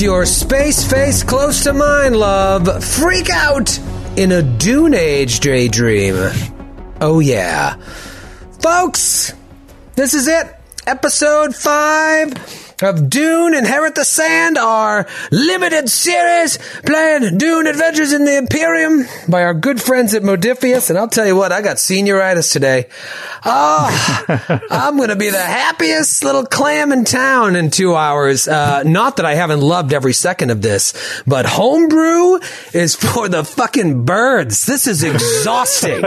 Your space face close to mine, love. Freak out in a Dune Age daydream. Oh, yeah. Folks, this is it. Episode 5 of Dune Inherit the Sand, our limited series playing Dune Adventures in the Imperium by our good friends at Modiphius. And I'll tell you what, I got senioritis today. Oh, I'm going to be the happiest little clam in town in two hours. Uh, not that I haven't loved every second of this, but homebrew is for the fucking birds. This is exhausting.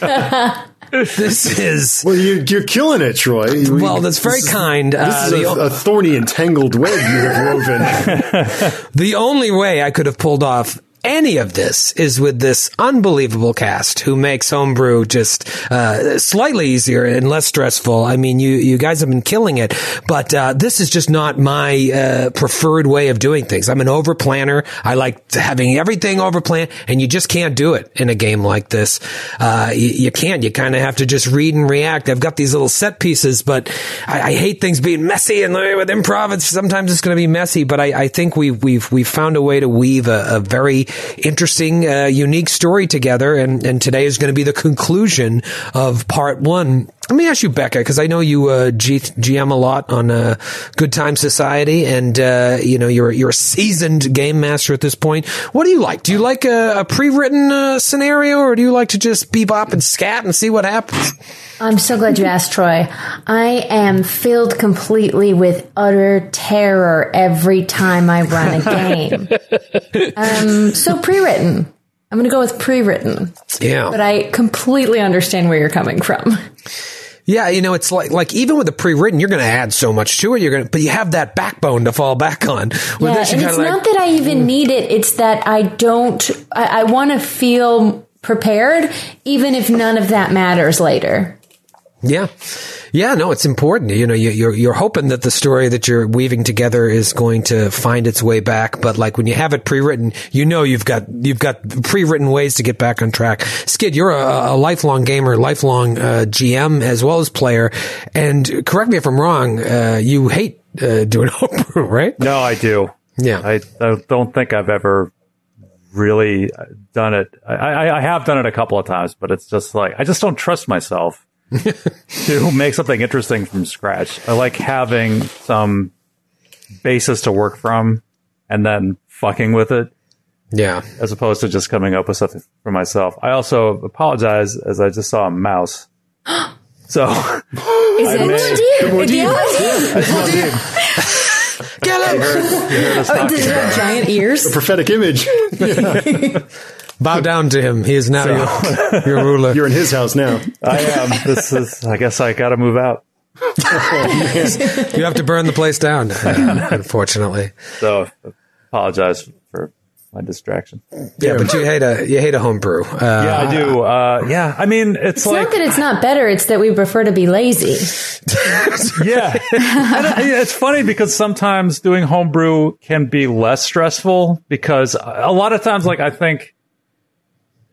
this is Well, you, you're killing it, Troy. well. That's very kind. This Uh, is the, a, a thorny and tangled web you have woven. the only way I could have pulled off any of this is with this unbelievable cast who makes homebrew just uh, slightly easier and less stressful. I mean, you you guys have been killing it, but uh, this is just not my uh, preferred way of doing things. I'm an over planner. I like having everything over planned, and you just can't do it in a game like this. Uh, you, you can't. You kind of have to just read and react. I've got these little set pieces, but I, I hate things being messy. And with improv, it's, sometimes it's going to be messy. But I, I think we've we've we've found a way to weave a, a very interesting, uh, unique story together. And and today is going to be the conclusion of part one. Let me ask you, Becca, because I know you uh, G- GM a lot on uh, Good Time Society, and uh, you know you're you're a seasoned game master at this point. What do you like? Do you like a, a pre-written uh, scenario, or do you like to just bebop and scat and see what happens? I'm so glad you asked, Troy. I am filled completely with utter terror every time I run a game. um, so pre-written. I'm going to go with pre-written, Yeah, but I completely understand where you're coming from. Yeah, you know, it's like like even with the pre-written, you're going to add so much to it. You're going, to but you have that backbone to fall back on. With Yeah, this, and it's like, not that I even mm. need it. It's that I don't. I, I want to feel prepared, even if none of that matters later. Yeah. Yeah, no, it's important. You know, you, you're you're hoping that the story that you're weaving together is going to find its way back, but like when you have it pre-written, you know you've got you've got pre-written ways to get back on track. Skid, you're a, a lifelong gamer, lifelong uh, GM as well as player, and correct me if I'm wrong. Uh, you hate uh, doing homebrew, right? No, I do. Yeah. I, I don't think I've ever really done it. I, I, I have done it a couple of times, but it's just like I just don't trust myself to make something interesting from scratch. I like having some basis to work from and then fucking with it Yeah. as opposed to just coming up with something for myself. I also apologize as I just saw a mouse. So Is may- it? Yeah. Get him! Oh, does it have giant ears? A prophetic image. Bow down to him. He is now your, your ruler. You're in his house now. I am. This is. I guess I got to move out. You have to burn the place down, uh, unfortunately. So apologize for my distraction. Yeah, but you hate a you hate a homebrew. Uh, Yeah, I do. Uh, yeah, I mean, it's, It's like not that it's not better; it's that we prefer to be lazy. yeah. I don't- yeah, it's funny because sometimes doing homebrew can be less stressful because a lot of times, like I think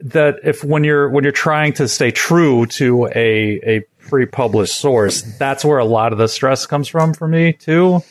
that if when you're when you're trying to stay true to a a pre-published source, that's where a lot of the stress comes from for me too.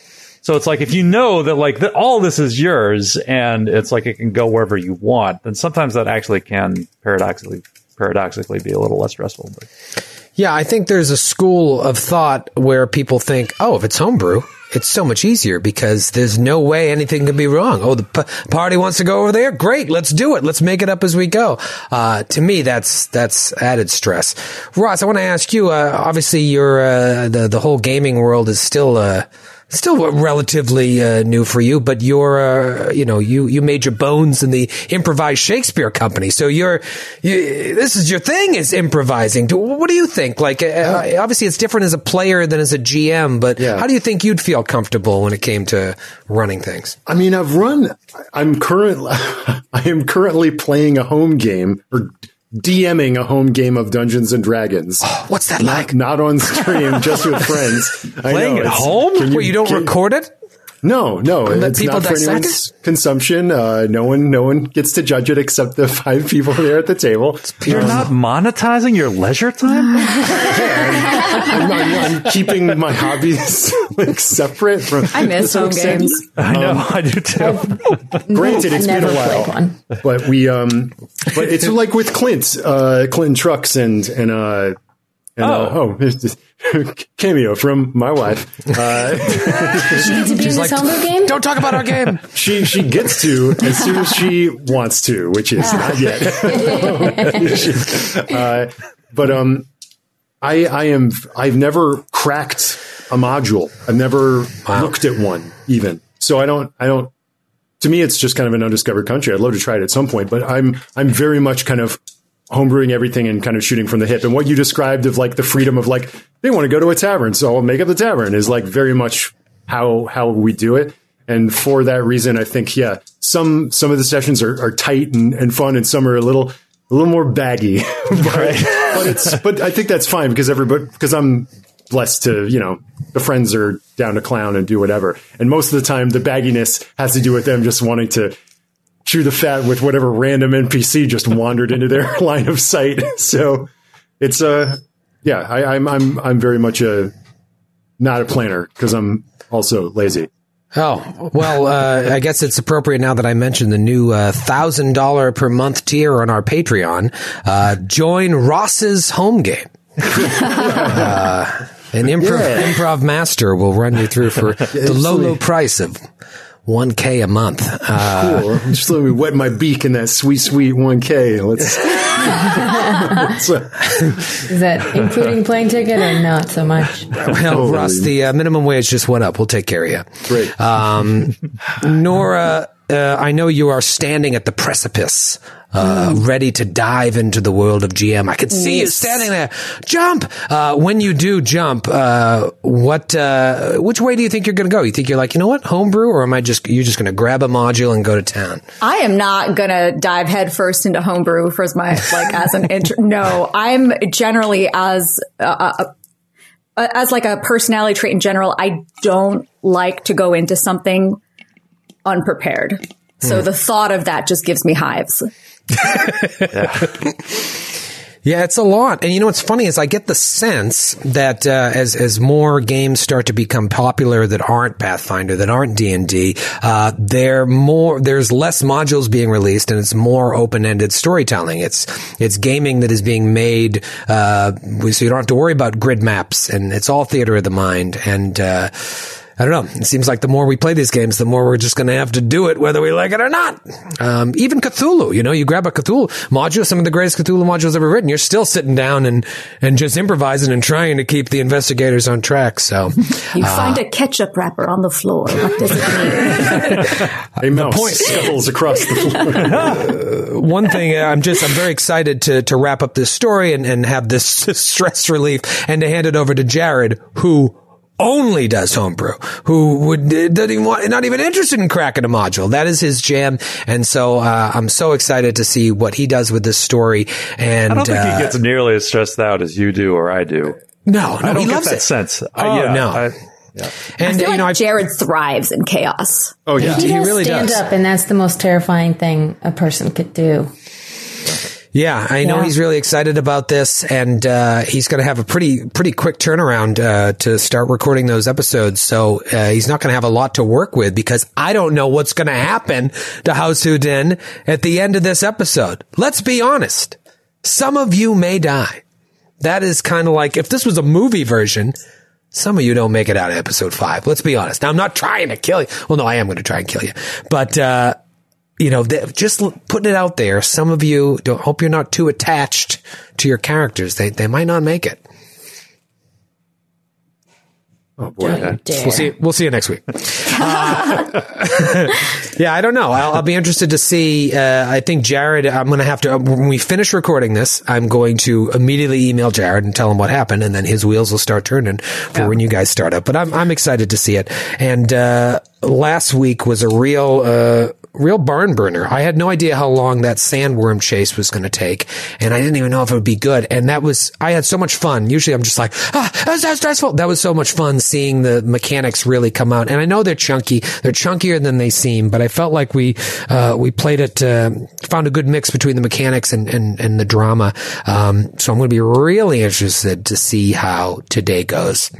So it's like if you know that like that all this is yours and it's like it can go wherever you want, then sometimes that actually can paradoxically paradoxically be a little less stressful. But Yeah, I think there's a school of thought where people think, oh, if it's homebrew, it's so much easier because there's no way anything can be wrong. Oh, the p- party wants to go over there. Great. Let's do it. Let's make it up as we go. Uh, to me, that's, that's added stress. Ross, I want to ask you, uh, obviously your, uh, the, the whole gaming world is still, uh, still relatively uh, new for you, but you're, uh, you know, you, you made your bones in the improvised Shakespeare company. So you're, you, this is your thing is improvising. Do- What do you think? Like, uh, obviously it's different as a player than as a GM, but Yeah. how do you think you'd feel comfortable when it came to running things? I mean, I've run. I'm currently. I am currently playing a home game or DMing a home game of Dungeons and Dragons. What's that not, like? not on stream, just with friends. Playing know, at home? Wait, you don't can- record it? No, no, let it's not for dissect anyone's consumption. Uh, no one, no one gets to judge it except the five people there at the table. You're not monetizing your leisure time? I'm, I'm- I'm keeping my hobbies like separate from. I miss some home extent. games. I know, I do too. Granted, it's been a while. but we um but it's like with Clint uh Clinton Trucks and and uh and uh, oh. here's this cameo from my wife. Uh to be in this homebrew game? Don't talk about our game. she she gets to as soon as she wants to which is not yet. Uh, but um I I am I've never cracked a module. I've never looked at one even. So I don't I don't to me, it's just kind of an undiscovered country. I'd love to try it at some point, but I'm I'm very much kind of homebrewing everything and kind of shooting from the hip. And what you described of like the freedom of like they want to go to a tavern, so I'll make up the tavern is like very much how how we do it. And for that reason, I think yeah, some some of the sessions are, are tight and, and fun, and some are a little a little more baggy. but, but it's but I think that's fine because everybody because I'm blessed to you know the friends are down to clown and do whatever and most of the time the bagginess has to do with them just wanting to chew the fat with whatever random npc just wandered into their line of sight so it's uh yeah I, i'm i'm i'm very much a not a planner because i'm also lazy Oh, well, uh, I guess it's appropriate now that I mentioned the new uh, $1,000 per month tier on our Patreon. Uh, join Ross's home game. uh, an improv, Yeah. improv master will run you through for the low, low price of 1K a month. Uh, cool just let me wet my beak in that sweet sweet 1k let's Let's, uh, Is that including plane ticket or not so much? well, Ross, the uh, minimum wage just went up. We'll take care of you. Great. Um, Noura, uh, I know you are standing at the precipice, uh, ready to dive into the world of GM. I could see you standing there. Jump! Uh, when you do jump, uh, what, uh, which way do you think you're going to go? You think you're like, you know what, homebrew, or am I just, you're just going to grab a module and go to town? I am not gonna dive headfirst into homebrew for my like as an intro. No, I'm generally as uh, as like a personality trait in general. I don't like to go into something unprepared. So the thought of that just gives me hives. Yeah, yeah. it's a lot. And you know what's funny is I get the sense that uh, as as more games start to become popular that aren't Pathfinder, that aren't D and D, uh, there more there's less modules being released, and it's more open ended storytelling. It's it's gaming that is being made, uh, so you don't have to worry about grid maps, and it's all theater of the mind. And uh, I don't know. It seems like the more we play these games, the more we're just going to have to do it, whether we like it or not. Um, even Cthulhu, you know, you grab a Cthulhu module, some of the greatest Cthulhu modules ever written. You're still sitting down and and just improvising and trying to keep the investigators on track. So, You find a ketchup wrapper on the floor. What does it mean? a mouse scuttles across the floor. one thing uh, I'm just I'm very excited to to wrap up this story and and have this stress relief and to hand it over to Jared, who only does homebrew, who would doesn't even want, not even interested in cracking a module. That is his jam, and so uh, I'm so excited to see what he does with this story. And I don't think uh, he gets nearly as stressed out as you do or I do. no, no, I don't he get loves that it. sense. Oh, I, yeah, no. I, I And feel you know, like I Jared thrives in chaos. Oh yeah, He, He does really stand does. up, and that's the most terrifying thing a person could do. Yeah, I know Yeah. he's really excited about this, and uh, he's going to have a pretty pretty quick turnaround uh, to start recording those episodes. So uh, he's not going to have a lot to work with because I don't know what's going to happen to House Houdin at the end of this episode. Let's be honest; some of you may die. That is kind of like if this was a movie version. Some of you don't make it out of episode five. Let's be honest. Now I'm not trying to kill you. Well, no, I am going to try and kill you, but. Uh you know, th- just putting it out there. Some of you don't hope you're not too attached to your characters. They they might not make it. Oh boy. Don't you dare. We'll see. We'll see you next week. Uh, yeah, I don't know. I'll, I'll be interested to see. Uh, I think Jared. I'm going to have to when we finish recording this. I'm going to immediately email Jared and tell him what happened, and then his wheels will start turning for when you guys start up. But I'm I'm excited to see it. And uh, last week was a real. Real barn burner. I had no idea how long that sandworm chase was going to take, and I didn't even know if it would be good. And that was, I had so much fun. Usually I'm just like, ah, that's so stressful. That was so much fun seeing the mechanics really come out. And I know they're chunky. They're chunkier than they seem, but I felt like we, uh, we played it, uh, found a good mix between the mechanics and, and, and the drama. Um, so I'm going to be really interested to see how today goes.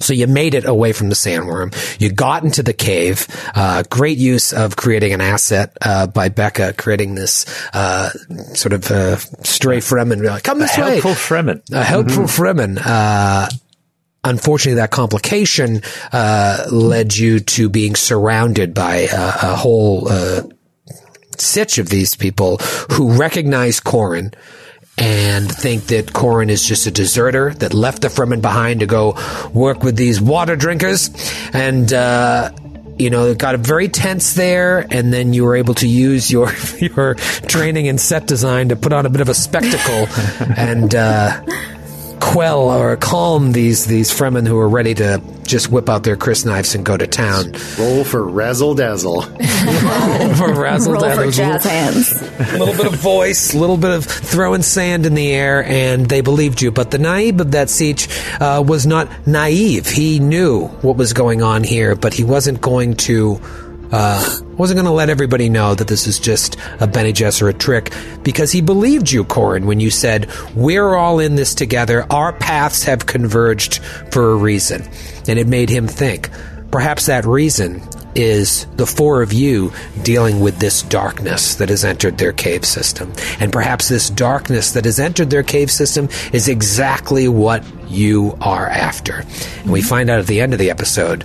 So you made it away from the sandworm. You got into the cave. Uh, great use of creating an asset uh, by Becca, creating this uh, sort of uh, stray Fremen. Like, Come this way. Helpful Fremen. A helpful Fremen. Uh, unfortunately, that complication uh, led you to being surrounded by a, a whole uh, sietch of these people who recognize Corin and think that Corin is just a deserter that left the Fremen behind to go work with these water drinkers. And, uh, you know, it got very tense there, and then you were able to use your your training in set design to put on a bit of a spectacle and uh, quell or calm these these Fremen who are ready to just whip out their crysknives and go to town. Roll for razzle dazzle. for razzle Roll for jazz hands. a little bit of voice, a little bit of throwing sand in the air, and they believed you. But the naib of that sietch uh, was not naive. He knew what was going on here, but he wasn't going to. Uh, wasn't going to let everybody know that this is just a Bene Gesserit trick because he believed you, Corin, when you said, We're all in this together. Our paths have converged for a reason. And it made him think. Perhaps that reason is the four of you dealing with this darkness that has entered their cave system. And perhaps this darkness that has entered their cave system is exactly what you are after. And we find out at the end of the episode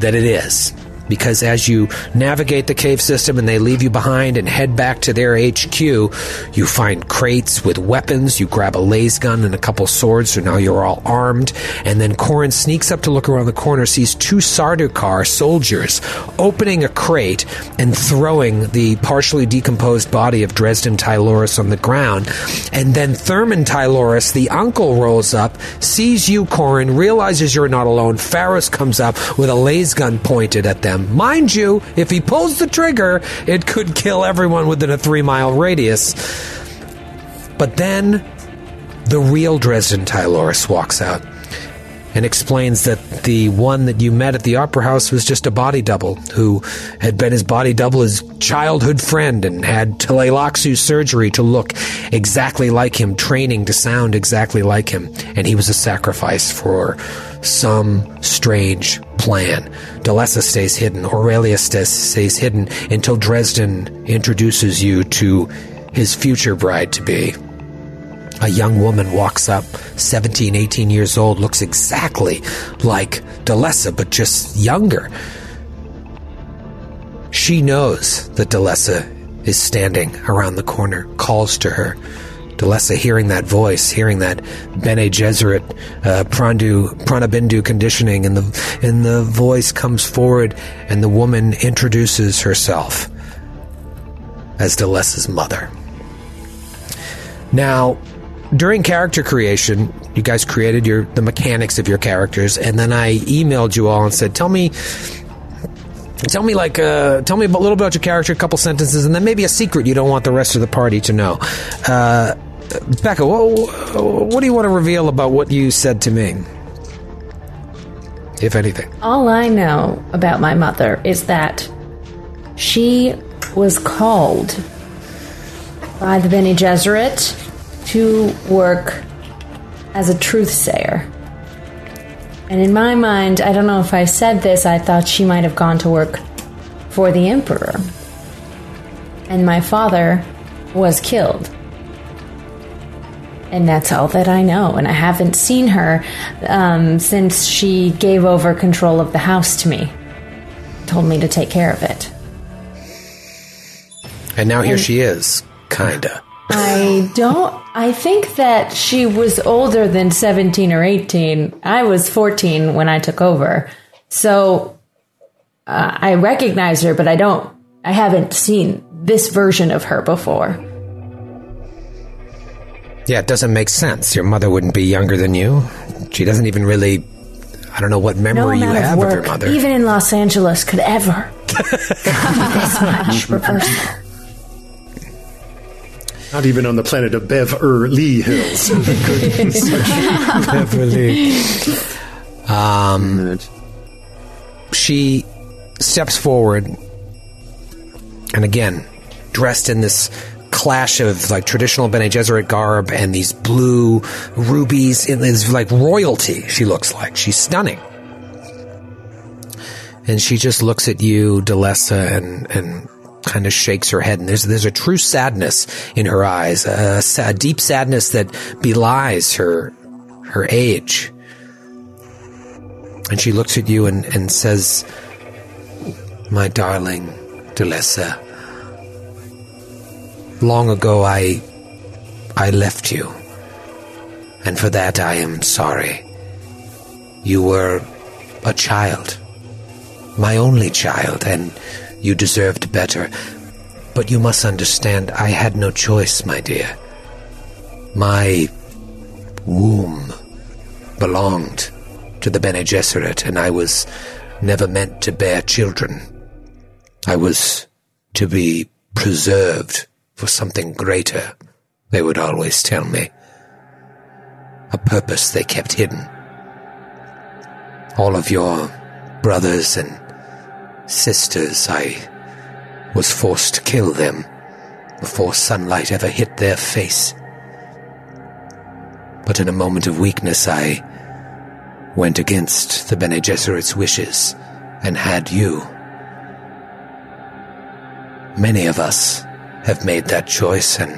that it is. Because as you navigate the cave system and they leave you behind and head back to their HQ, you find crates with weapons. You grab a laser gun and a couple swords, so now you're all armed. And then Corin sneaks up to look around the corner, sees two Sardaukar soldiers opening a crate and throwing the partially decomposed body of Dresden Tyloris on the ground. And then Thurman Tyloris, the uncle, rolls up, sees you, Corin, realizes you're not alone. Pharos comes up with a laser gun pointed at them. Mind you, if he pulls the trigger, it could kill everyone within a three mile radius. But then the real Dresden Tyloris walks out and explains that the one that you met at the opera house was just a body double who had been his body double, his childhood friend, and had Tleilaxu surgery to look exactly like him, training to sound exactly like him. And he was a sacrifice for some strange plan. Delessa stays hidden, Aurelia stays hidden until Dresden introduces you to his future bride to be. A young woman walks up, 17, 18 years old, looks exactly like Delessa, but just younger. She knows that Delessa is standing around the corner, calls to her. Delessa hearing that voice, hearing that Bene Gesserit, uh, Prandu, Pranabindu conditioning, and the, and the voice comes forward, and the woman introduces herself as Delessa's mother. Now, during character creation, you guys created your the mechanics of your characters, and then I emailed you all and said, "Tell me, tell me like, uh, tell me a little about your character, a couple sentences, and then maybe a secret you don't want the rest of the party to know." Uh, Becca, what, what do you want to reveal about what you said to me, if anything? All I know about my mother is that she was called by the Bene Gesserit to work as a truth sayer. And in my mind, I don't know if I said this, I thought she might have gone to work for the Emperor. And my father was killed. And that's all that I know. And I haven't seen her um, since she gave over control of the house to me. Told me to take care of it. And now here she is, kinda. I don't. I think that she was older than 17 or 18. I was 14 when I took over. So uh, I recognize her, but I don't. I haven't seen this version of her before. Yeah, it doesn't make sense. Your mother wouldn't be younger than you. She doesn't even really. I don't know what No memory you have of of, your mother. even in Los Angeles, could ever this much reversal. Not even on the planet of Beverly Hills. Beverly. Um, she steps forward, and again, dressed in this clash of like traditional Bene Gesserit garb and these blue rubies. It is like royalty. She looks like she's stunning, and she just looks at you, Delessa, and and kind of shakes her head. And there's there's a true sadness in her eyes, a, deep sadness that belies her her age. And she looks at you and, and says, My darling Delessa, long ago I I left you. And for that I am sorry. You were a child. My only child, and you deserved better. But you must understand I had no choice, my dear. My womb belonged to the Bene Gesserit, and I was never meant to bear children. I was to be preserved for something greater, they would always tell me. A purpose they kept hidden. All of your brothers and sisters, I was forced to kill them before sunlight ever hit their face. But in a moment of weakness, I went against the Bene Gesserit's wishes and had you. Many of us have made that choice, and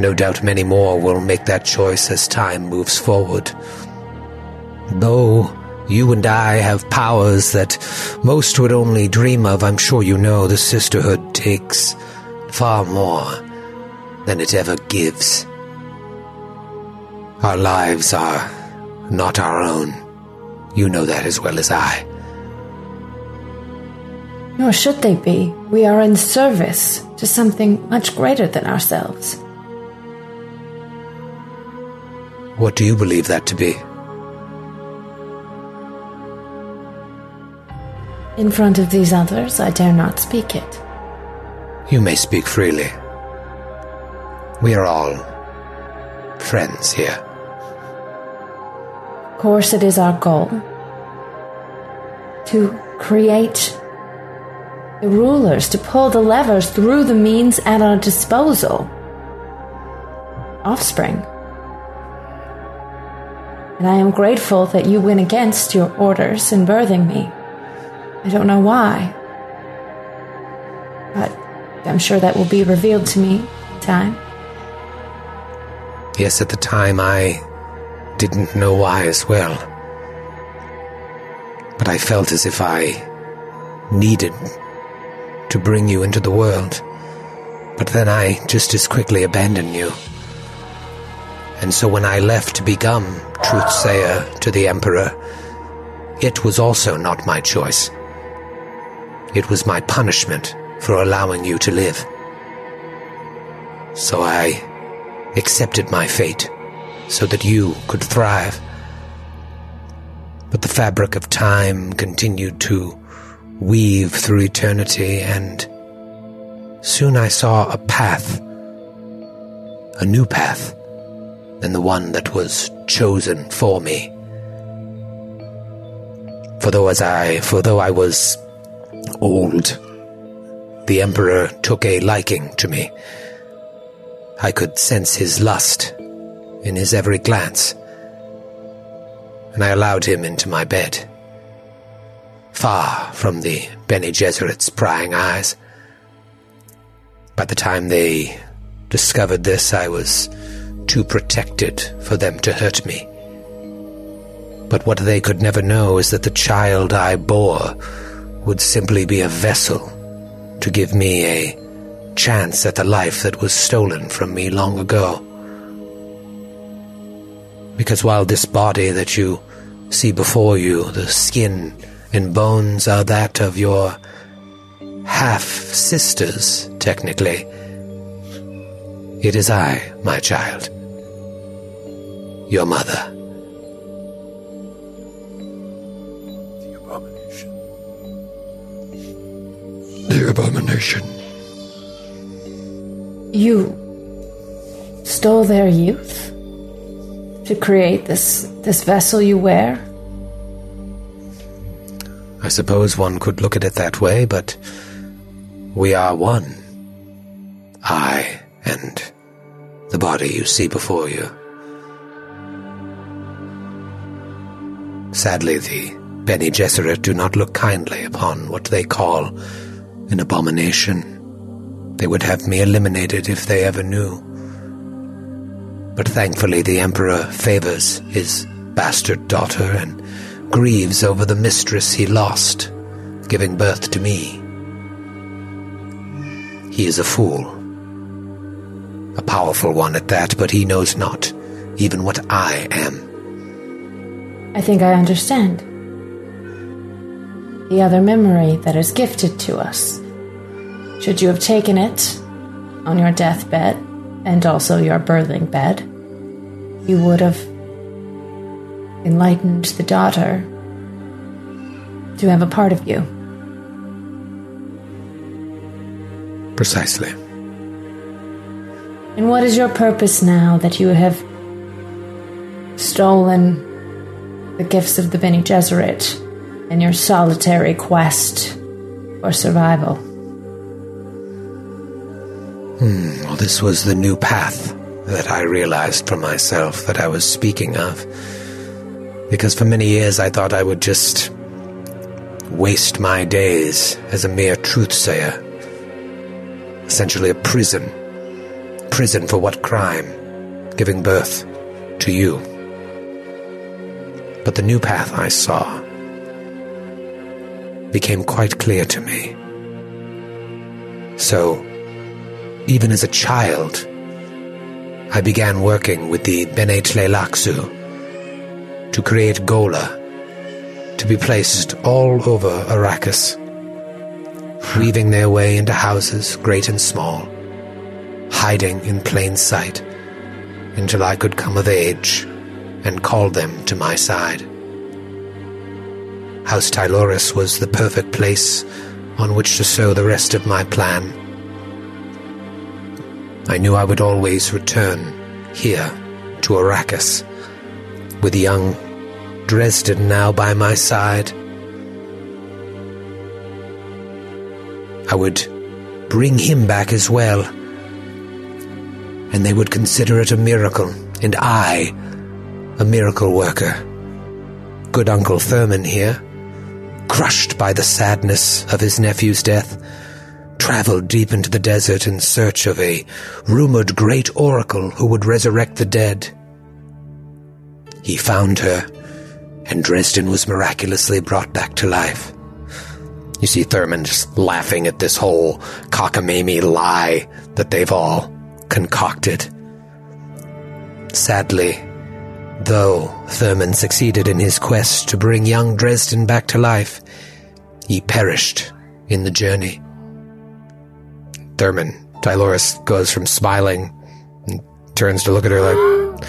no doubt many more will make that choice as time moves forward. Though you and I have powers that most would only dream of, I'm sure you know the sisterhood takes far more than it ever gives. Our lives are not our own. You know that as well as I. Nor should they be. We are in service to something much greater than ourselves. What do you believe that to be? In front of these others, I dare not speak it. You may speak freely. We are all friends here. Of course, it is our goal to create the rulers, to pull the levers through the means at our disposal. Offspring. And I am grateful that you went against your orders in birthing me. I don't know why. But I'm sure that will be revealed to me in time. Yes, at the time I didn't know why as well. But I felt as if I needed to bring you into the world. But then I just as quickly abandoned you. And so when I left to become Truthsayer to the Emperor, it was also not my choice. It was my punishment for allowing you to live. So I accepted my fate so that you could thrive. But the fabric of time continued to weave through eternity, and soon I saw a path, a new path than the one that was chosen for me. For though as I, for though I was old, the Emperor took a liking to me. I could sense his lust in his every glance, and I allowed him into my bed, far from the Bene Gesserit's prying eyes. By the time they discovered this, I was too protected for them to hurt me. But what they could never know is that the child I bore would simply be a vessel to give me a chance at the life that was stolen from me long ago. Because while this body that you see before you, the skin and bones are that of your half sisters, technically, it is I, my child, your mother. The abomination. You stole their youth to create this this vessel you wear. I suppose one could look at it that way, but we are one. I and the body you see before you. Sadly, the Bene Gesserit do not look kindly upon what they call an abomination. They would have me eliminated if they ever knew. But thankfully, the Emperor favors his bastard daughter and grieves over the mistress he lost, giving birth to me. He is a fool. A powerful one at that, but he knows not even what I am. I think I understand. The other memory that is gifted to us. Should you have taken it on your deathbed and also your birthing bed, you would have enlightened the daughter to have a part of you. Precisely. And what is your purpose now that you have stolen the gifts of the Bene Gesserit in your solitary quest for survival? Hmm, well, this was the new path that I realized for myself that I was speaking of. Because for many years I thought I would just waste my days as a mere truthsayer. Essentially a prison. Prison for what crime? Giving birth to you. But the new path I saw became quite clear to me. So, even as a child, I began working with the Bene Tleilaxu to create ghola to be placed all over Arrakis, weaving their way into houses, great and small, hiding in plain sight until I could come of age and call them to my side. House Tyloris was the perfect place on which to sow the rest of my plan. I knew I would always return here to Arrakis with young Dresden now by my side. I would bring him back as well, and they would consider it a miracle, and I a miracle worker. Good Uncle Thurman here, crushed by the sadness of his nephew's death, traveled deep into the desert in search of a rumored great oracle who would resurrect the dead. He found her, and Dresden was miraculously brought back to life. You see Thurman just laughing at this whole cockamamie lie that they've all concocted. Sadly, though Thurman succeeded in his quest to bring young Dresden back to life, he perished in the journey. Thurman, Tyloris goes from smiling and turns to look at her like,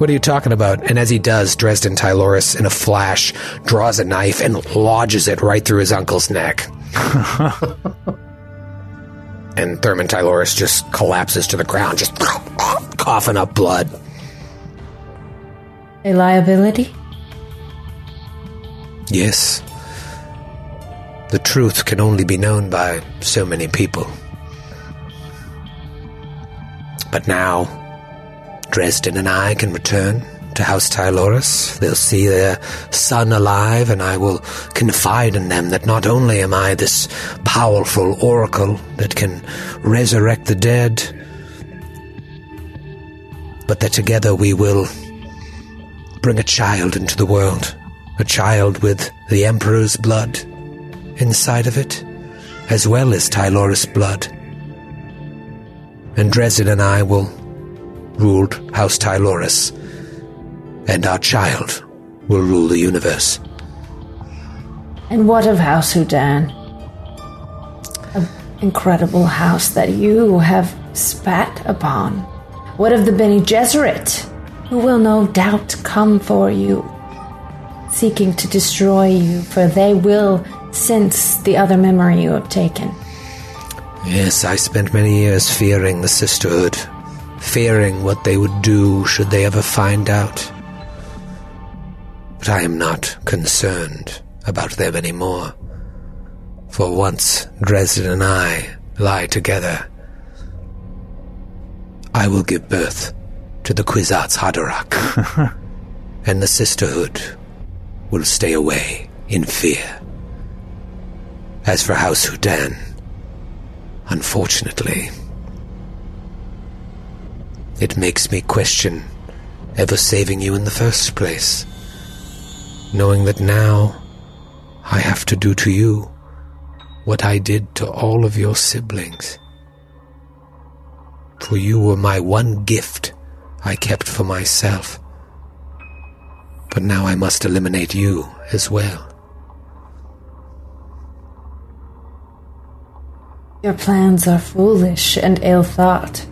What are you talking about? And as he does, Dresden Tyloris, in a flash, draws a knife and lodges it right through his uncle's neck. and Thurman Tyloris just collapses to the ground, just coughing up blood. A liability? Yes. The truth can only be known by so many people. But now, Dresden and I can return to House Tyloris. They'll see their son alive, and I will confide in them that not only am I this powerful oracle that can resurrect the dead, but that together we will bring a child into the world. A child with the Emperor's blood inside of it, as well as Tyloris blood. and Dresden and I will rule House Tyloris, and our child will rule the universe. And what of House Houdin? An incredible house that you have spat upon. What of the Bene Gesserit, who will no doubt come for you, seeking to destroy you, for they will sense the other memory you have taken. Yes, I spent many years fearing the sisterhood, fearing what they would do should they ever find out. But I am not concerned about them anymore. For once Dresden and I lie together, I will give birth to the Kwisatz Haderach, and the sisterhood will stay away in fear. As for House Houdin, unfortunately, it makes me question ever saving you in the first place, knowing that now I have to do to you what I did to all of your siblings. For you were my one gift I kept for myself. But now I must eliminate you as well. Your plans are foolish and ill thought.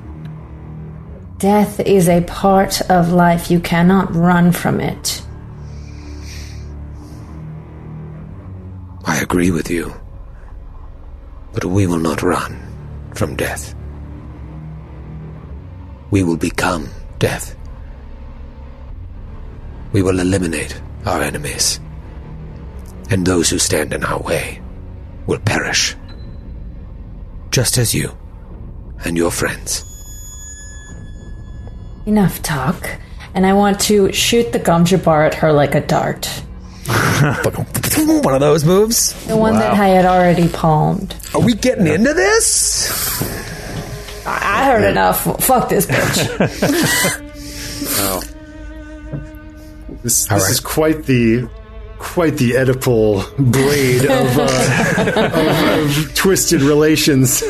Death is a part of life. You cannot run from it. I agree with you. But we will not run from death. We will become death. We will eliminate our enemies. And those who stand in our way will perish. Just as you and your friends. Enough talk. And I want to shoot the gom jabbar at her like a dart. One of those moves. The one that I had already palmed. Are we getting into this? I heard enough. Fuck this bitch. This, this right. is quite the quite the Oedipal blade of, uh, of, of twisted relations.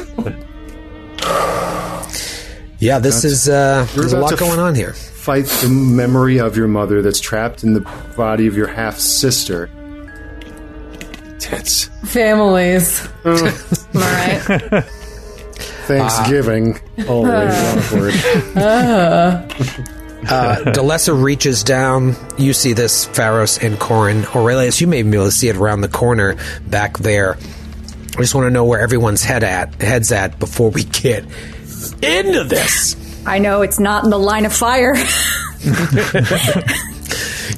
Yeah, this is uh there's a lot going f- on here. Fight the memory of your mother that's trapped in the body of your half sister. Tits. Families. Am I right? Thanksgiving. Always awkward. Uh, Delessa reaches down. You see this, Pharos and Corin. Aurelius, you may be able to see it around the corner back there. I just want to know where everyone's head at heads at before we get into this. I know it's not in the line of fire.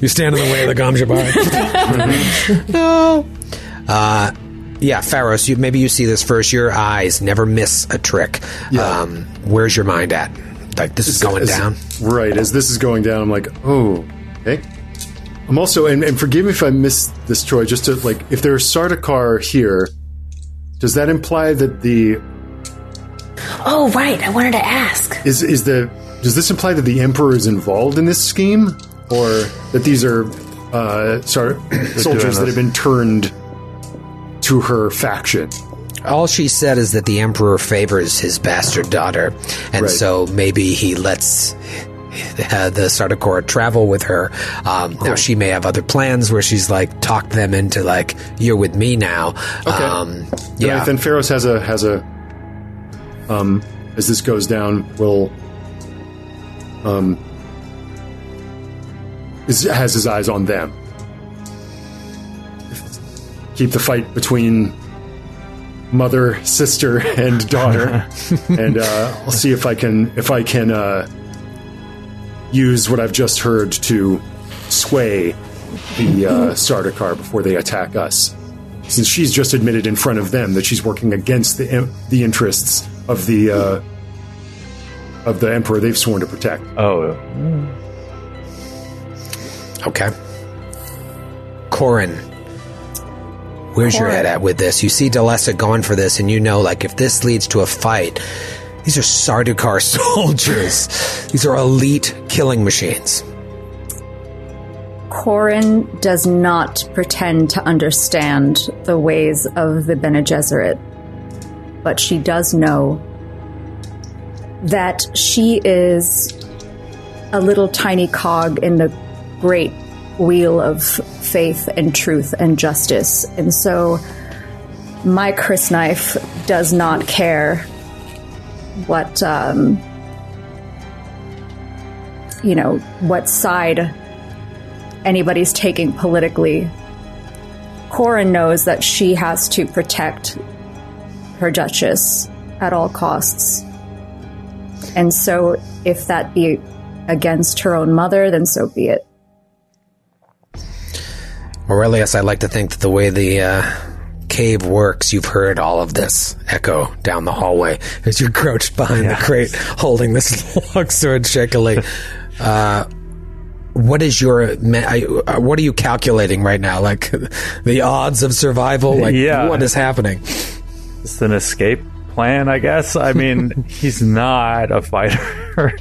You stand in the way of the gom jabbar. no. Uh, yeah, Pharos, you, maybe you see this first. Your eyes never miss a trick. Yeah. Um, where's your mind at? Like, this is going As- down? Right. As this is going down, I'm like, oh, okay. I'm also, and, and forgive me if I missed this, Troy, just to, like, if there's Sardaukar here, does that imply that the, Oh, right. I wanted to ask. is, is the, does this imply that the Emperor is involved in this scheme? Or that these are, uh, Sar- soldiers that have been turned to her faction? All she said is that the Emperor favors his bastard daughter, and Right. so maybe he lets uh, the Sardaukar travel with her. Um, Now she may have other plans where she's like talked them into like you're with me now. Okay. Um, Yeah. yeah, Then Pharos has a has a um as this goes down will um is, has his eyes on them. Keep the fight between mother, sister, and daughter, and uh, I'll see if I can if I can uh, use what I've just heard to sway the uh, Sardaukar before they attack us since she's just admitted in front of them that she's working against the the interests of the uh, of the emperor they've sworn to protect. Oh, okay. Corin, where's your head at with this? You see Delessa going for this, and you know, like, if this leads to a fight, these are Sardaukar soldiers. These are elite killing machines. Corin does not pretend to understand the ways of the Bene Gesserit, but she does know that she is a little tiny cog in the great wheel of faith and truth and justice. And so my crysknife does not care what, um, you know, what side anybody's taking politically. Corin knows that she has to protect her Duchess at all costs. And so, if that be against her own mother, then so be it. Aurelius, I like to think that the way the uh, cave works, you've heard all of this echo down the hallway as you're crouched behind the crate holding this long sword shakily. Uh, what is your uh, what are you calculating right now? Like the odds of survival? Like Yeah. what is happening? It's an escape plan, I guess. I mean, he's not a fighter.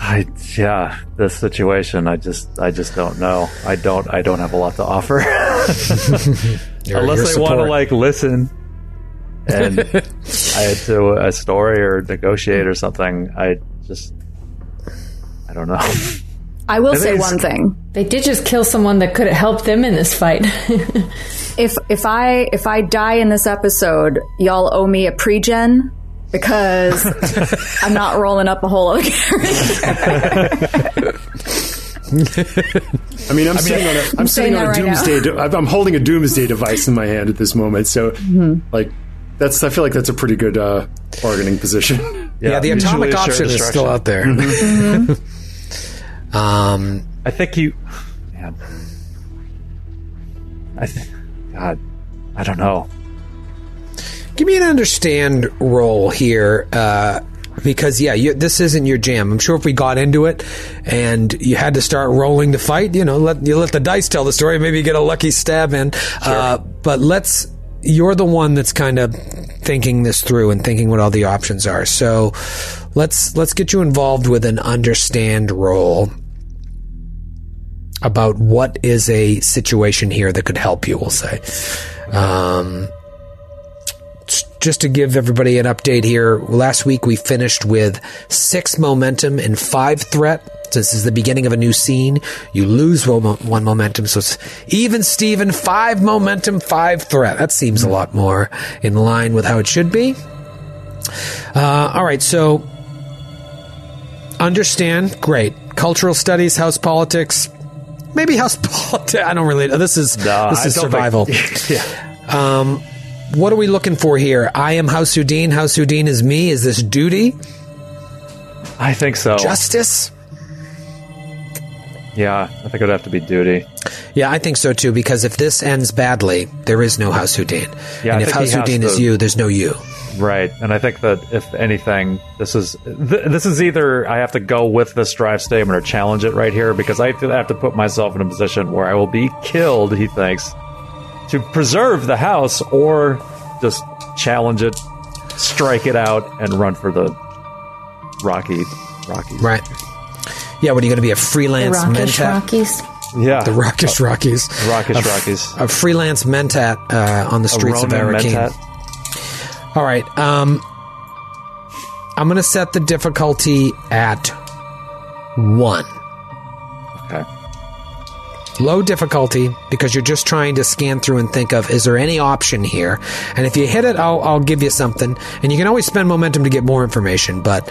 I yeah, this situation, I just I just don't know. I don't I don't have a lot to offer Your- unless your they want to like listen. And I had to a story or negotiate or something. I just I don't know. I will think say one thing. They did just kill someone that could have helped them in this fight. If if I if I die in this episode, y'all owe me a pregen because I'm not rolling up a whole other character. I mean, I'm sitting on a, I'm saying sitting on a right doomsday. De- I'm holding a doomsday device in my hand at this moment. So, Mm-hmm. like, that's I feel like that's a pretty good uh, bargaining position. Yeah, the atomic assured option is still out there. Mm-hmm. um, I think you, man. I think, God, I don't know. Give me an understand roll here, uh, because yeah, you, this isn't your jam. I'm sure if we got into it and you had to start rolling the fight, you know, let you let the dice tell the story. Maybe you get a lucky stab in. Uh, but let's. You're the one that's kind of thinking this through and thinking what all the options are. So let's let's get you involved with an understand roll about what is a situation here that could help you. We'll say. Um, just to give everybody an update here, last week we finished with six momentum and five threat. So this is the beginning of a new scene. You lose one momentum, so it's even Steven, five momentum, five threat. That seems a lot more in line with how it should be. Uh, all right, so understand, great. Cultural studies, house politics, maybe house politics. I don't really. This is No, this is survival. think- yeah. What are we looking for here? I am House Houdin. House Houdin is me. Is this duty? I think so. Justice? yeah, I think it would have to be duty. Yeah, I think so too, because if this ends badly, there is no House Houdin. Yeah, and I if think House has Houdin is you, there's no you. Right, and I think that if anything, this is th- this is either I have to go with this drive statement or challenge it right here because I have to put myself in a position where I will be killed. He thinks to preserve the house, or just challenge it, strike it out, and run for the rocky, rocky. Right. Yeah, what are you going to be, a the freelance Rockish mentat? Rockies. Yeah, The Rockish Rockies. rockish rockies. A freelance mentat uh, on the A streets of Ronin Arrakeen. Mentat. All right. Um, I'm going to set the difficulty at one. Okay. Low difficulty because you're just trying to scan through and think of is there any option here? And if you hit it i'll, I'll give you something. And you can always spend momentum to get more information but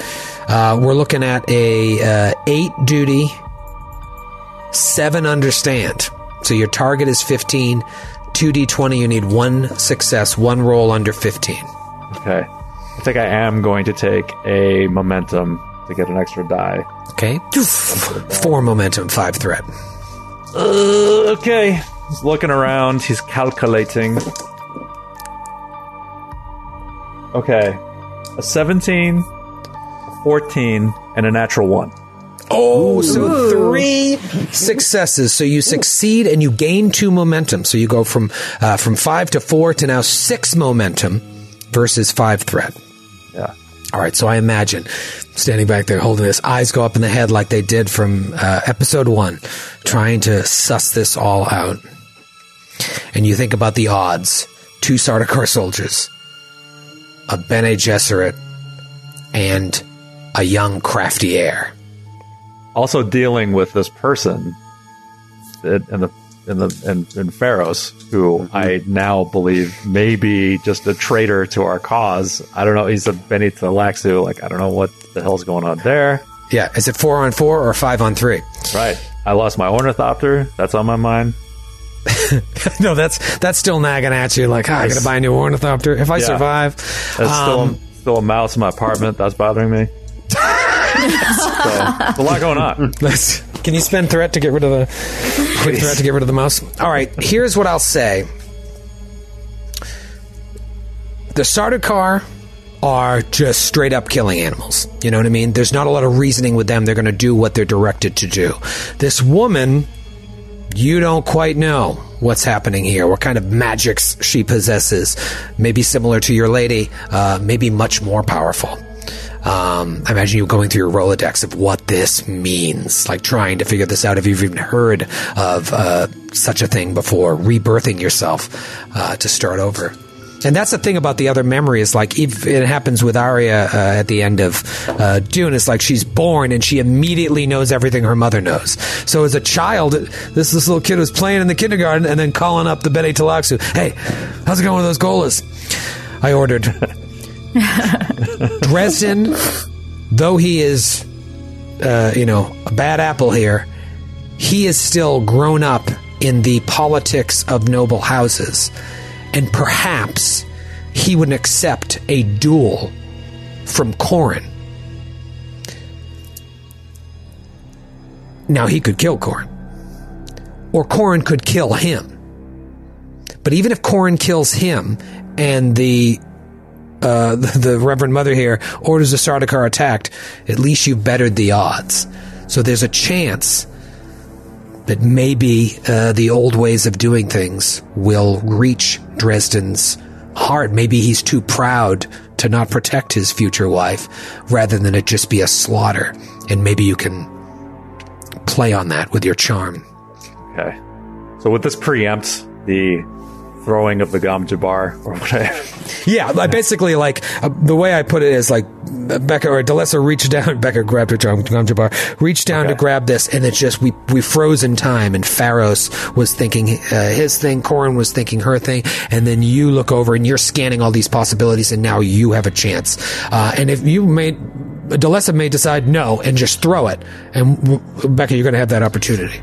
uh, we're looking at a uh, 8 duty 7 understand. So your target is 15 2d20 you need one success one roll under 15 Okay. I think I am going to take a momentum to get an extra die. okay. 4 momentum 5 threat Uh, okay. He's looking around. He's calculating. Okay. A 17, a 14, and a natural 1. Oh, so three successes. So you succeed and you gain two momentum. So you go from uh, from five to four to now six momentum versus five threat. Yeah. All right. So I imagine standing back there holding this, eyes go up in the head like they did from uh, episode one, trying to suss this all out. And you think about the odds: two Sardaukar soldiers, a Bene Gesserit, and a young crafty heir. Also dealing with this person in the in the in, in Pharos, who I now believe may be just a traitor to our cause. I don't know. He's a Bene Tleilaxu. Like I don't know what the hell's going on there. Yeah, is it four on four or five on three? Right. I lost my ornithopter. That's on my mind. no, that's that's still nagging at you. Like, ah, I gotta buy a new ornithopter if I Yeah. survive. There's Um, still still a mouse in my apartment. That's bothering me. so, a lot going on. Let's- Can you spend threat to get rid of the threat to get rid of the mouse? All right, here's what I'll say. The Sardaukar are just straight up killing animals. You know what I mean? There's not a lot of reasoning with them. They're going to do what they're directed to do. This woman, you don't quite know what's happening here, what kind of magics she possesses. Maybe similar to your lady, uh, maybe much more powerful. Um, I imagine you going through your Rolodex of what this means, like trying to figure this out. If you've even heard of uh, such a thing before, rebirthing yourself uh, to start over. And that's the thing about the other memory is like if it happens with Alia uh, at the end of uh, Dune, it's like she's born and she immediately knows everything her mother knows. So as a child, this this little kid was playing in the kindergarten and then calling up the Bene Tleilaxu, "Hey, how's it going with those gholas?" I ordered Dresden, though he is, uh, you know, a bad apple here, he is still grown up in the politics of noble houses. And perhaps he would accept a duel from Corin. Now, he could kill Corin. Or Corin could kill him. But even if Corin kills him and the uh, the, the Reverend Mother here orders the Sardaukar attacked, at least you've bettered the odds. So there's a chance that maybe uh, the old ways of doing things will reach Dresden's heart. Maybe he's too proud to not protect his future wife, rather than it just be a slaughter. And maybe you can play on that with your charm. Okay. So would this preempt the throwing of the Gom Jabbar or whatever? Yeah, like basically, like uh, the way I put it is like Becca or Delessa reached down. Becca grabbed her Gom Jabbar, reached down to grab this, and it's just we we froze in time. And Pharos was thinking uh, his thing, Corin was thinking her thing, and then you look over and you're scanning all these possibilities, and now you have a chance. Uh, and if you made. Delessa may decide no and just throw it, and w- Becca, you're going to have that opportunity.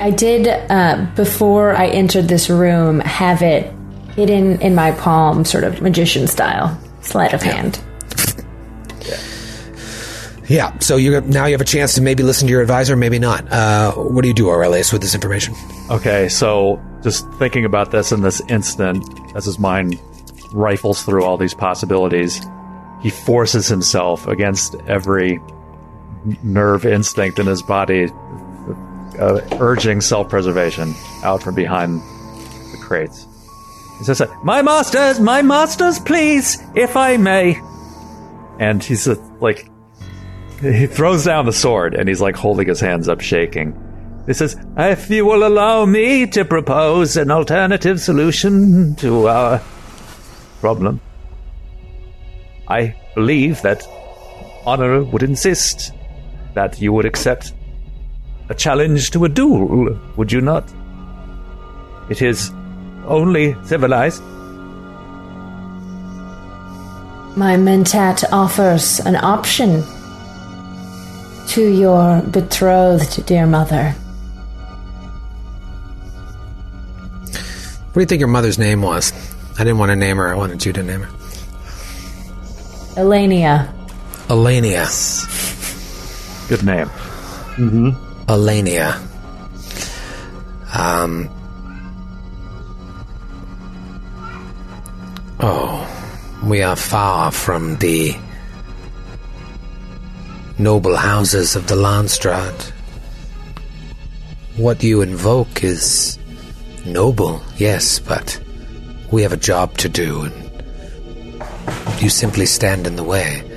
I did, uh, before I entered this room, have it hidden in my palm, sort of magician style, sleight of hand. Yeah, so you now you have a chance to maybe listen to your advisor, maybe not. Uh, what do you do, Aurelius, with this information? Okay, so just thinking about this in this instant, as his mind rifles through all these possibilities, he forces himself against every nerve instinct in his body, uh, urging self preservation out from behind the crates. He says, My masters, my masters, please, if I may. And he's uh, like, he throws down the sword and he's like holding his hands up, shaking. He says, If you will allow me to propose an alternative solution to our problem, I believe that honor would insist that you would accept a challenge to a duel, would you not? It is only civilized. My mentat offers an option to your betrothed, dear mother. What do you think your mother's name was? I didn't want to name her. I wanted you to name her. Elania. Elenia. Good name. Mm-hmm. Elenia. Um. Oh, we are far from the noble houses of the Landsraad. What you invoke is noble, yes, but we have a job to do, and you simply stand in the way.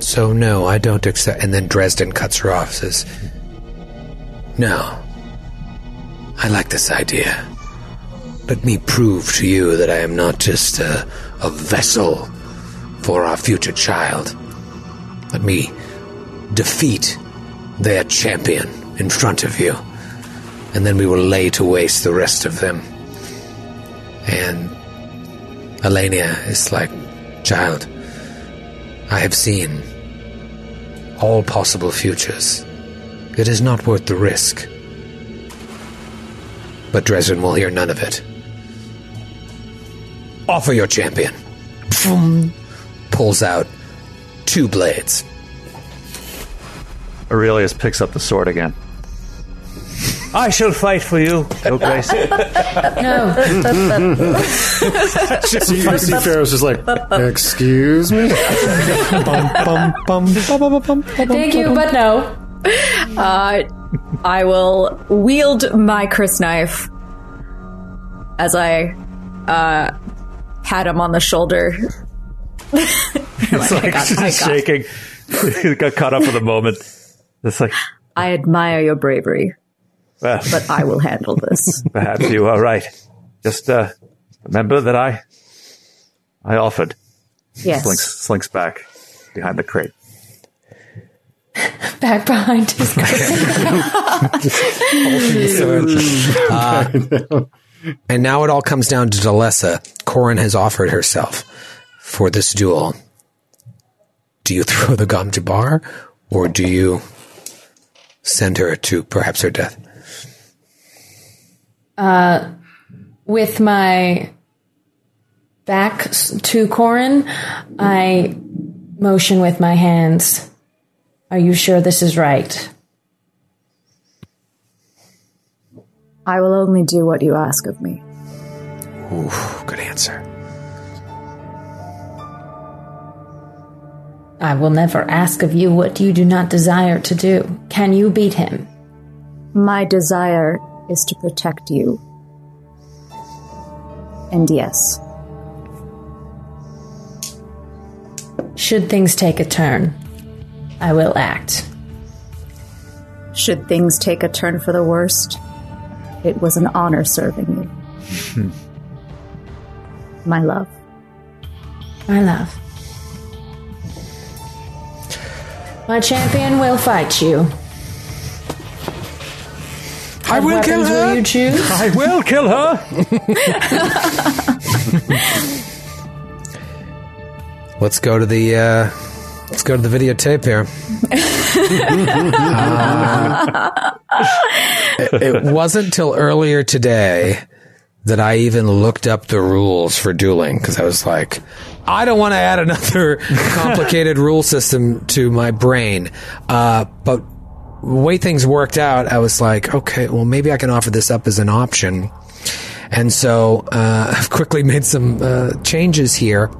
So no, I don't accept. And then Dresden cuts her off. Says, "No, I like this idea. Let me prove to you that I am not just a a vessel for our future child. Let me defeat their champion in front of you, and then we will lay to waste the rest of them. And Elenia is like, Child, I have seen all possible futures. It is not worth the risk. But Dresden will hear none of it. Offer your champion. Pulls out two blades. Aurelius picks up the sword again. I shall fight for you, Your Grace. No, See, you see Pharaoh's just like, excuse me? Thank you, but no. Uh, I will wield my crysknife as I uh, pat him on the shoulder. It's like I got- she's just shaking. he got caught up in the moment. It's like, I admire your bravery, well, but I will handle this. perhaps you are right. Just uh, remember that I, I offered. Yes. Slinks, slinks back behind the crate. Back behind his crate. And now it all comes down to Delessa. Corin has offered herself for this duel. Do you throw the Gom Jabbar, or do you send her to perhaps her death? Uh, with my back to Corin, I motion with my hands. Are you sure this is right? I will only do what you ask of me. Oof, good answer. I will never ask of you what you do not desire to do. Can you beat him? My desire is to protect you. And yes, Should things take a turn, I will act. should things take a turn for the worst, it was an honor serving you. My love. My love. My champion will fight you. I will kill her. Will you choose? I will kill her. Let's go to the uh, let's go to the videotape here. Uh, it, it wasn't till earlier today that I even looked up the rules for dueling because I was like, I don't want to add another complicated rule system to my brain. Uh, but the way things worked out, I was like, okay, well, maybe I can offer this up as an option. And so uh, I've quickly made some uh, changes here.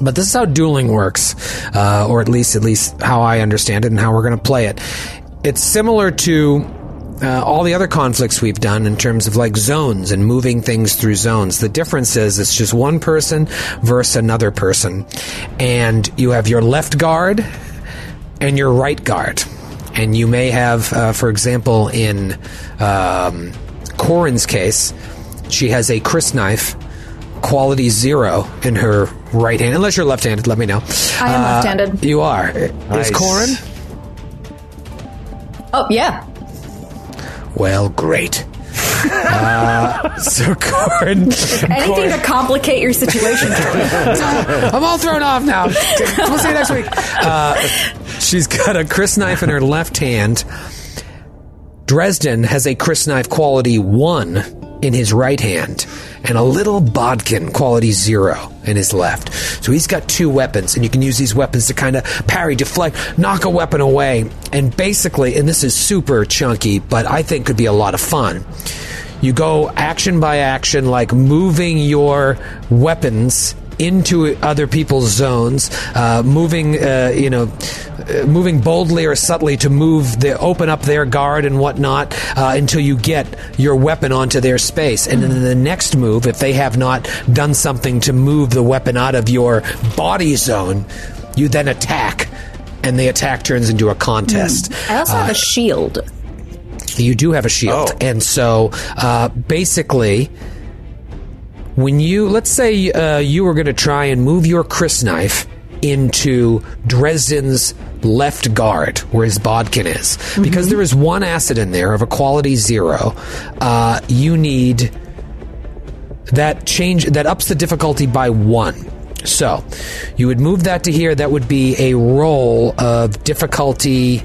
But this is how dueling works, uh, or at least at least how I understand it and how we're going to play it. It's similar to uh, all the other conflicts we've done in terms of like zones and moving things through zones. The difference is it's just one person versus another person, and you have your left guard and your right guard. And you may have, uh, for example, in um, Corin's case, she has a crysknife, quality zero in her right hand. Unless you're left-handed, let me know. I am Uh, left-handed. You are. Nice. Is Corin? Oh, yeah. Well, great. Uh, so Anything to complicate your situation. I'm all thrown off now. We'll see you next week. Uh, she's got a crysknife in her left hand. Dresden has a crysknife quality one in his right hand and a little bodkin quality zero in his left. So he's got two weapons, and you can use these weapons to kind of parry, deflect, knock a weapon away. And basically, and this is super chunky, but I think could be a lot of fun. You go action by action, like moving your weapons into other people's zones, uh, moving, uh, you know, uh, moving boldly or subtly to move the open up their guard and whatnot uh, until you get your weapon onto their space. And then the next move, if they have not done something to move the weapon out of your body zone, you then attack. And the attack turns into a contest. I also have a shield. You do have a shield. Oh. And so uh, basically, when you let's say uh, you were going to try and move your crysknife into Dresden's left guard where his bodkin is. Because there is one asset in there of a quality zero uh, you need that change that ups the difficulty by one. So you would move that to here. That would be a roll of difficulty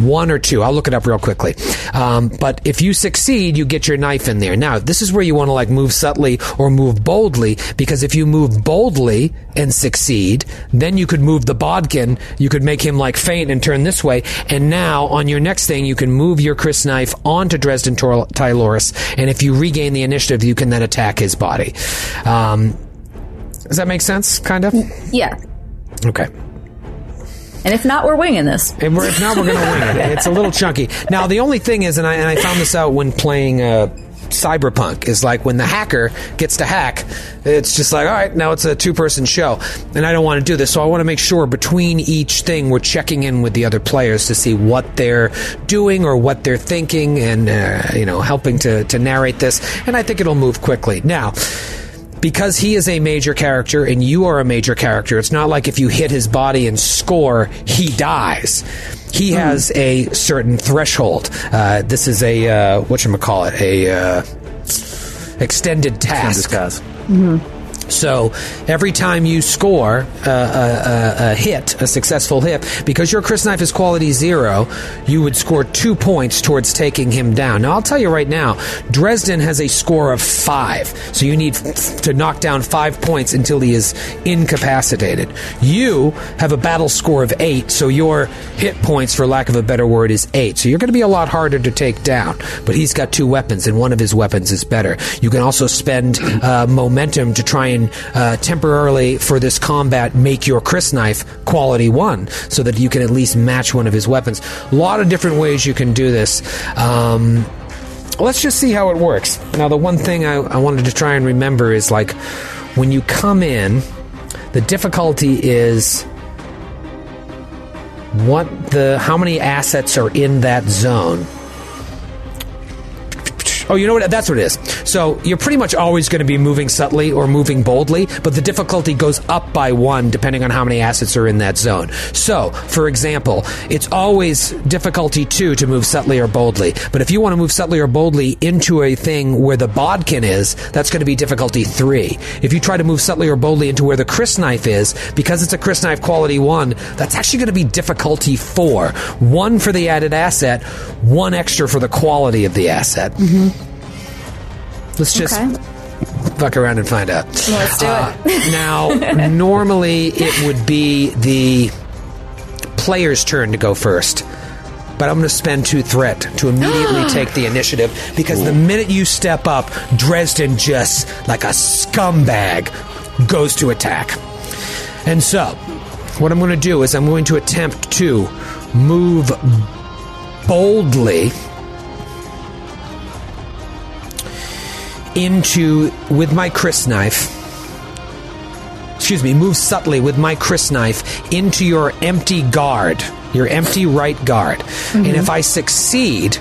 one or two. I'll look it up real quickly. Um, but if you succeed, you get your knife in there. Now, this is where you want to like move subtly or move boldly because if you move boldly and succeed, then you could move the bodkin. You could make him like faint and turn this way. And now on your next thing, you can move your crysknife onto Dresden Tor- Tyloris. And if you regain the initiative, you can then attack his body. Um, does that make sense? Kind of? Yeah. Okay. And if not, we're winging this. We're, if not, we're going to wing it. It's a little chunky. Now, the only thing is, and I, and I found this out when playing uh, Cyberpunk, is like when the hacker gets to hack, it's just like, all right, now it's a two person show. And I don't want to do this. So I want to make sure between each thing, we're checking in with the other players to see what they're doing or what they're thinking and, uh, you know, helping to, to narrate this. And I think it'll move quickly. Now, because he is a major character and you are a major character, it's not like if you hit his body and score, he dies. He has a certain threshold. Uh, this is a uh, what you call it a uh, extended task. Discuss. So every time you score a, a, a, hit, a successful hit, because your crysknife is quality zero, you would score two points towards taking him down. Now I'll tell you right now, Dresden has a score of five, so you need to knock down five points until he is incapacitated. You have a battle score of eight, so your hit points, for lack of a better word, is eight. So you're going to be a lot harder to take down. But he's got two weapons, and one of his weapons is better. You can also spend uh, momentum to try and uh, temporarily, for this combat, make your crysknife quality one, so that you can at least match one of his weapons. A lot of different ways you can do this. Um, let's just see how it works. Now, the one thing I, I wanted to try and remember is like when you come in, the difficulty is what the how many assets are in that zone. Oh, you know what? That's what it is. So you're pretty much always going to be moving subtly or moving boldly, but the difficulty goes up by one depending on how many assets are in that zone. So, for example, it's always difficulty two to move subtly or boldly. But if you want to move subtly or boldly into a thing where the bodkin is, that's going to be difficulty three. If you try to move subtly or boldly into where the crysknife is, because it's a crysknife quality one, that's actually going to be difficulty four. One for the added asset, one extra for the quality of the asset. Mm-hmm. Let's just Okay. fuck around and find out. Let's do Uh, it. now, normally it would be the player's turn to go first. But I'm going to spend two threat to immediately take the initiative because the minute you step up, Dresden just like a scumbag goes to attack. And so, what I'm going to do is I'm going to attempt to move boldly into with my crysknife. Excuse me, move subtly with my crysknife into your empty guard, your empty right guard. And if I succeed,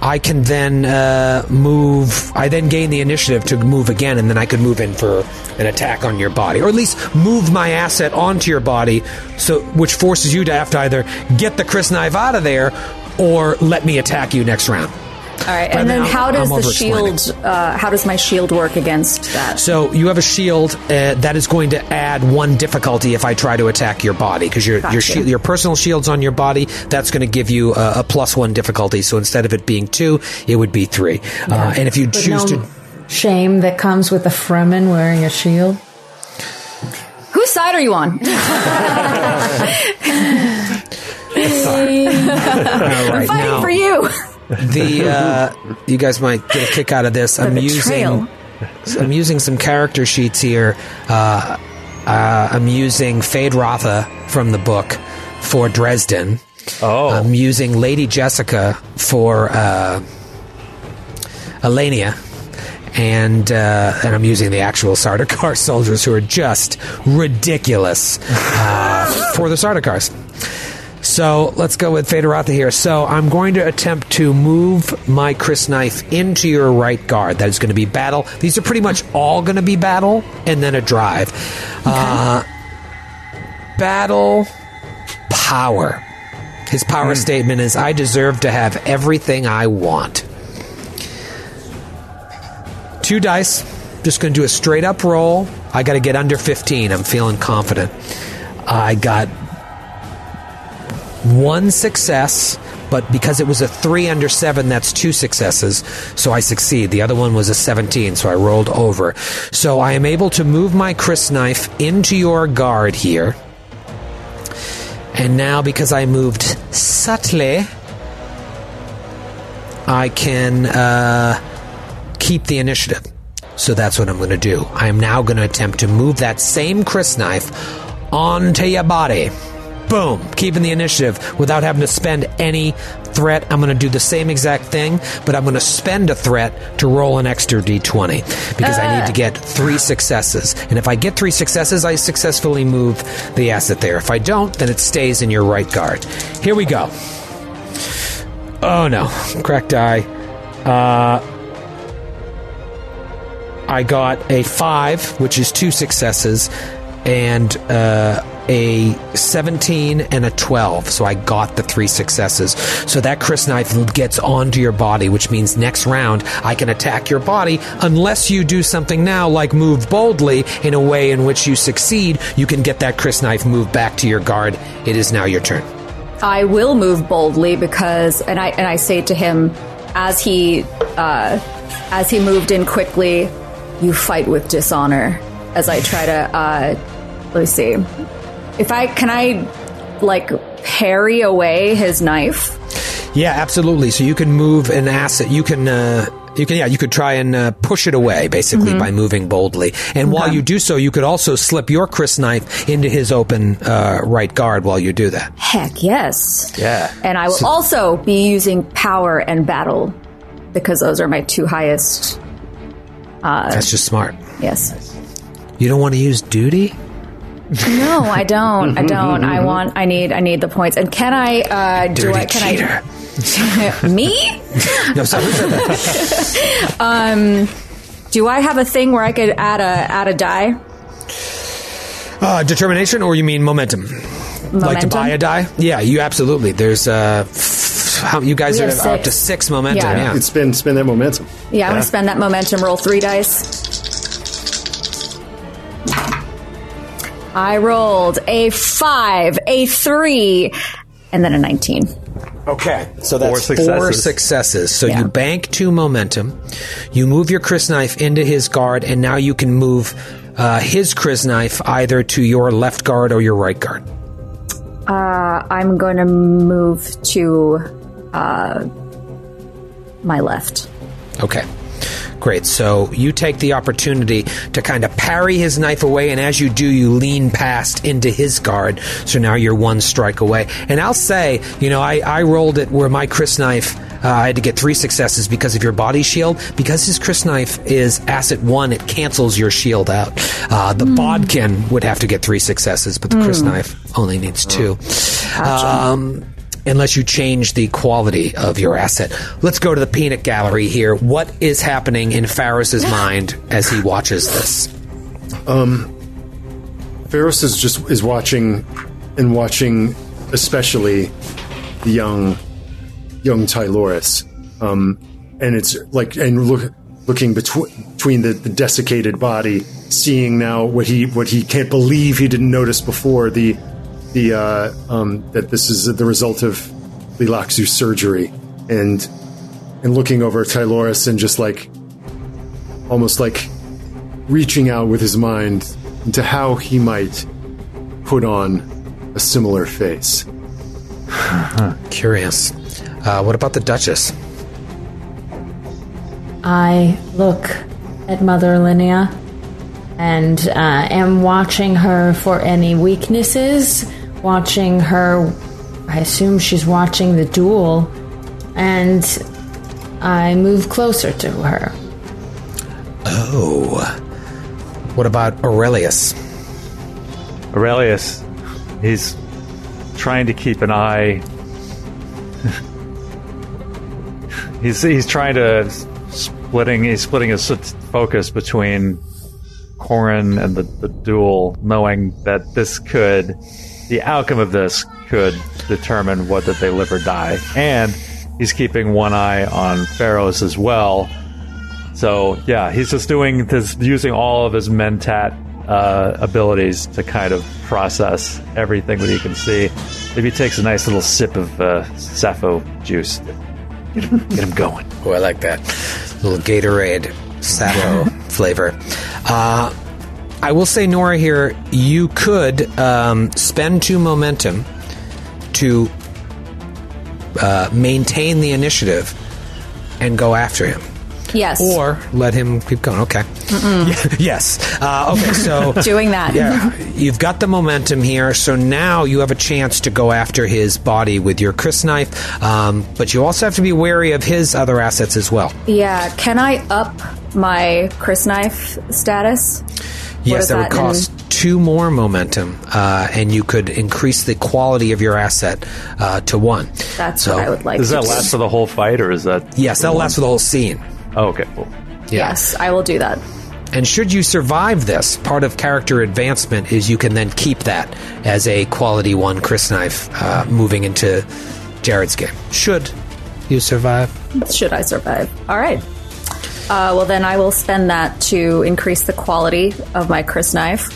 I can then uh, move. I then gain the initiative to move again, and then I could move in for an attack on your body, or at least move my asset onto your body, so which forces you to have to either get the crysknife out of there or let me attack you next round. All right. And then now how does I'm the shield? Uh, how does my shield work against that? So you have a shield uh, that is going to add one difficulty if I try to attack your body because your your Gotcha. shield, your personal shield's on your body. That's going to give you a, a plus one difficulty. So instead of it being two, it would be three. Uh, and if you But choose no to, shame that comes with a Fremen wearing a shield. Whose side are you on? I'm Fighting now, for you. The uh, you guys might get a kick out of this. I'm using I'm using some character sheets here. Uh, uh, I'm using Feyd-Rautha from the book for Dresden. Oh, I'm using Lady Jessica for uh, Elenia. And uh, and I'm using the actual Sardaukar soldiers who are just ridiculous uh, for the Sardaukars. So let's go with Feyd-Rautha here. So I'm going to attempt to move my crysknife into your right guard. That is going to be battle. These are pretty much all going to be battle and then a drive. Uh, battle power. His power statement is I deserve to have everything I want. Two dice. Just going to do a straight up roll. I got to get under 15. I'm feeling confident. I got one success, but because it was a three under seven, that's two successes. So I succeed. The other one was a 17, so I rolled over. So I am able to move my crysknife into your guard here. And now, because I moved subtly, I can uh, keep the initiative. So that's what I'm going to do. I am now going to attempt to move that same crysknife onto your body. Boom, keeping the initiative without having to spend any threat. I'm going to do the same exact thing, but I'm going to spend a threat to roll an extra d20 because I need to get three successes. And if I get three successes, I successfully move the asset there. If I don't, then it stays in your right guard. Here we go. Oh no, cracked die. Uh, I got a five, which is two successes, and uh, a 17 and a 12. So I got the three successes. So that crysknife gets onto your body, which means next round I can attack your body unless you do something now like move boldly in a way in which you succeed. You can get that crysknife moved back to your guard. It is now your turn. I will move boldly because, and I and I say to him as he uh, as he moved in quickly, you fight with dishonor. As I try to, uh, let me see, if I can I like parry away his knife. Yeah, absolutely. So you can move an asset. You can. Uh, you can, yeah, you could try and uh, push it away basically by moving boldly. And while you do so, you could also slip your crysknife into his open uh, right guard while you do that. Heck yes. Yeah. And I will also be using power and battle because those are my two highest. Uh, that's just smart. Yes. You don't want to use duty? No, I don't. I don't. I want. I need. I need the points. And can I? Uh, do Dirty I? Can cheater. I? Me? No, sorry. who said that? Do I have a thing where I could add a add a die? Uh, determination, or you mean momentum? Like to buy a die? Yeah, you absolutely. There's uh, f- how you guys We are up to six. six momentum. Yeah. Yeah. It's spend spend that momentum. Yeah, I'm gonna spend that momentum. Roll three dice. I rolled a five, a three, and then a nineteen. Okay, so that's Four four successes. successes. So Yeah. you bank two momentum, you move your crysknife into his guard, and now you can move uh, his crysknife either to your left guard or your right guard. Uh, I'm going to move to uh, my left. Okay. Great. So you take the opportunity to kind of parry his knife away, and as you do, you lean past into his guard. So now you're one strike away. And I'll say, you know, I, I rolled it where my crysknife, uh, I had to get three successes because of your body shield. Because his crysknife is asset one, it cancels your shield out. Uh, the bodkin would have to get three successes, but the crysknife only needs two. Um, unless you change the quality of your asset. Let's go to the peanut gallery here. What is happening in Farris's mind as he watches this? Ferris is just is watching and watching, especially the young young Tyloris, um, and it's like and look looking betw- between the, the desiccated body, seeing now what he what he can't believe he didn't notice before the the uh, um, that this is the result of Tleilaxu's surgery, and and looking over at Tyloris and just like almost like reaching out with his mind into how he might put on a similar face. Curious. Uh, what about the Duchess? I look at Mother Linnea and uh, am watching her for any weaknesses, watching her. I assume she's watching the duel, and I move closer to her. Oh. What about Aurelius? Aurelius, he's trying to keep an eye. he's he's trying to splitting he's splitting his focus between Corin and the, the duel, knowing that this could the outcome of this could determine whether they live or die, and he's keeping one eye on Pharaohs as well. So yeah, he's just doing this using all of his mentat uh, abilities to kind of process everything that he can see. Maybe he takes a nice little sip of uh, sapho juice. Get him, get him going. Oh, I like that. little Gatorade sapho flavor. Uh, I will say, Noura, here, you could um, spend two momentum to uh, maintain the initiative and go after him. Yes. Or let him keep going. Okay. yes. Uh, okay, so. Doing that. Yeah. You've got the momentum here, so now you have a chance to go after his body with your crysknife, um, but you also have to be wary of his other assets as well. Yeah. Can I up my crysknife status? Yes, is that would that in- cost two more momentum, uh, and you could increase the quality of your asset uh, to one. That's So- what I would like. Does to that do. last for the whole fight, or is that? Yes, that'll last for the whole scene. Oh, okay, cool. Yeah. Yes, I will do that. And should you survive this, part of character advancement is you can then keep that as a quality one crysknife uh, moving into Jared's game. Should you survive? Should I survive? All right. Uh, well, then I will spend that to increase the quality of my crysknife.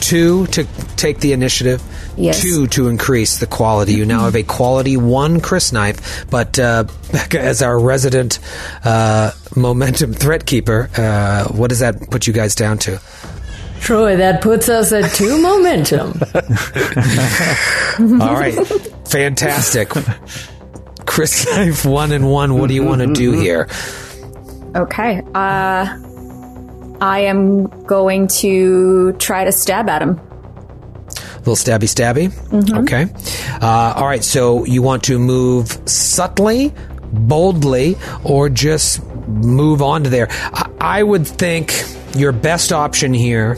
Two to take the initiative. Yes. Two to increase the quality. You now have a quality one crysknife, but uh, Becca, as our resident uh, momentum threat keeper, uh, what does that put you guys down to? Troy, that puts us at two momentum. All right, fantastic. crysknife one and one. What do you want to do here? Okay. Uh, I am going to try to stab at him. little stabby stabby. Okay. Uh, all right. So you want to move subtly, boldly, or just move on to there. I, I would think your best option here.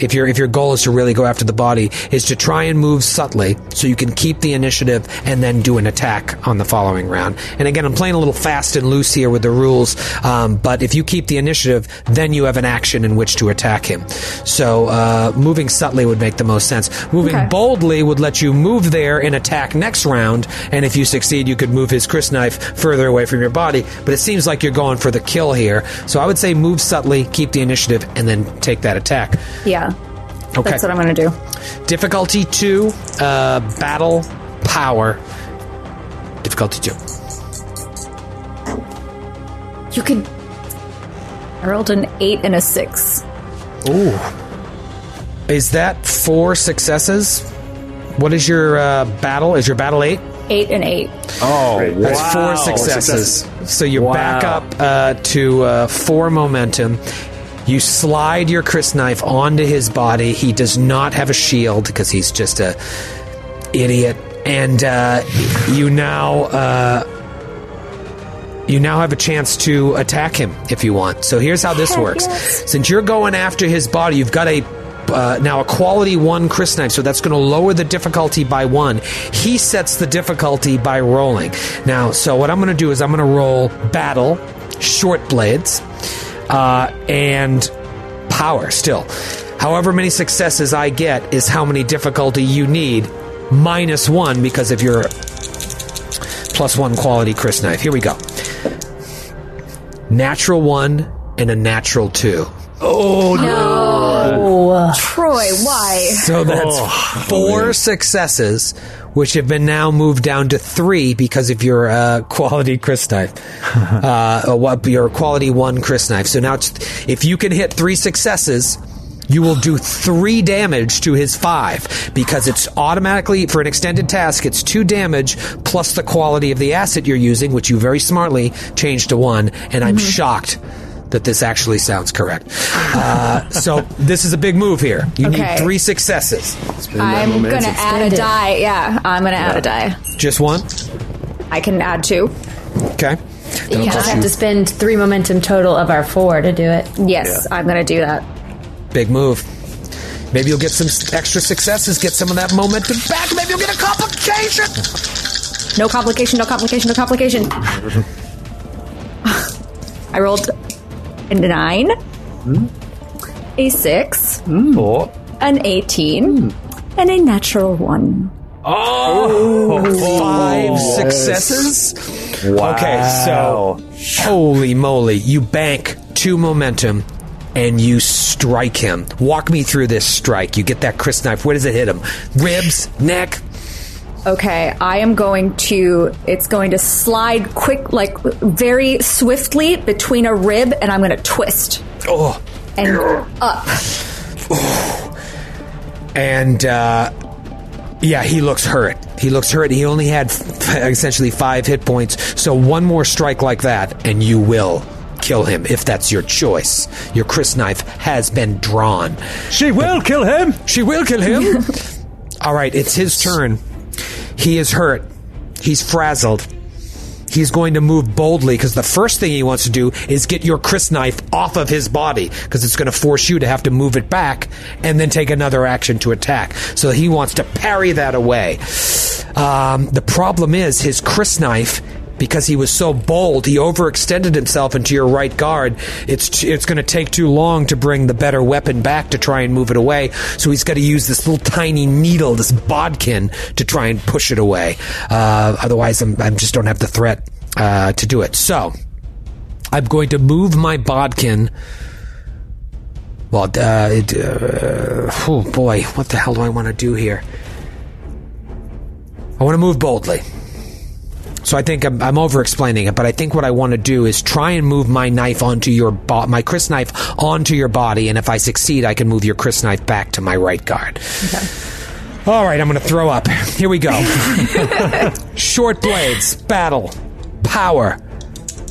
If your if your goal is to really go after the body, is to try and move subtly so you can keep the initiative and then do an attack on the following round. And again, I'm playing a little fast and loose here with the rules, um, but if you keep the initiative, then you have an action in which to attack him. So uh, moving subtly would make the most sense. Moving Okay. boldly would let you move there and attack next round, and if you succeed, you could move his crysknife further away from your body. But it seems like you're going for the kill here, so I would say move subtly, keep the initiative, and then take that attack. Yeah. Okay. That's what I'm going to do. Difficulty two, uh, battle power. Difficulty two. You could. I rolled an eight and a six. Ooh. Is that four successes? What is your uh, battle? Is your battle eight? Eight and eight. Oh, That's four successes. So you're back up uh, to uh, four momentum. You slide your crysknife onto his body. He does not have a shield because he's just a idiot. And uh, you now uh, you now have a chance to attack him if you want. So here's how this works. Since you're going after his body, you've got a uh, now a quality one crysknife, so that's going to lower the difficulty by one. He sets the difficulty by rolling. Now, so what I'm going to do is I'm going to roll battle, short blades, uh, and power still. However many successes I get is how many difficulty you need, minus one because of your plus one quality crysknife. Here we go. Natural one and a natural two. Troy, why? So that's four successes, which have been now moved down to three because of your uh, quality crysknife. uh, uh, what your quality one crysknife. So now, it's, if you can hit three successes. You will do three damage to his five because it's automatically for an extended task. It's two damage plus the quality of the asset you're using, which you very smartly changed to one. And I'm shocked that this actually sounds correct. Uh, so this is a big move here. You Okay. need three successes. I'm going to add a die. Yeah, I'm going to add a die. Just one? I can add two. Okay. You just have to spend three momentum total of our four to do it. Yes, I'm going to do that. Big move. Maybe you'll get some s- extra successes, get some of that momentum back. Maybe you'll get a complication. No complication, no complication, no complication. I rolled a nine, hmm? a six, Oh. an 18, hmm. and a natural one. Oh, five successes. Okay, so holy moly, you bank two momentum and you strike him. Walk me through this strike. You get that crysknife. Where does it hit him? Ribs, neck. Okay, I am going to, it's going to slide quick, like very swiftly between a rib, and I'm going to twist Oh, and up. and uh, yeah, he looks hurt. He looks hurt. He only had f- essentially five hit points. So one more strike like that, and you will kill him if that's your choice. Your crysknife has been drawn. She will kill him. She will kill him. All right, it's his turn. He is hurt. He's frazzled. He's going to move boldly because the first thing he wants to do is get your crysknife off of his body because it's going to force you to have to move it back and then take another action to attack. So he wants to parry that away. Um, the problem is his crysknife because he was so bold, he overextended himself into your right guard. It's it's going to take too long to bring the better weapon back to try and move it away. So he's got to use this little tiny needle, this bodkin, to try and push it away. Uh, otherwise, I'm, I just don't have the threat uh, to do it. So I'm going to move my bodkin. Well, uh, it, oh boy, what the hell do I want to do here? I want to move boldly. So I think I'm, I'm over explaining it, but I think what I want to do is try and move my knife onto your bo- my crysknife onto your body, and if I succeed, I can move your crysknife back to my right guard. All right, I'm going to throw up. Here we go. Short blades, battle, power.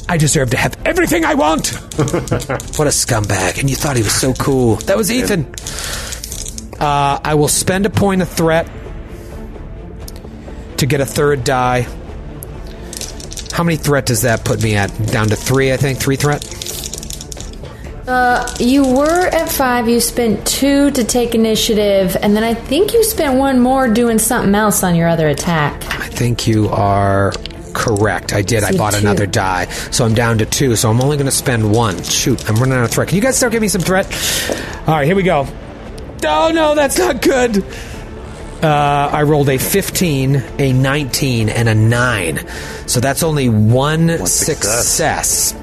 I deserve to have everything I want. what a scumbag! And you thought he was so cool. That was Ethan. Uh, I will spend a point of threat to get a third die. How many threat does that put me at? Down to three, I think. Three threat. Uh, You were at five. You spent two to take initiative, and then I think you spent one more doing something else on your other attack. I think you are correct. I did. I bought two. another die, so I'm down to two. So I'm only going to spend one. Shoot, I'm running out of threat. Can you guys start giving me some threat? All right, here we go. Oh no, that's not good. Uh, I rolled a 15, a 19, and a 9. So that's only one, success.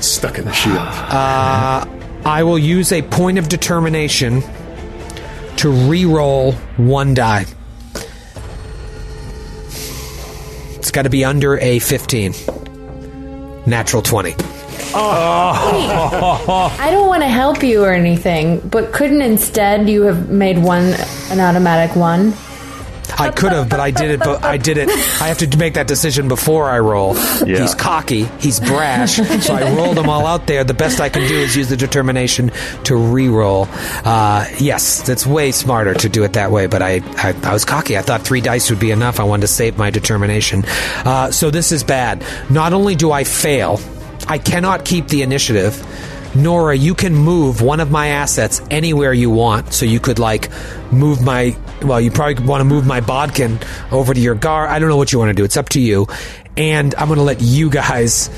Stuck in the shield. I will use a point of determination to re-roll one die. It's got to be under a 15. Natural 20. I don't want to help you or anything, but couldn't instead you have made one an automatic one? I could have, but I did it. But I did it. I have to make that decision before I roll. Yeah. He's cocky. He's brash. so I rolled them all out there. The best I can do is use the determination to re-roll. Uh, yes, that's way smarter to do it that way. But I, I, I was cocky. I thought three dice would be enough. I wanted to save my determination. Uh, so this is bad. Not only do I fail, I cannot keep the initiative. Noura, you can move one of my assets anywhere you want. So you could like move my well, you probably want to move my bodkin over to your guard. I don't know what you want to do. It's up to you. And I'm going to let you guys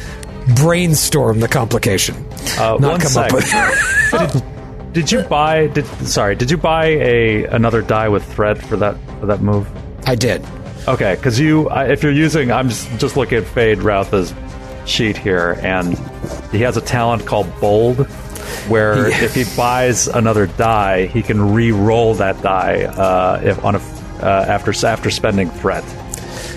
brainstorm the complication. Uh, Not one come sec. up with. Did you buy? Did sorry? Did you buy a another die with thread for that for that move? I did. Okay, because you, I- if you're using, I'm just just looking at Feyd-Rautha's sheet here, and he has a talent called Bold, where Yeah. if he buys another die, he can re-roll that die uh, if on a uh, after after spending threat.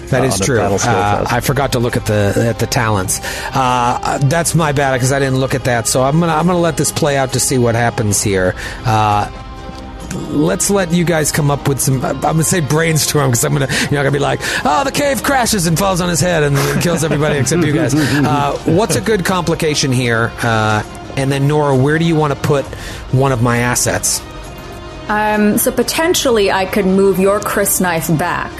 That uh, is true. Uh. I forgot to look at the at the talents. Uh, that's my bad because I didn't look at that. So I'm gonna I'm gonna let this play out to see what happens here. Let's let you guys come up with some. I'm gonna say brainstorm because I'm gonna you're not gonna be like, oh, the cave crashes and falls on his head and kills everybody except you guys. Uh, what's a good complication here? Uh, and then Noura, where do you want to put one of my assets? Um, so potentially I could move your crysknife back.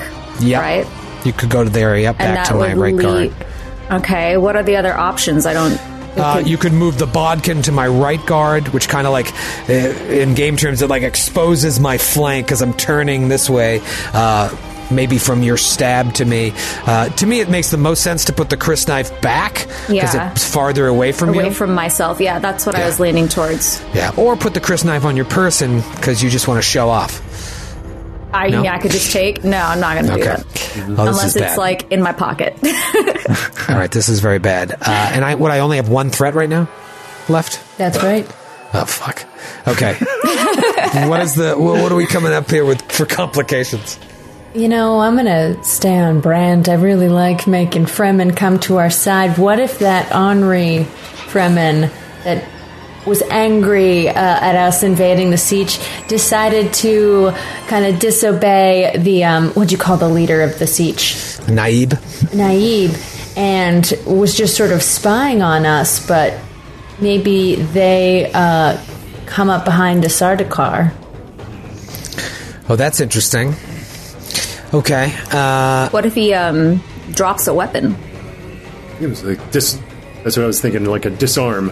Yeah, Right? You could go to there. Yep, And back that to my right lead. guard. Okay, what are the other options? I don't. Uh, you could move the bodkin to my right guard, which kind of like, uh, in game terms, it like exposes my flank because I'm turning this way. Uh, maybe from your stab to me. Uh, to me, it makes the most sense to put the crysknife back because Yeah. it's farther away from me. Away you. from myself. Yeah, that's what I was leaning towards. yeah, or put the crysknife on your person because you just want to show off. I, No? yeah, I could just take. No, I'm not going to do that. Oh, Unless it's bad. like in my pocket. All right, this is very bad. Uh, and I, what? I only have one threat right now left. That's right. Oh fuck. Okay. what is the? What, what are we coming up here with for complications? You know, I'm gonna stay on brand. I really like making Fremen come to our side. What if that Henri Fremen that was angry uh, at us invading the sietch decided to kind of disobey the um, what do you call the leader of the sietch, Naib. Naib, and was just sort of spying on us, but maybe they uh, come up behind the Sardaukar. Oh, that's interesting. Okay. Uh, what if he um, drops a weapon? It was like dis. That's what I was thinking, like a disarm.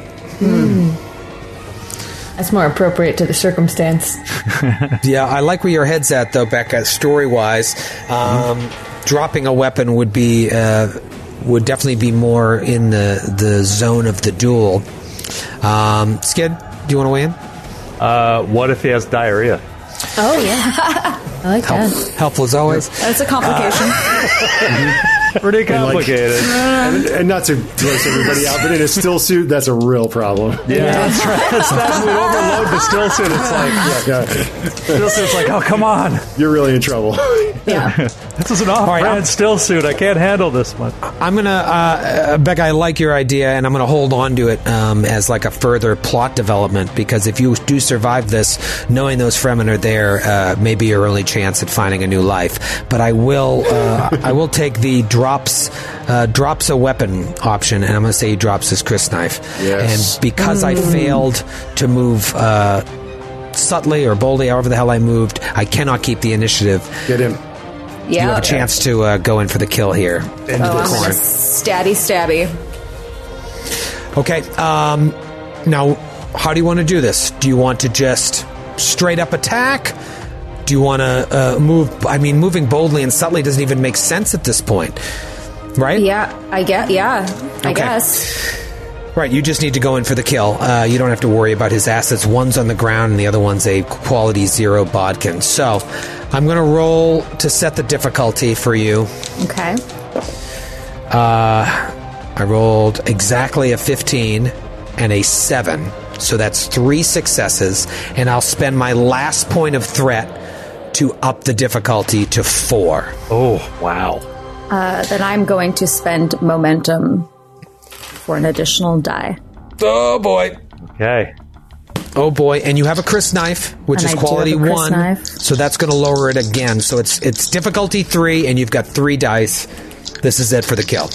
That's more appropriate to the circumstance. yeah, I like where your head's at, though, Becca. Story wise, um, dropping a weapon would be uh, would definitely be more in the the zone of the duel. Um, Skid, do you want to weigh in? Uh, what if he has diarrhea? Oh yeah, I like that. Helpful as always. That's a complication. Pretty complicated. And, and not to gross everybody out, but in a still suit, that's a real problem. yeah, that's right. That's that we overload the still suit. It's like Yeah, still suit's like, oh come on, you're really in trouble. yeah. this is an off-brand I'm- still suit. I can't handle this one. I'm gonna, uh, uh, Becca. I like your idea, and I'm gonna hold on to it um, as like a further plot development because if you do survive this, knowing those Fremen are there, uh, may be your only chance at finding a new life. But I will, uh, I will take the drops, uh, drops a weapon option, and I'm gonna say he drops his crysknife. Yes. And because I failed to move. Uh, Subtly or boldly, however the hell I moved, I cannot keep the initiative. Get him. Yeah. You have a chance to uh, go in for the kill here. Into Oh, the I'm corn. stabby stabby. Okay. Um, now, how do you want to do this? Do you want to just straight up attack? Do you want to uh, move? I mean, moving boldly and subtly doesn't even make sense at this point, right? Yeah, I get. Yeah, I Okay. guess. Right. You just need to go in for the kill. Uh, you don't have to worry about his assets. One's on the ground, and the other one's a quality zero bodkin. So, I'm going to roll to set the difficulty for you. Okay. I rolled exactly a 15 and a 7. So that's three successes, and I'll spend my last point of threat to up the difficulty to 4. Oh wow. Uh, then I'm going to spend momentum for an additional die. Oh boy. Okay. Oh boy, and you have a crysknife, which And is I do quality have a Chris 1. knife. So that's going to lower it again. So it's it's difficulty 3 and you've got 3 dice. This is it for the kill.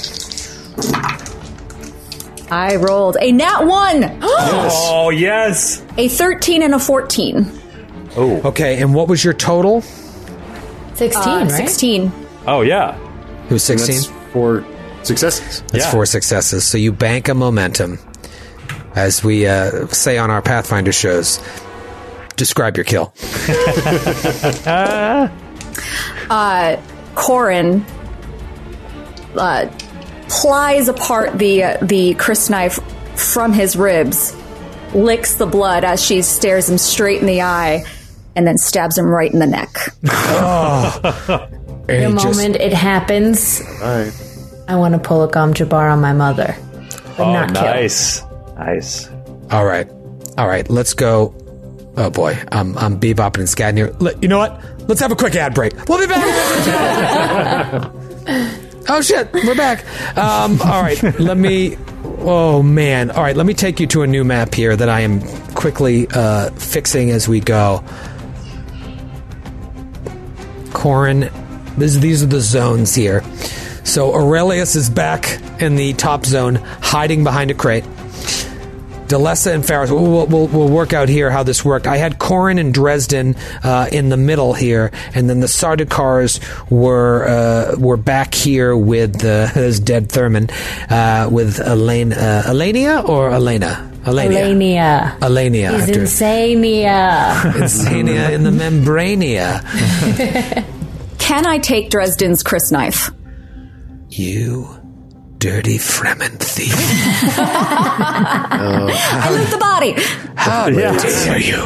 I rolled a nat one, Oh yes. a 13 and a 14. Okay, and what was your total? Sixteen, Uh, right? 16. Oh yeah. It was 16. That's four successes. That's Yeah. four successes. So you bank a momentum. As we uh, say on our Pathfinder shows, describe your kill. Corin uh, plies apart the uh, the crysknife from his ribs, licks the blood as she stares him straight in the eye, and then stabs him right in the neck. The And just- moment it happens, All right. I want to pull a Gom Jabbar on my mother, but Oh not kill. nice. Nice. all right, all right. Let's go. Oh boy, I'm I'm bebopping and scatting here. Let- You know what? Let's have a quick ad break. We'll be back. oh shit, we're back. Um, all right, let me. Oh man, all right. Let me take you to a new map here that I am quickly uh, fixing as we go. Corin, this, these are the zones here. So Aurelius is back in the top zone, hiding behind a crate. Delessa and. We'll, we'll, we'll, we'll work out here how this worked. I had Corin and Dresden uh, in the middle here, and then the Sardaukars were uh, were back here with uh, dead Thurman, uh, with Elaine, uh, Elenia or Elena. Elenia. Alania. He's after- insania. Insania in the membrania. Can I take Dresden's crysknife? You dirty Fremen thief. I loot the body. How dare you?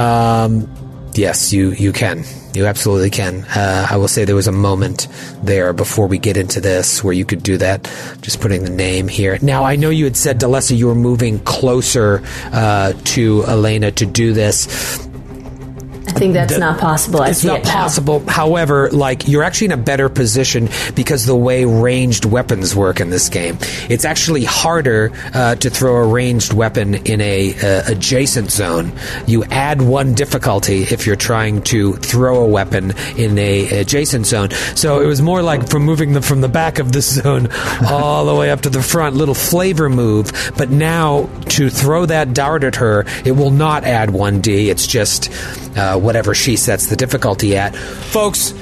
Um, yes, you, you can. You absolutely can. Uh, I will say there was a moment there before we get into this where you could do that. Just putting the name here. Now, I know you had said, Delessa, you were moving closer uh, to Elena to do this. I think that's not possible. I It's not it possible. However, like you're actually in a better position because the way ranged weapons work in this game, it's actually harder uh, to throw a ranged weapon in a uh, adjacent zone. You add one difficulty if you're trying to throw a weapon in a adjacent zone. So it was more like from moving them from the back of this zone all the way up to the front, little flavor move. But now to throw that dart at her, it will not add one D. It's just uh, whatever she sets the difficulty at. Folks,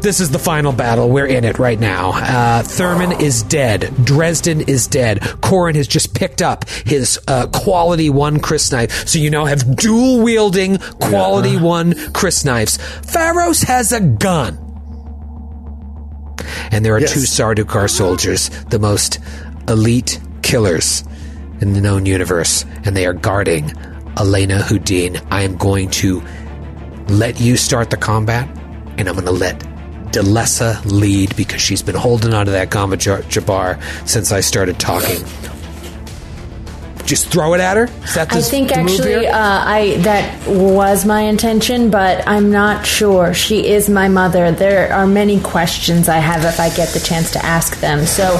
this is the final battle. We're in it right now. Uh, Thurman is dead. Dresden is dead. Corin has just picked up his uh, quality one crysknife. So you now have dual wielding quality one crysknives. Pharos has a gun. And there are Yes. two Sardaukar soldiers, the most elite killers in the known universe, and they are guarding Elena Houdin. I am going to let you start the combat, and I'm going to let Delessa lead because she's been holding onto that Gamba Jar- Jabbar since I started talking. Just throw it at her. Is that the, I think the actually, uh, I that was my intention, but I'm not sure. She is my mother. There are many questions I have if I get the chance to ask them. So,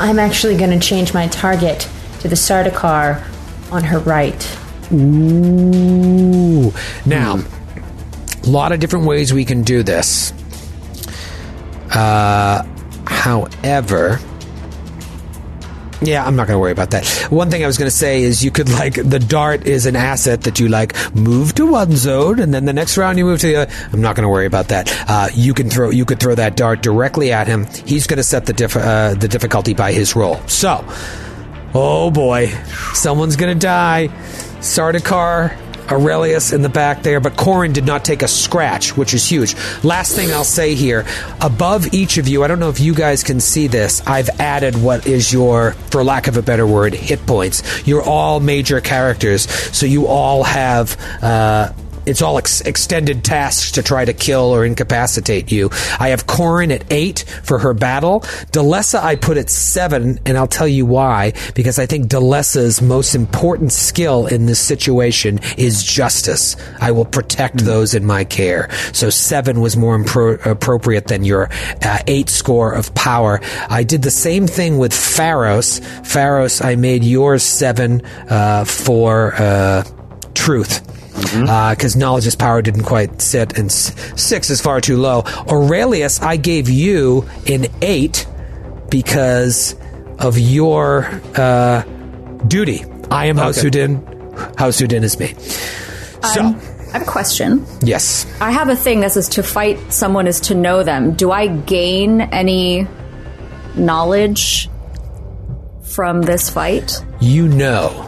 I'm actually going to change my target to the Sardaukar on her right. Ooh. Now, a lot of different ways we can do this. Uh, however, yeah, I'm not going to worry about that. One thing I was going to say is you could like the dart is an asset that you like move to one zone and then the next round you move to the other. I'm not going to worry about that. Uh, you can throw you could throw that dart directly at him. He's going to set the uh, the difficulty by his roll. So, oh boy, someone's going to die. Sardaukar, Aurelius in the back there, but Corin did not take a scratch, which is huge. Last thing I'll say here above each of you, I don't know if you guys can see this, I've added what is your, for lack of a better word, hit points. You're all major characters, so you all have. Uh, it's all ex- extended tasks to try to kill or incapacitate you. I have Corin at eight for her battle. Delessa I put at seven, and I'll tell you why. Because I think Delessa's most important skill in this situation is justice. I will protect those in my care. So seven was more impro- appropriate than your uh, eight score of power. I did the same thing with Pharos. Pharos, I made yours seven uh, for uh, truth Mm-hmm. Uh, because knowledge is power didn't quite sit, and s- six is far too low. Aurelius, I gave you an eight because of your uh, duty. I am House Houdin. House Houdin is me. Um, so, I have a question. yes. I have a thing that says to fight someone is to know them. Do I gain any knowledge from this fight? You know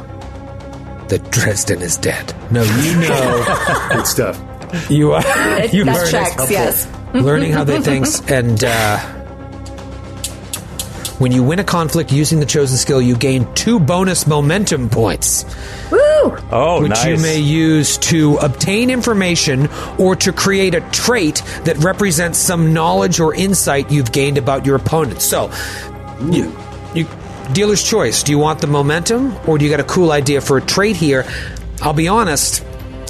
that Dresden is dead. No, you know Good stuff. you are. you that learn- checks, yes. learning how they think, and uh, when you win a conflict using the chosen skill, you gain two bonus momentum points, Woo! Oh, which nice. you may use to obtain information or to create a trait that represents some knowledge or insight you've gained about your opponent. So, you, you, dealer's choice. Do you want the momentum, or do you got a cool idea for a trait here? I'll be honest.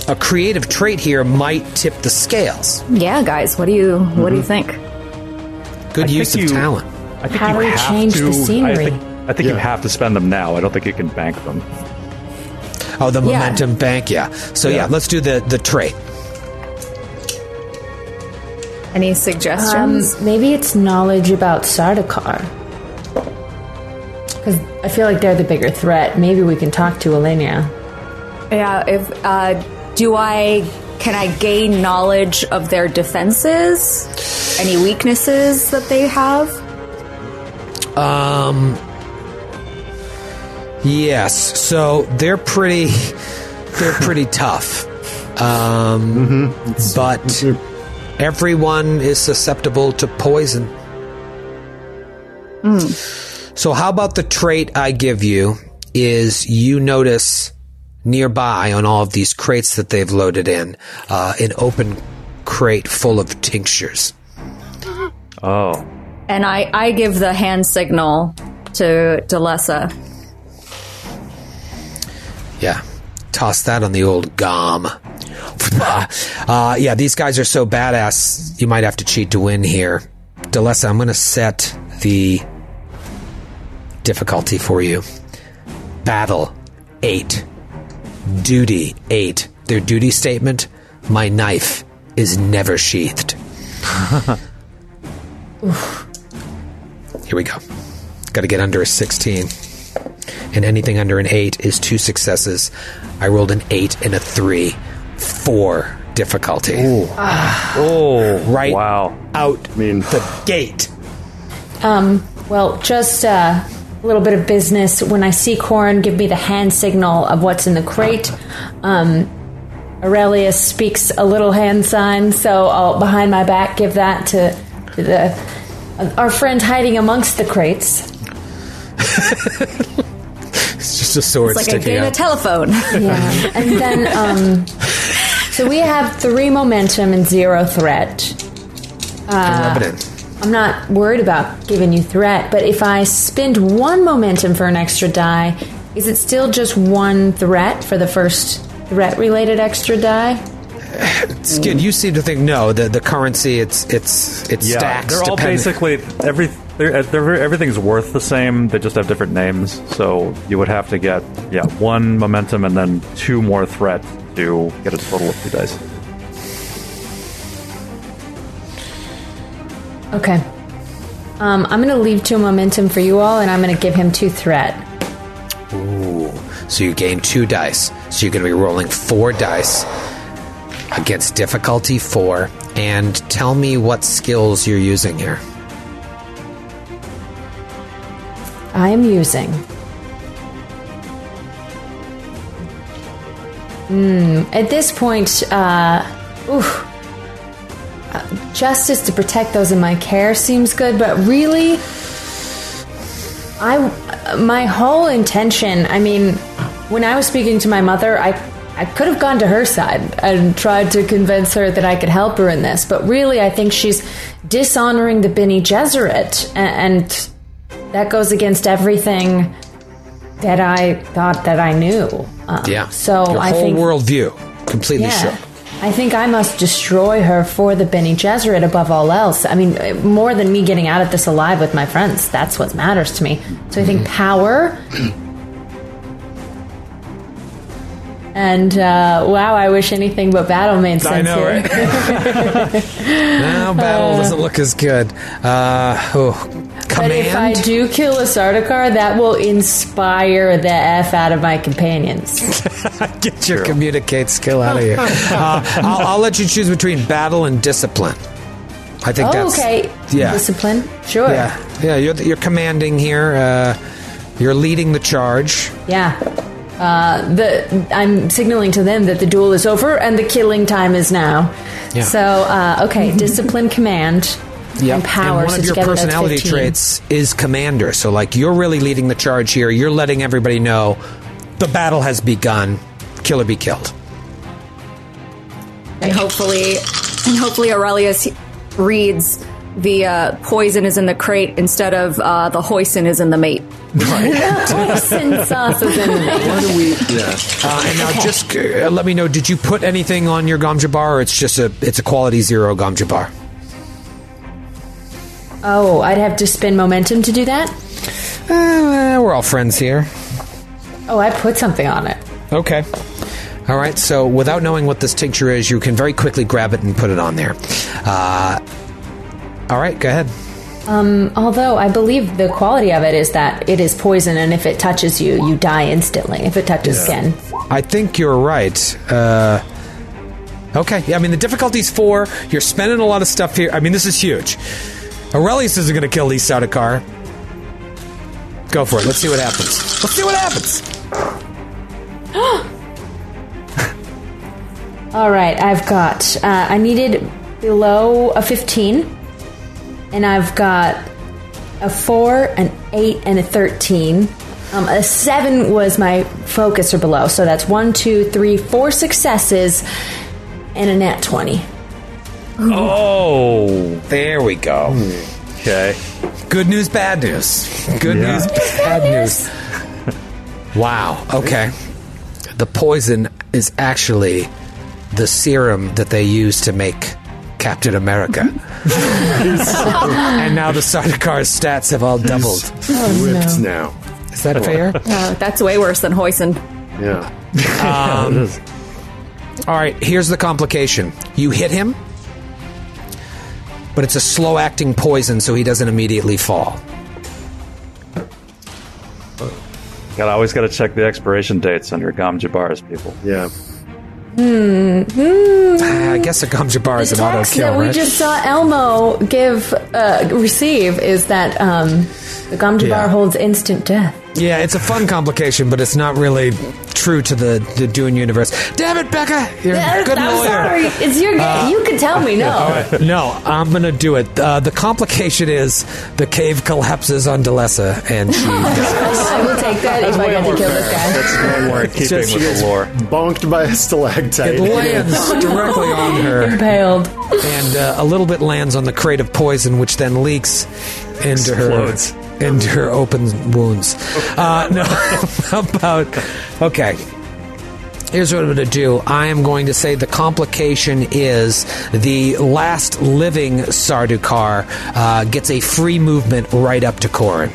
A creative trait here might tip the scales. Yeah, guys, what do you what do you think? Good I use of think you- talent. I think How you do we have change to, the scenery? I think, I think you have to spend them now. I don't think you can bank them. Oh, the Yeah. momentum bank, yeah. So yeah. Yeah. let's do the the trait. Any Um, suggestions? maybe it's knowledge about Sardaukar. Because I feel like they're the bigger threat. Maybe we can talk to Elenia. Yeah, if uh, do I can I gain knowledge of their defenses? Any weaknesses that they have? Um. Yes. So they're pretty. They're pretty tough. Um, but everyone is susceptible to poison. So how about the trait I give you is you notice nearby on all of these crates that they've loaded in uh, an open crate full of tinctures. Oh. And I, I give the hand signal to Delessa. Yeah. Toss that on the old gom. Uh, yeah, these guys are so badass, you might have to cheat to win here. Delessa, I'm going to set the difficulty for you. Battle, 8. Duty, 8. Their duty statement, my knife is never sheathed. Here we go. Got to get under a 16 and anything under an 8 is two successes. I rolled an 8 and a 3. 4 difficulty. Oh. Right Wow. out I mean- the gate. Um, well, just uh, a little bit of business. When I see Corin give me the hand signal of what's in the crate, um, Aurelius speaks a little hand sign, so I'll behind my back give that to, to the uh, our friend hiding amongst the crates. It's just a sword It's like a sticking game of out. telephone. Yeah, and then um, so we have three momentum and zero threat. Rub it in. I'm not worried about giving you threat, but if I spend one momentum for an extra die, is it still just one threat for the first threat related extra die? Skid, you seem to think no. The the currency it's it's it Yeah, stacks. they're all depending- basically every. They're, uh, they're, everything's worth the same. They just have different names. So you would have to get yeah one momentum and then two more threat to get a total of two dice. Okay. Um, I'm going to leave two momentum for you all, and I'm going to give him two threat. Ooh. So you gain two dice. So you're going to be rolling four dice against difficulty four. And tell me what skills you're using here. I am using. Hmm. At this point, uh, oof. Justice to protect those in my care seems good, but really, I, my whole intention. I mean, when I was speaking to my mother, I, I could have gone to her side and tried to convince her that I could help her in this, but really, I think she's dishonoring the Bene Gesserit, a- and that goes against everything that I thought that I knew. Um, Yeah. So Your I whole think worldview completely yeah. shook. I think I must destroy her for the Bene Gesserit above all else. I mean, more than me getting out of this alive with my friends. That's what matters to me. So I think power. And uh, wow, I wish anything but battle made sense know, here. Now battle doesn't look as good. Uh, oh, But if I command. do kill a Sardaukar, that will inspire the F out of my companions. Get your communicate skill out of here. Uh, I'll, I'll let you choose between battle and discipline. I think oh, that's okay. Yeah. Discipline. Sure. Yeah, yeah. You're you're commanding here. Uh, you're leading the charge. Yeah. Uh, the I'm signaling to them that the duel is over and the killing time is now. Yeah. So uh, okay, discipline, command, and power. And one so of your together personality traits is commander. So, like, you're really leading the charge here. You're letting everybody know the battle has begun. Kill or be killed. and hopefully, and hopefully Aurelius reads the uh, poison is in the crate instead of uh, the hoisin is in the mate. Poison sauce is in the name. Why do we? Yeah. Uh, and now, just uh, let me know. Did you put anything on your gom jabbar, or it's just a it's a quality zero gom jabbar? Oh, I'd have to spend momentum to do that. Uh, we're all friends here. Oh, I put something on it. Okay. All right. So, without knowing what this tincture is, you can very quickly grab it and put it on there. Uh, all right. Go ahead. Um, although I believe the quality of it is that it is poison, and if it touches you, you die instantly. If it touches skin, I think you're right. Uh, okay, yeah, I mean the difficulty's four. You're spending a lot of stuff here. I mean this is huge. Aurelius isn't going to kill these Sardaukar. Go for it. Let's see what happens. Let's see what happens. all right. I've got. Uh, I needed below a fifteen, and I've got a four, an eight, and a thirteen. Um, a seven was my focus or below, so that's one, two, three, four successes, and a nat twenty. Oh, There we go. okay. Good news, bad news. Good Yeah. news, bad news. Wow. Okay. The poison is actually the serum that they use to make Captain America. and now the Sardaukar stats have all doubled. Whipped now. Is that fair? Uh, that's way worse than Hoisin. Yeah. All right, here's the complication. You hit him, but it's a slow acting poison, so he doesn't immediately fall. Got always got to check the expiration dates on your Gom Jabars, people. Yeah. Hmm. I guess a gom jabbar is an auto text kill, that we just saw Elmo give uh, receive is that um, the gom jabbar Yeah. holds instant death. Yeah, it's a fun complication, but it's not really true to the, the Dune universe. Damn it, Becca! You're a good I'm lawyer. sorry, it's your game. you can tell me no. No, I'm gonna do it. Uh, the complication is the cave collapses on Delessa, and she. dies. I will take that if I get to kill this guy. That's more in keeping Just she with gets the lore. bonked by a stalactite. it lands directly on her, Impaled. and uh, a little bit lands on the crate of poison, which then leaks into Explodes. her into her open wounds. Uh, no, how about okay. Here's what I'm going to do. I am going to say the complication is the last living Sardaukar uh, gets a free movement right up to Corin.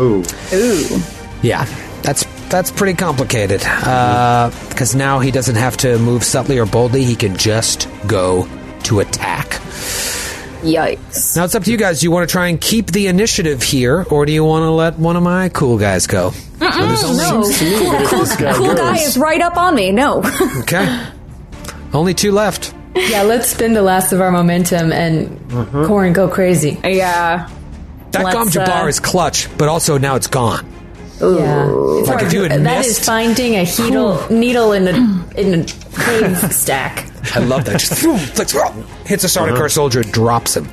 Ooh. Ooh. Yeah, that's that's pretty complicated because now he doesn't have to move subtly or boldly. He can just go to attack. Yikes. Now it's up to you guys. Do you want to try and keep the initiative here, or do you want to let one of my cool guys go? So there's only- No. Cool, cool, this guy cool guy is right up on me. No. Okay, only two left. Yeah, let's spend the last of our momentum and Corin go crazy. yeah. That Let's, Gom Jabbar uh, is clutch, but also now it's gone. Yeah, Like if you to- had that is missed- finding a needle needle in a in a cave stack. I love that. Just flicks, hits a Sardaukar soldier, drops him.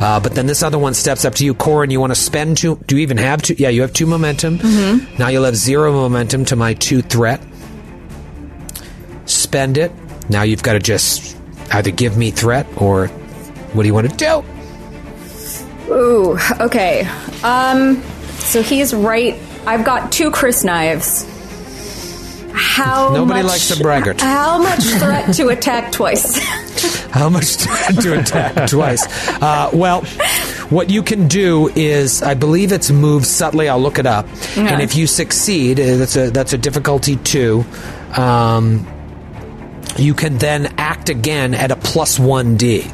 Uh, but then this other one steps up to you, Corin. You want to spend two? Do you even have two? Yeah, you have two momentum. Now you'll have zero momentum to my two threat. Spend it. Now you've got to just either give me threat or what do you want to do? Ooh. Okay. Um. So he's right. I've got two crysknives. How Nobody much, likes a braggart. How much threat to attack twice? How much threat to attack twice? Uh, well, what you can do is, I believe it's move subtly. I'll look it up, and if you succeed, uh, that's a that's a difficulty two. Um, you can then act again at a plus one d.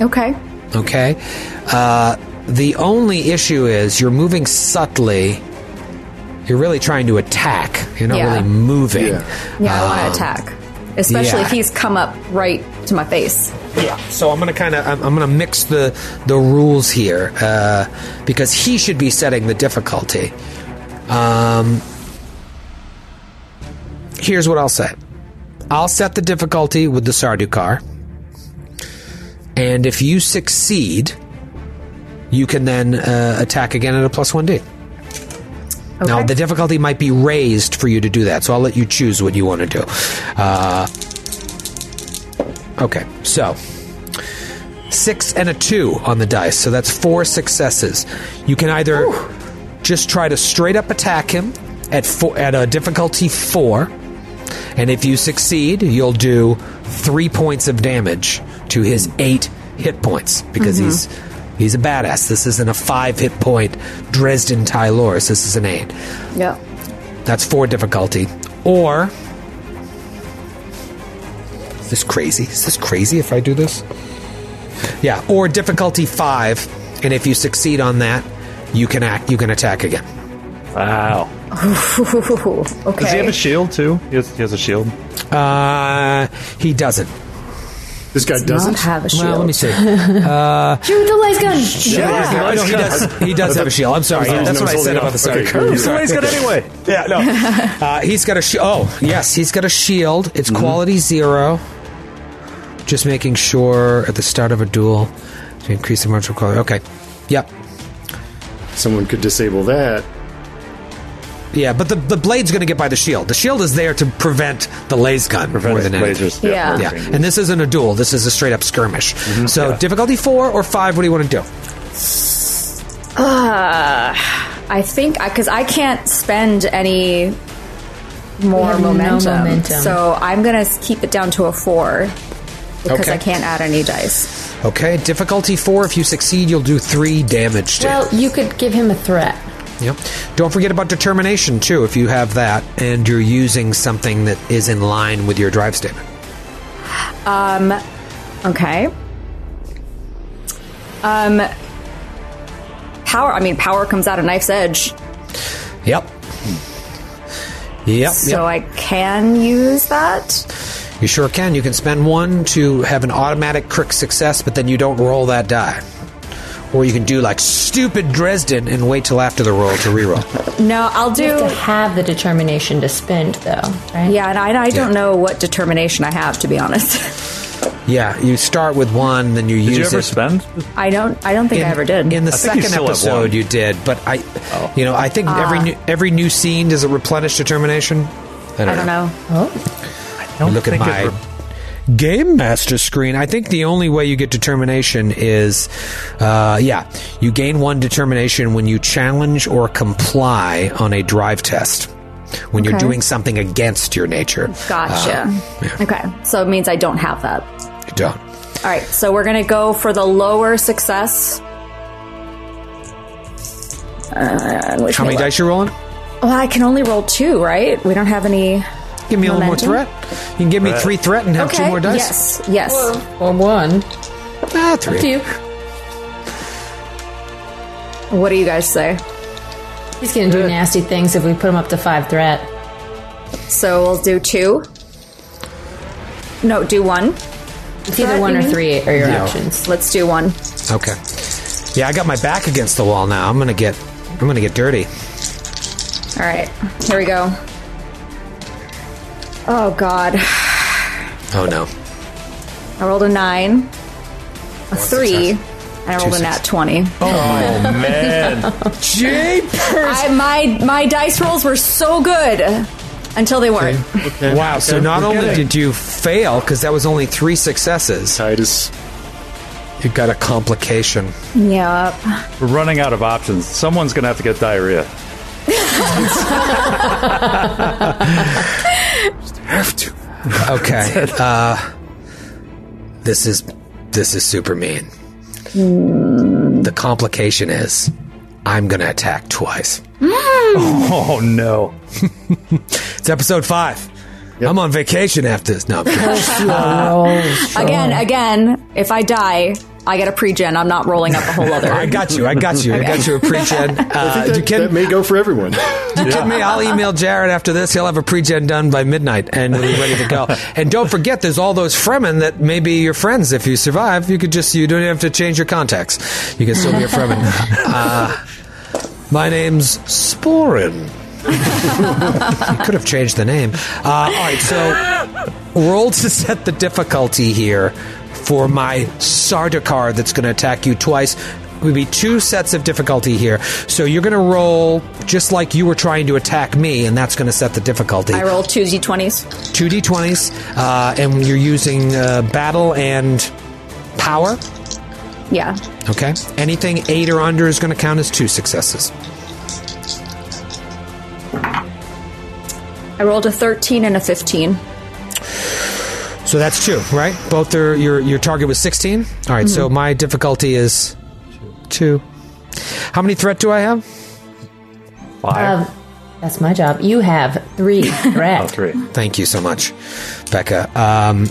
okay. Okay. Uh, the only issue is you're moving subtly you're really trying to attack. You're not yeah. really moving. Yeah, yeah um, I want to attack, especially yeah. if he's come up right to my face. Yeah. So I'm gonna kind of I'm, I'm, gonna mix the the rules here uh, because he should be setting the difficulty. Um, here's what I'll say. I'll set the difficulty with the Sardaukar. And if you succeed, you can then uh, attack again at a plus 1d. Okay. Now, the difficulty might be raised for you to do that, so I'll let you choose what you want to do. Uh, okay, so six and a two on the dice, so that's four successes. You can either Ooh. just try to straight up attack him at four, at a difficulty four, and if you succeed, you'll do three points of damage to his eight hit points because mm-hmm. he's he's a badass. This isn't a five hit point Dresden Tylors. This is an eight. Yeah. That's four difficulty. Or is this crazy? Is this crazy if I do this? Yeah, or difficulty five, and if you succeed on that, you can act. You can attack again. Wow. Okay. Does he have a shield too? He has, he has a shield. Uh, he doesn't. This guy Not doesn't. have a shield. Well, let me see. Shoot the laser gun. Oh, no, he does. He does have a shield. I'm sorry. I was- That's what I said about the off. Sarah Okay, Curve. cool. He's got anyway. Yeah, no. Uh, he's got a shield. Oh, yes, he's got a shield. It's quality zero. Just making sure at the start of a duel to increase the martial quality. Okay. Yep. Someone could disable that. Yeah, but the, the blade's going to get by the shield. The shield is there to prevent the lasgun more than anything. lasers. Yeah. Yeah, and this isn't a duel. This is a straight up skirmish. Mm-hmm. So difficulty four or five. What do you want to do? Uh, I think because I can't spend any more have no momentum, momentum. so I'm gonna keep it down to a four because Okay. I can't add any dice. Okay, difficulty four. If you succeed, you'll do three damage to him. Well, you could give him a threat. Yep. Don't forget about determination too. If you have that, and you're using something that is in line with your drive statement. Um. Okay. Um. Power. I mean, power comes out of knife's edge, Yep. Yep. so yep. I can use that. you sure can. You can spend one to have an automatic crit success, but then you don't roll that die. Or you can do like stupid Dresden and wait till after the roll to reroll. No, I'll You have do. to have the determination to spend, though, right? Yeah, and I, I don't know what determination I have to be honest. yeah, you start with one, then you Did use you ever it. spend? I don't. I don't think I ever did. In the I think you second episode, you did, but I, oh. you know, I think every ah. new, every new scene does it replenish determination. I don't, I don't know. Oh. Don't Look at think it my re- game master screen. I think the only way you get determination is, uh, yeah, you gain one determination when you challenge or comply on a drive test. When you're doing something against your nature, Gotcha. yeah. Okay, so it means I don't have that. you don't. All right, so we're gonna go for the lower success. Uh, which How many dice you rolling? Well, I can only roll two, right? We don't have any. Give me a little more threat. You can give me three threat and have two more dice. Yes. Yes. Or one. Ah, three. To you. What do you guys say? He's going to do nasty things if we put him up to five threat. So we'll do two. No, do one. It's either one or mean? three are your Yeah. options. Let's do one. Okay. Yeah, I got my back against the wall now. I'm gonna get. I'm gonna get dirty. All right, here we go. Oh God, Oh no. I rolled a nine, a three, success. and I rolled a Two nat twenty. Oh, oh man! I, my my dice rolls were so good until they weren't. Okay. Wow. So not only did you fail because that was only three successes, Titus. you got a complication. Yep. We're running out of options. Someone's gonna have to get diarrhea. Have to. Okay. uh, this is this is super mean. The complication is I'm gonna attack twice. Oh no! It's episode five. I'm on vacation after this. No, Again, again, if I die, I get a pre-gen. I'm not rolling up a whole other. I got you. I got you. I got you a pre-gen. Uh, I think you can, that may go for everyone. You kidding me? I'll email Jared after this. He'll have a pre-gen done by midnight and we'll be ready to go. and don't forget, there's all those Fremen that may be your friends. If you survive, you could just, you don't have to change your contacts. You can still be a Fremen. Uh, my name's Sporin. You could have changed the name. Uh, all right, so roll to set the difficulty here for my Sardaukar that's going to attack you twice. It would be two sets of difficulty here. So you're going to roll just like you were trying to attack me, and that's going to set the difficulty. I rolled two d20s. Two d20s, uh, and you're using uh, battle and power. Yeah. Okay. Anything eight or under is going to count as two successes. I rolled a 13 and a 15. So that's two, right? Both are your your target was sixteen. All right, so my difficulty is two. How many threat do I have? Five. Um, that's my job. You have three oh, threat. three. Thank you so much, Becca. Um,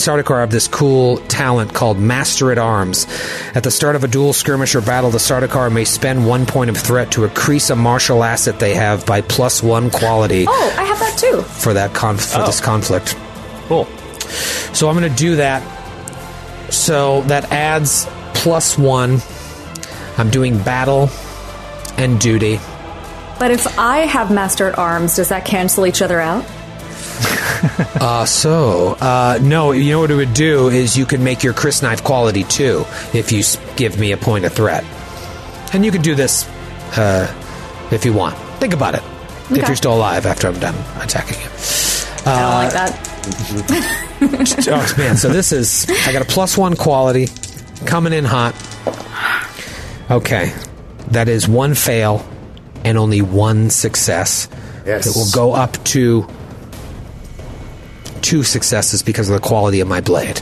Sardaukar have this cool talent called Master at Arms. At the start of a duel, skirmish, or battle, the Sardaukar may spend one point of threat to increase a martial asset they have by plus one quality Oh, I have that too. for that conf- for this oh. conflict. Cool. So I'm going to do that. So that adds plus one. I'm doing battle and duty. But if I have Master at Arms, does that cancel each other out? Uh, so, uh, no, you know what it would do is you could make your crysknife quality two if you give me a point of threat. And you could do this uh, if you want. Think about it. If you're still alive after I'm done attacking you. I don't Uh, like that. oh, man. So this is, I got a plus one quality coming in hot. Okay. That is one fail and only one success. Yes. It will go up to two successes because of the quality of my blade,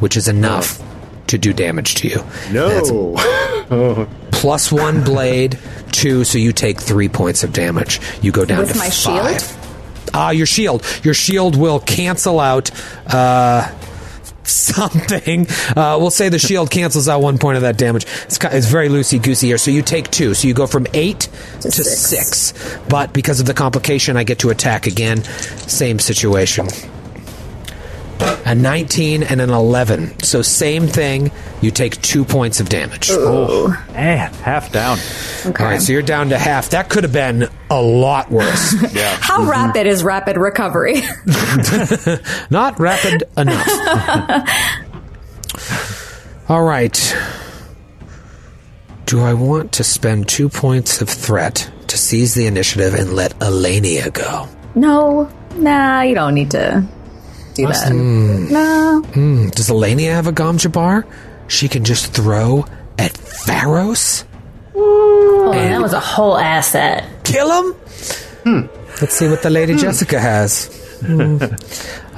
which is enough to do damage to you. That's No. plus one blade, two, so you take three points of damage. You go down With to my five. shield? Ah, your shield. Your shield will cancel out uh, something. Uh, we'll say the shield cancels out one point of that damage. It's, it's very loosey goosey here. So you take two. So you go from eight to, six. six. But because of the complication, I get to attack again. Same situation. A 19 and an 11. So same thing. You take two points of damage. Man, eh, half down. Okay. All right, so you're down to half. That could have been a lot worse. Yeah. How mm-hmm. rapid is rapid recovery? Not rapid enough. All right. Do I want to spend two points of threat to seize the initiative and let Elenia go? no, nah, you don't need to do that. No. Does Elenia have a Gom Jabbar? She can just throw at Pharos? Oh, that was a whole asset. Kill him? Let's see what the Lady Jessica has. Hmm.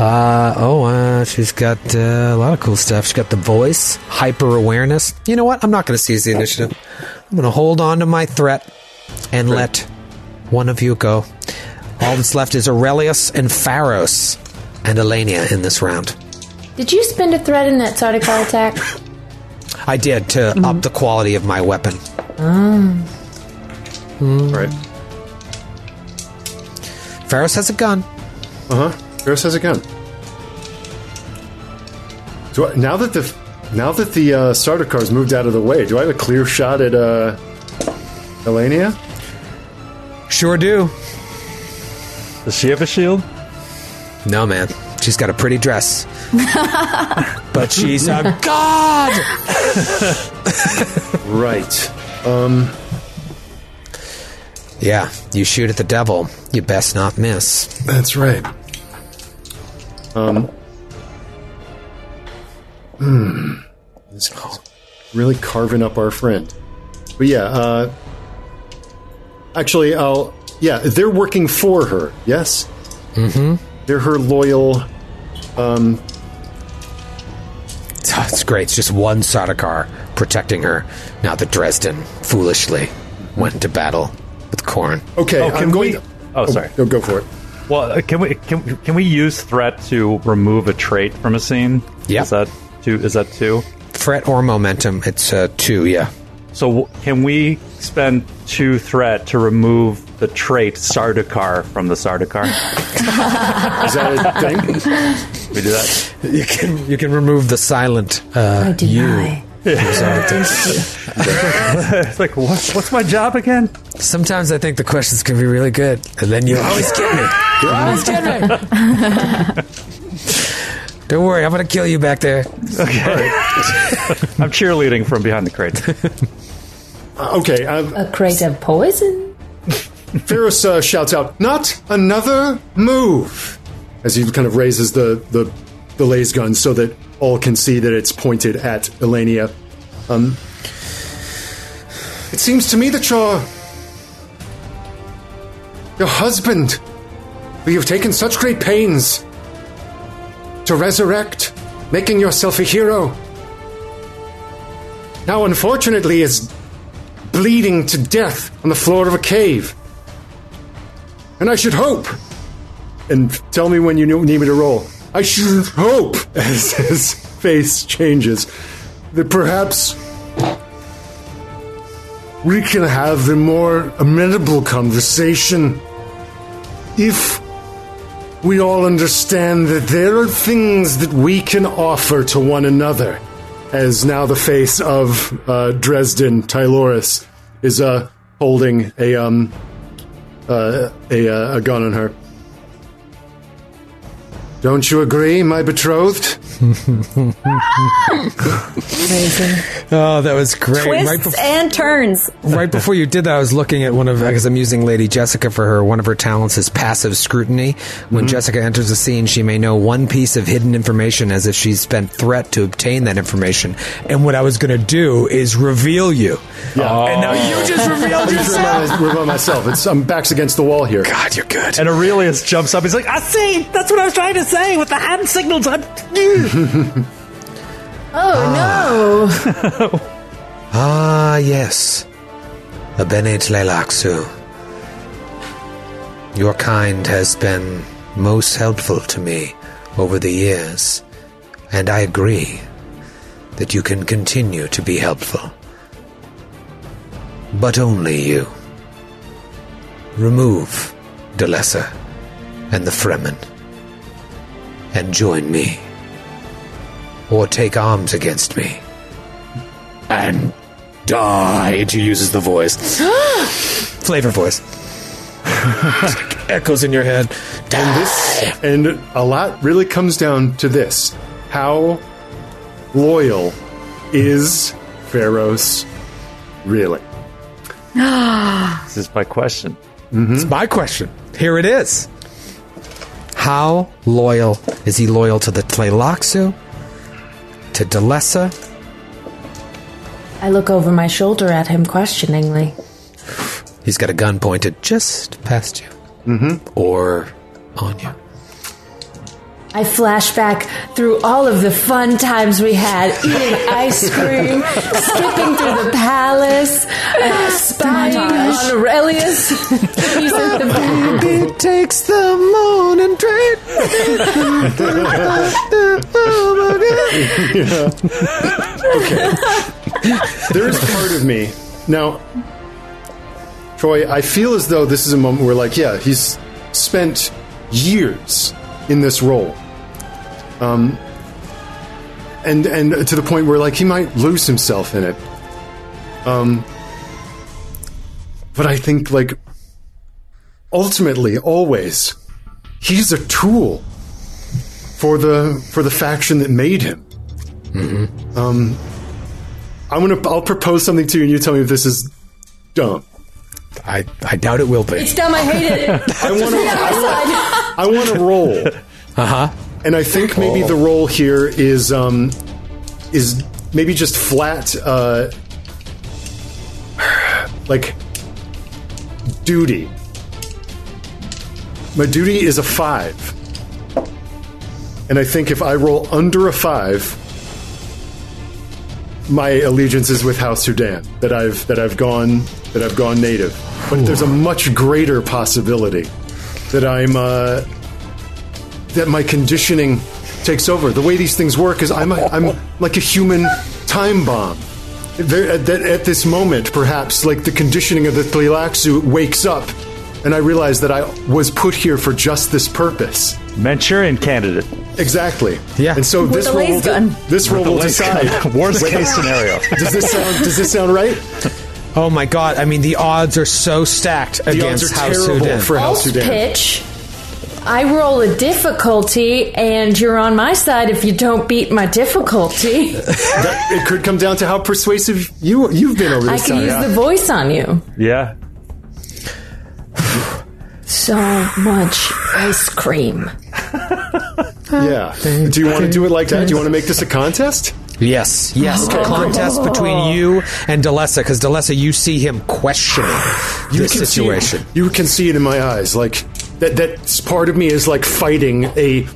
Uh, oh, uh, she's got uh, a lot of cool stuff. She's got the voice, hyper awareness. You know what? I'm not going to seize the initiative. I'm going to hold on to my threat and let one of you go. All that's left is Aurelius and Pharos and Elenia in this round. Did you spend a threat in that Sardaukar attack? I did to up the quality of my weapon. right. Pharos has a gun. Uh huh. Pharos has a gun. Do I, now that the now that the uh, Sardaukar's moved out of the way, do I have a clear shot at uh, Elenia? Sure do. Does she have a shield? No, man. She's got a pretty dress. but she's a god! Right. Um. Yeah, you shoot at the devil, you best not miss. That's right. Um. Hmm. This is really carving up our friend. But yeah, uh. Actually, I'll. Yeah, they're working for her, yes? Mm hmm. They're her loyal. Oh, it's great. It's just one Sardaukar protecting her. Now that Dresden foolishly went into battle with Corin. Okay, Oh, can I'm going. we- oh, sorry. Go, go for it. Well, uh, can we can can we use threat to remove a trait from a scene? Yeah. Is that two? Is that two? Threat or momentum, it's uh, two, yeah. So can we spend two threat to remove the trait Sardaukar from the Sardaukar? Is that a thing? we do that. You can you can remove the silent uh, I deny. you. It's like what, what's my job again? Sometimes I think the questions can be really good, and then you always get me. You always get me. Don't worry, I'm going to kill you back there. Okay. I'm cheerleading from behind the crate. Uh, okay, um, A crate of poison? Pharos uh, shouts out, "Not another move!" As he kind of raises the the the laser gun so that all can see that it's pointed at Elenia. Um, it seems to me that your your husband, who you've taken such great pains to resurrect, making yourself a hero, now unfortunately is bleeding to death on the floor of a cave. And I should hope. And tell me when you need me to roll. I should hope, as his face changes, that perhaps we can have a more amenable conversation if we all understand that there are things that we can offer to one another. As now the face of uh, Dresden Tyloris is uh, holding a um uh, a, uh, a gun on her. Don't you agree, my betrothed? Amazing. Oh, that was great. Twists Right before, and turns. right before you did that, I was looking at one of because I'm using Lady Jessica for her. One of her talents is passive scrutiny. When mm-hmm. Jessica enters a scene, she may know one piece of hidden information as if she's spent threat to obtain that information. And what I was going to do is reveal you. Yeah. And now you oh. just revealed I just yourself. reveal myself. It's I'm backs against the wall here. God, you're good. And Aurelius jumps up. He's like, I see. That's what I was trying to say with the hand signals. I'm. Oh no! Ah, yes. A Bene Tleilaxu. Your kind has been most helpful to me over the years, and I agree that you can continue to be helpful. But only you. Remove Delessa and the Fremen, and join me. Or take arms against me and die. She uses the voice. Flavor voice. Echoes in your head. And this and a lot really comes down to this. How loyal is Pharos really? This is my question. Mm-hmm. It's my question. Here it is. How loyal is he loyal to the Tleilaxu? To Delessa? I look over my shoulder at him questioningly. He's got a gun pointed just past you. Mm-hmm. Or on you. I flash back through all of the fun times we had, eating ice cream, skipping through the palace, uh, spying on Aurelius. He's at the Baby takes the moon and trade. Okay. There is part of me now, Troy. I feel as though this is a moment where, like, yeah, he's spent years in this role, um, and and to the point where, like, he might lose himself in it. Um, but I think, like, ultimately, always, he's a tool for the for the faction that made him. Um, I'm gonna. I'll propose something to you, and you tell me if this is dumb. I, I doubt it will be. It's dumb, I hate it. I want to. I, I want to roll, Uh huh. and I think maybe the role here is um is maybe just flat uh like duty. My duty is a five, and I think if I roll under a five, my allegiance is with House Houdin. That I've that I've gone that I've gone native. But there's a much greater possibility that I'm uh, that my conditioning takes over. The way these things work is I'm a, I'm like a human time bomb. There, at, at this moment, perhaps like the conditioning of the Tleilaxu wakes up, and I realize that I was put here for just this purpose. Manchurian candidate. Exactly. Yeah. And so this the roll will this roll will decide. Worst case scenario. Does this sound Does this sound right? Oh my god, I mean, the odds are so stacked The against odds are House Houdin. for House Houdin. pitch. I roll a difficulty, and you're on my side if you don't beat my difficulty. That- it could come down to how persuasive you you've been over I can time. use the voice on you. Yeah. So much ice cream. yeah. Do you want to do it like that? Do you want to make this a contest? Yes, yes. A contest between you and Delessa, because Delessa, you see him questioning this situation. See, you can see it in my eyes. Like that. That part of me is like fighting a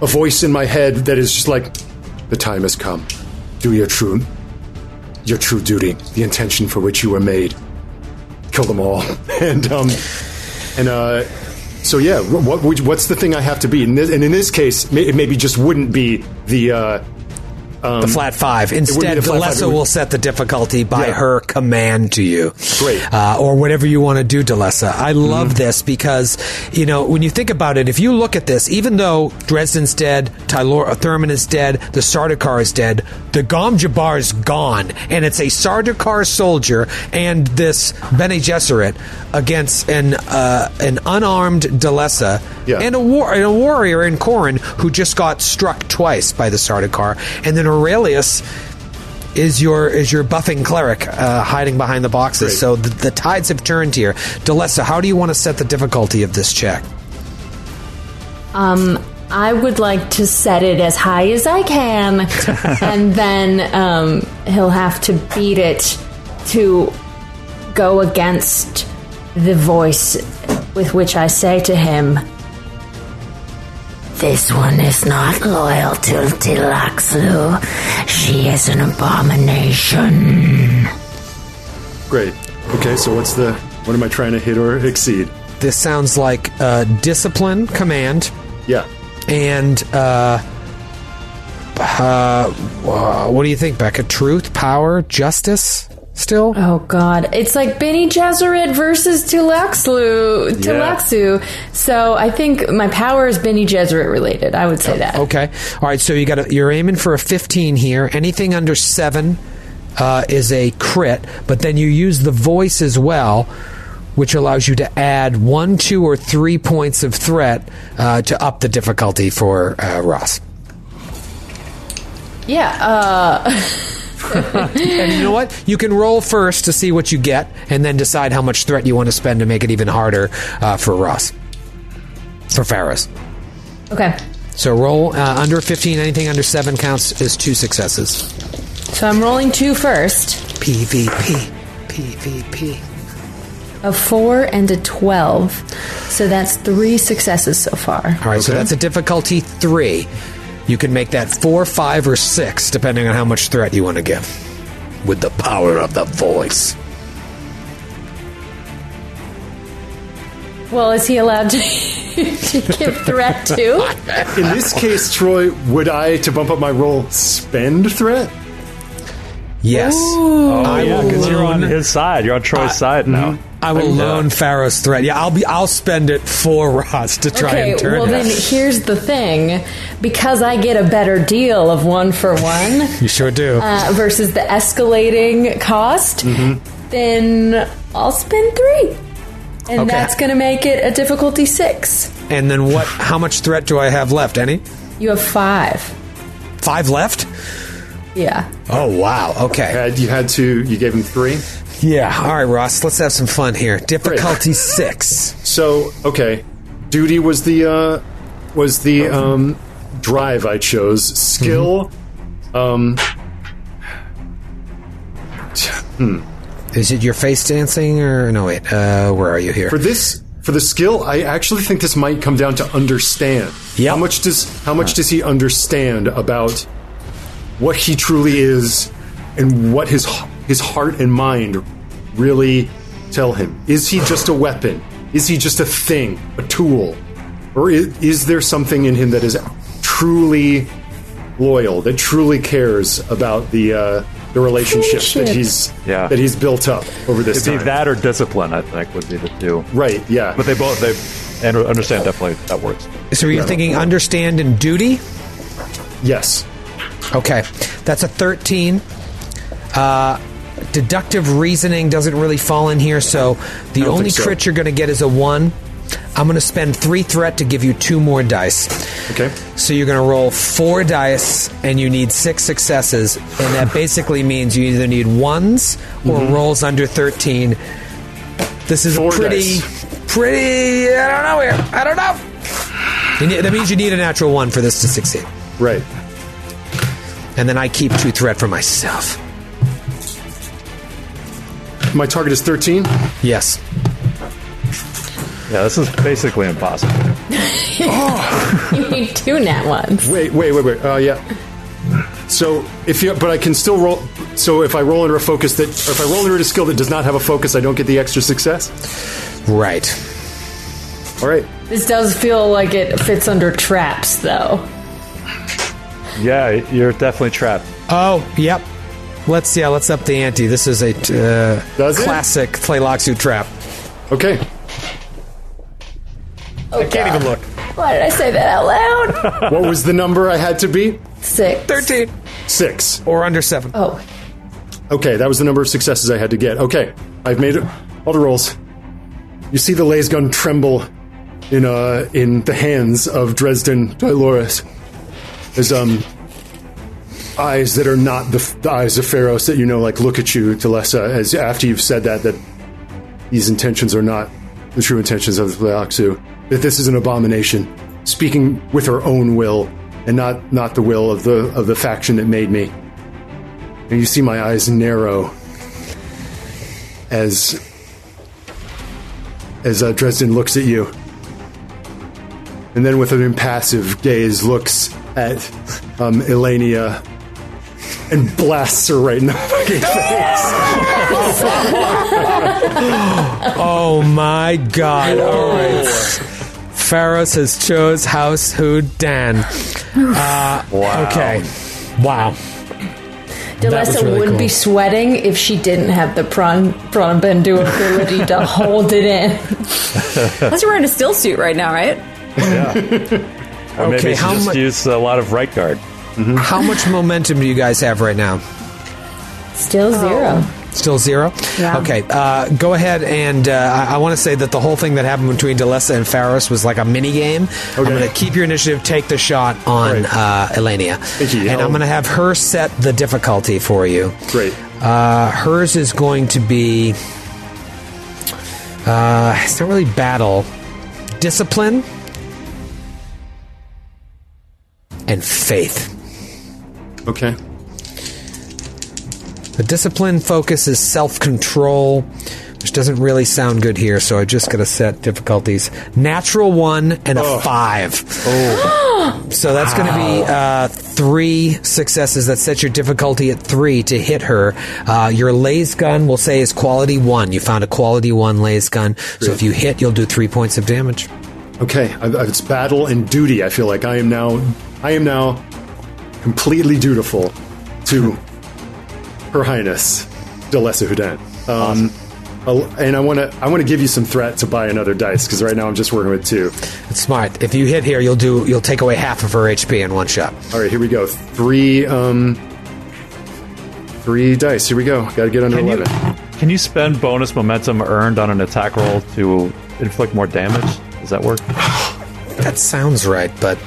a voice in my head that is just like, the time has come. Do your true your true duty, the intention for which you were made. Kill them all, and um, and uh, so yeah, what would, what's the thing I have to be? And, in this case, it maybe just wouldn't be the uh, the flat five. Instead, the flat. Delessa would- will set the difficulty by Yeah. her command to you. Great. Uh, or whatever you want to do, Delessa. I love Mm-hmm. this because, you know, when you think about it, if you look at this, even though Dresden's dead, Tylor Thurman is dead, the Sardaukar is dead, the Gom Jabbar is gone, and it's a Sardaukar soldier and this Bene Gesserit against an uh, an unarmed Delessa Yeah. and a war and a warrior in Corin who just got struck twice by the Sardaukar, and then Aurelius is your is your buffing cleric uh, hiding behind the boxes. Great. So the, the tides have turned here. Delessa, how do you want to set the difficulty of this check? Um, I would like to set it as high as I can, and then um, he'll have to beat it to go against the voice with which I say to him, This one is not loyal to Tleilaxu. She is an abomination. great. Okay, so what's the what am I trying to hit or exceed? This sounds like uh, discipline command Yeah, and uh, uh, what do you think, Becca? Truth, power, justice. Still, Oh God! It's like Bene Gesserit versus Tulaxlu, Tulaxu. So I think my power is Bene Gesserit related. I would say that. Okay. All right. So you got to, you're aiming for a 15 here. Anything under seven uh, is a crit, but then you use the voice as well, which allows you to add one, two, or three points of threat uh, to up the difficulty for uh, Ross. Yeah. And you know what? You can roll first to see what you get, and then decide how much threat you want to spend to make it even harder uh, for Ross. For Pharos. okay. So roll uh, under 15. Anything under seven counts as two successes. So I'm rolling two first. PvP. PvP. A four and a twelve. So that's three successes so far. All right, so that's a difficulty three. You can make that four, five, or six, depending on how much threat you want to give. With the power of the voice. Well, is he allowed to, to give threat too? in this case, Troy, would I to bump up my roll spend threat? Yes. Oh, I yeah, because you're on his side. You're on Troy's side now. Mm-hmm. I will loan Pharos threat. Yeah, I'll be. I'll spend it for Ross to try Okay, and turn it. well it. then here's the thing. Because I get a better deal of one for one you sure do. uh, versus the escalating cost, then I'll spend three. And Okay. that's going to make it a difficulty six. and then what? How much threat do I have left? Any? You have five. Five left? Yeah. Oh wow. Okay. Had you had to, you gave him three. Yeah. All right, Ross. Let's have some fun here. Difficulty six. So okay, duty was the uh, was the um, drive I chose. Skill, um, Is it your face dancing or no? Wait. Uh, where are you here? for this for the skill, I actually think this might come down to understand. How much does how much does he understand about what he truly is and what his his heart and mind really tell him? Is he just a weapon? Is he just a thing, a tool? Or is, is there something in him that is truly loyal, that truly cares about the uh, the relationship that he's Yeah. that he's built up over this It'd be time? that or discipline, I think, would be the two. right? Yeah. But they both, they and understand definitely that works. so you're thinking understand and duty? yes. Okay, that's a 13. Uh, deductive reasoning doesn't really fall in here, so the only so. crit you're going to get is a 1. I'm going to spend 3 threat to give you 2 more dice. Okay. So you're going to roll 4 dice, and you need 6 successes, and that basically means you either need 1s or rolls under 13. This is Mm-hmm. Four a pretty, dice. pretty, I don't know here. I don't know. That means you need a natural 1 for this to succeed. Right. And then I keep 2 threat for myself. My target is 13. Yes. Yeah, this is basically impossible. You need two nat ones. Wait, wait, wait, wait. Uh, yeah. So if you, but I can still roll. So if I roll under a focus that, or if I roll under a skill that does not have a focus, I don't get the extra success. Right. All right. This does feel like it fits under traps, though. Yeah, you're definitely trapped. Oh, yep. Let's yeah, let's up the ante. This is a uh, Does it? classic Tleilaxu trap. Okay. Oh, Can't even look. Why did I say that out loud? What was the number I had to be? Six. Thirteen Six. or under seven. Oh, Okay, that was the number of successes I had to get. Okay, I've made. All the rolls. You see the laser gun tremble in uh in the hands of Dresden Dolores. There's um eyes that are not the, the eyes of Pharos that you know like look at you, Delessa, as after you've said that that these intentions are not the true intentions of the Tleilaxu. That this is an abomination, speaking with her own will and not not the will of the of the faction that made me and you see my eyes narrow as as uh, Dresden looks at you, and then with an impassive gaze looks at um, Elenia and blasts her right in the fucking face. Oh my god! All right. Pharos has chose House Houdin. Uh, Wow. Okay. Wow. That was Delessa really would cool. be sweating if she didn't have the prawn prana-bindu ability to hold it in. Plus, you're wearing a stillsuit right now, right? Yeah. Or maybe Okay, you should how just mu- use a lot of right guard. How much momentum do you guys have right now? Still zero. Still zero? Yeah. Okay, uh, go ahead and uh, I, I want to say that the whole thing that happened between Delessa and Pharos was like a mini game. I'm going to keep your initiative, take the shot on Right. uh, Elenia. Thank you. And I'm going to have her set the difficulty for you. Great. Uh, hers is going to be. Uh, it's not really battle. Discipline. And faith. Okay. The discipline focus is self control, which doesn't really sound good here, so I just got to set difficulties. Natural one and a five. Oh. so that's going to be uh, three successes. That sets your difficulty at three to hit her. Uh, your lasgun, we'll say, is quality one. You found a quality one lasgun. So if you hit, you'll do three points of damage. Okay. I, I- it's battle and duty. I feel like I am now. I am now completely dutiful to Her Highness Delessa Houdin. Um, I'll- and I want to. I want to give you some threat to buy another dice because right now I'm just working with two. It's smart. If you hit here, you'll do. You'll take away half of her HP in one shot. All right, here we go. Three. Um, three dice. Here we go. Got to get under Can you, eleven. can you spend bonus momentum earned on an attack roll to inflict more damage? Does that work? That sounds right, but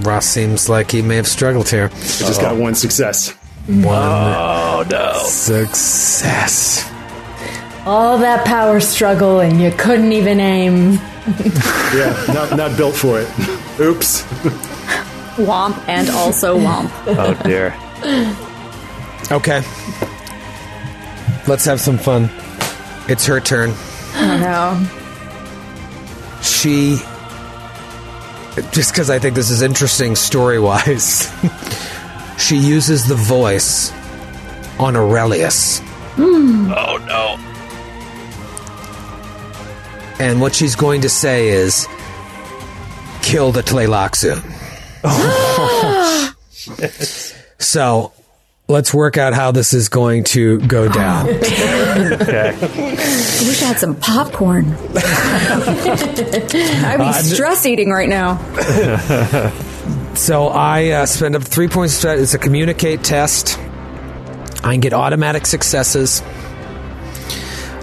Ross seems like he may have struggled here. I just got one success. One Oh no! success. All that power struggle, and you couldn't even aim. Yeah, not not built for it. Oops. Womp and also womp. Oh dear. Okay. Let's have some fun. It's her turn. Oh no. She. Just because I think this is interesting story wise, she uses the voice on Aurelius. Hmm. Oh no! And what she's going to say is kill the Tleilaxu. so let's work out how this is going to go down. Okay. I wish I had some popcorn. I'd be stress eating right now. So I uh, spend up three points. of. It's a communicate test. I can get automatic successes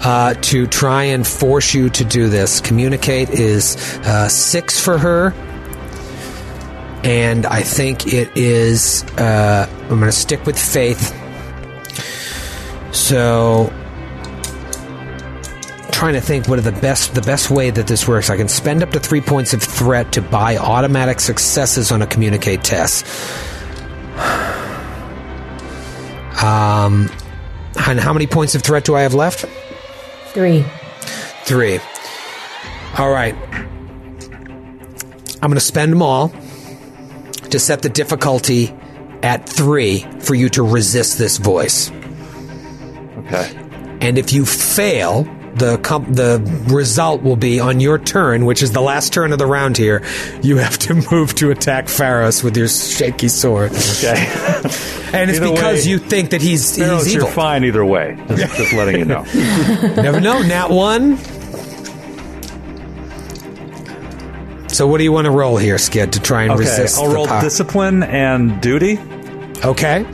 uh, to try and force you to do this. Communicate is uh, six for her. And I think it is. Uh, I'm going to stick with faith. So, trying to think what are the best the best way that this works. I can spend up to three points of threat to buy automatic successes on a communicate test. Um, and how many points of threat do I have left? Three. Three. All right. I'm going to spend them all to set the difficulty at three for you to resist this voice. Okay. And if you fail, the com- the result will be on your turn, which is the last turn of the round here. You have to move to attack Pharos with your shaky sword, Okay. and it's Either because way, you think that he's he's you're fine either way. Just, just letting you know. Never know. Nat one. So what do you want to roll here, Skid, to try and Okay, resist? I'll roll power? discipline and duty. Okay.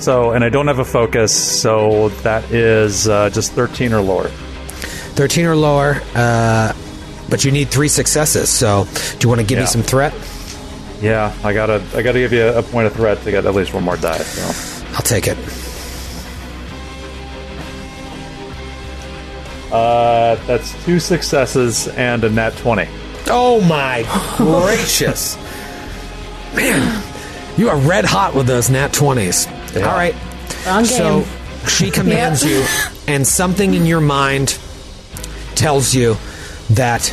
So, and I don't have a focus, so that is uh, just 13 or lower. 13 or lower, uh, but you need three successes. So, do you want to give me some threat? Yeah, I gotta, I gotta give you a point of threat to get at least one more die. So. I'll take it. Uh, that's two successes and a nat 20. Oh my gracious. Man, you are red hot with those nat 20s. Yeah. All right. Wrong So she commands you, and something in your mind tells you that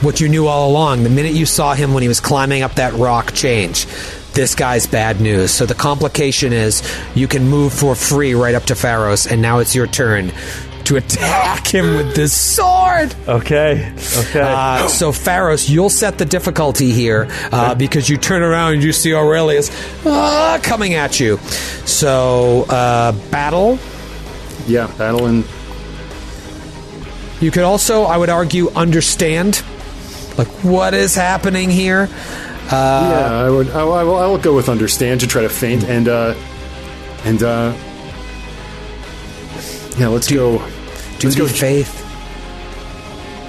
what you knew all along, the minute you saw him when he was climbing up that rock, change. This guy's bad news. So the complication is you can move for free right up to Pharos, and now it's your turn to attack him with this sword. Okay, okay. Uh, so Pharos, you'll set the difficulty here uh, because you turn around and you see Aurelius uh, coming at you. So uh, battle. Yeah, battle and You could also, I would argue, understand like what is happening here. yeah, I would. I, I will. I will go with understand to try to feint and uh and uh yeah. Let's go. Do let's you go. faith?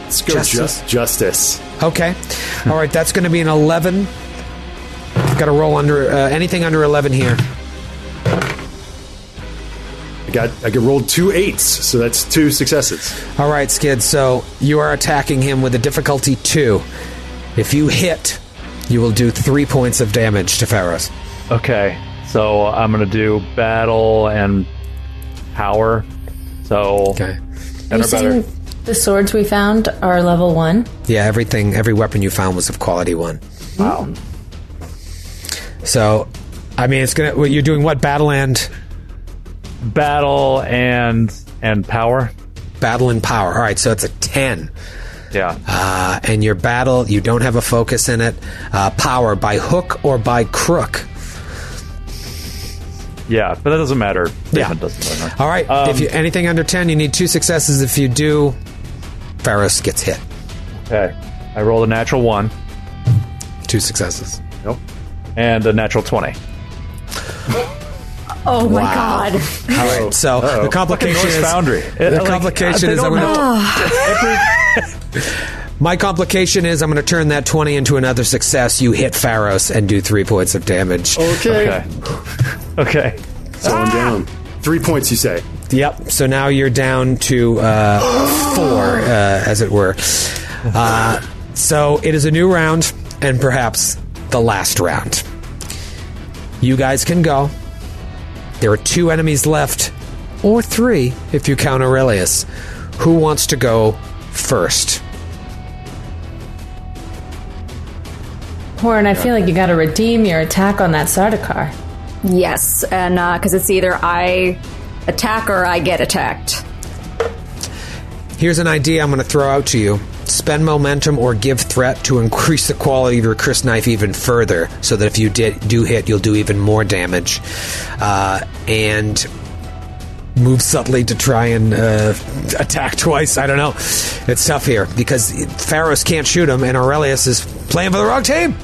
Let's go. justice? Just, justice. Okay. All right, that's going to be an 11. Got to roll under uh, anything under 11 here. I got. I got rolled two eights, so that's two successes. All right, Skid. So you are attacking him with a difficulty two. If you hit, you will do three points of damage to Pharos. okay, so I'm gonna do battle and power. So, Okay. And Are you or better. saying the swords we found are level one? Yeah, everything, every weapon you found was of quality one. Wow. So, I mean, it's gonna. You're doing? What battle and Battle and and power. battle and power? All right, so it's a ten. Yeah. Uh, and your battle, you don't have a focus in it. Uh, power by hook or by crook. Yeah, but that doesn't matter. Yeah. It doesn't matter. All right. Um, if you anything under ten, you need two successes. If you do, Pharos gets hit. Okay. I rolled a natural one Two successes. Nope. and a natural twenty. Oh my Wow. god. All right. So the complication is Foundry. the Like, complication is I'm don't gonna, my complication is I'm going to turn that twenty into another success. You hit Pharos and do three points of damage. Okay. Okay. Okay. So I'm down. Three points, you say? Yep. So now you're down to uh, four, uh, as it were. Uh, so it is a new round, and perhaps the last round. You guys can go. There are two enemies left, or three if you count Aurelius. Who wants to go first? Corin, I feel like you got to redeem your attack on that Sardaukar. Yes, and because it's either I attack or I get attacked. Here's an idea I'm going to throw out to you. Spend momentum or give threat to increase the quality of your crysknife even further, so that if you did, do hit, you'll do even more damage. Uh, and move subtly to try and uh, attack twice. I don't know. It's tough here because Pharos can't shoot him, and Aurelius is playing for the wrong team.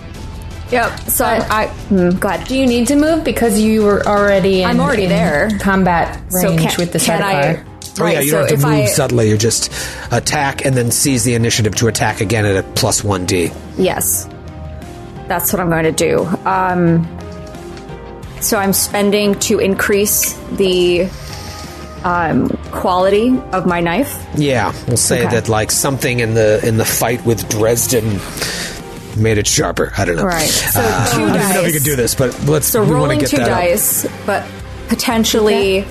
Yep. So I, I mm, go ahead. Do you need to move because you were already in, I'm already in there. combat range So can, with the can Sardaukar? I? Oh Right. yeah, you so don't have if to move I subtly. You just attack and then seize the initiative to attack again at a plus one D. yes, that's what I'm going to do. Um, so I'm spending to increase the um, quality of my knife. Yeah, we'll say Okay. that like something in the in the fight with Dresden made it sharper. I don't know. Right. So Uh, two I don't even know if you dice. can do this, but let's. So we wanna rolling get two that up. dice, but potentially.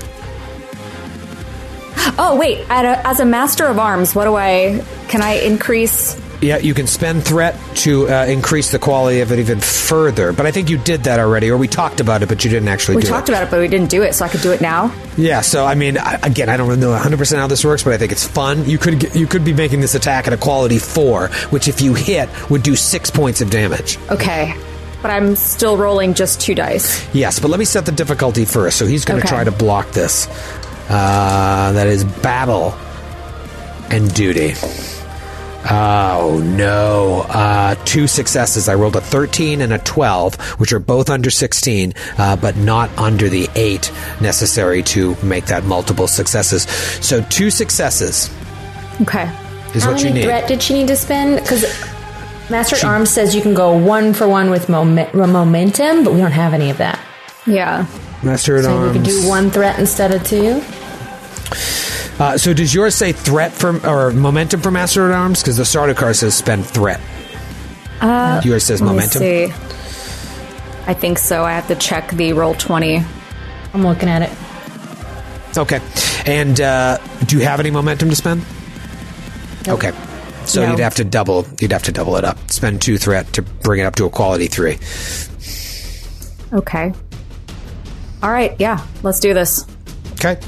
Oh wait! At a, as a master of arms, what do I? Can I increase Yeah, you can spend threat to uh, increase the quality of it even further. But I think you did that already, or we talked about it, but you didn't actually do it. We talked it. about it, but we didn't do it, so I could do it now. Yeah, so I mean, I, again, I don't really know 100 percent how this works, but I think it's fun. You could get, you could be making this attack at a quality four, which if you hit would do six points of damage. Okay. But I'm still rolling just two dice. Yes, but let me set the difficulty first. So he's going to Okay. try to block this. Uh, that is battle and duty. Oh no! Uh, two successes. I rolled a 13 and a 12, which are both under 16, uh, but not under the eight necessary to make that multiple successes. So two successes Okay. is How what you many need. threat did she need to spend? Because Master at Arms says you can go one for one with momen- momentum, but we don't have any of that. Yeah. Master at So we arms. could do one threat instead of two. Uh, so does yours say threat from or momentum for Master at Arms? Because the Sardaukar says spend threat. Uh, yours says Let me momentum. see. I think so. I have to check the Roll20. I'm looking at it. Okay. And uh, do you have any momentum to spend? Okay. So No. you'd have to double. You'd have to double it up. Spend two threat to bring it up to a quality three. Okay. All right. Yeah. Let's do this. Okay.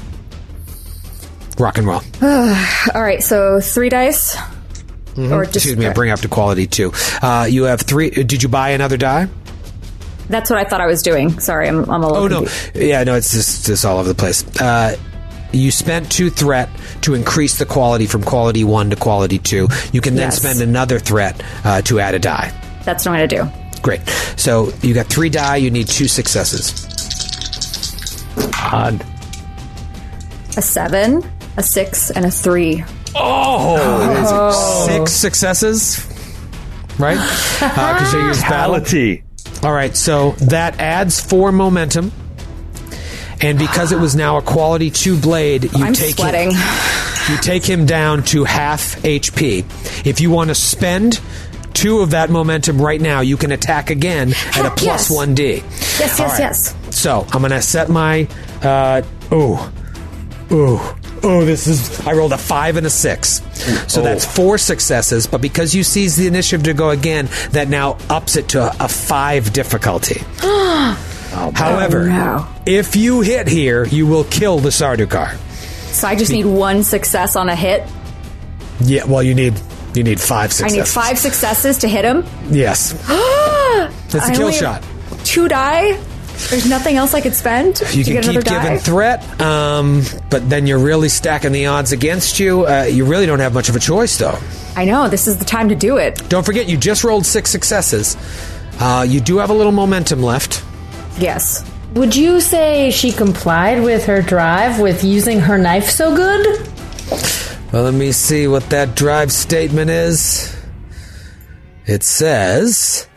Rock and roll. All right. So three dice. Or just Mm-hmm. Excuse me. I bring up to quality two. Uh, you have three. Did you buy another die? That's what I thought I was doing. Sorry, I'm, I'm a little Oh no. confused. Yeah. No. It's just just all over the place. Uh, you spent two threat to increase the quality from quality one to quality two. You can then Yes. spend another threat uh, to add a die. That's what I'm going to do. Great. So you got three die. You need two successes. Odd. A seven, a six, and a three. Six successes, right? Because you use battle. Fatality. All right, so that adds four momentum, and because it was now a quality two blade, you I'm take sweating. Him, you take him down to half HP. If you want to spend two of that momentum right now, you can attack again at a Heck, plus yes. one D. Yes, yes, All right. yes. So I'm gonna set my. Uh, oh, oh, oh! This is. I rolled a five and a six, so oh. that's four successes. But because you seize the initiative to go again, that now ups it to a, a five difficulty. Oh, oh, However, no. if you hit here, you will kill the Sardaukar. So I just need one success on a hit. Yeah, well, you need you need five I successes. need five successes to hit him. Yes, it's a I kill only shot. have Two die. There's nothing else I could spend You can get another keep giving threat, um, but then you're really stacking the odds against you. Uh, you really don't have much of a choice, though. I know this is the time to do it. Don't forget, you just rolled six successes. Uh, you do have a little momentum left. Yes. Would you say she complied with her drive with using her knife so good? Well, let me see what that drive statement is. It says.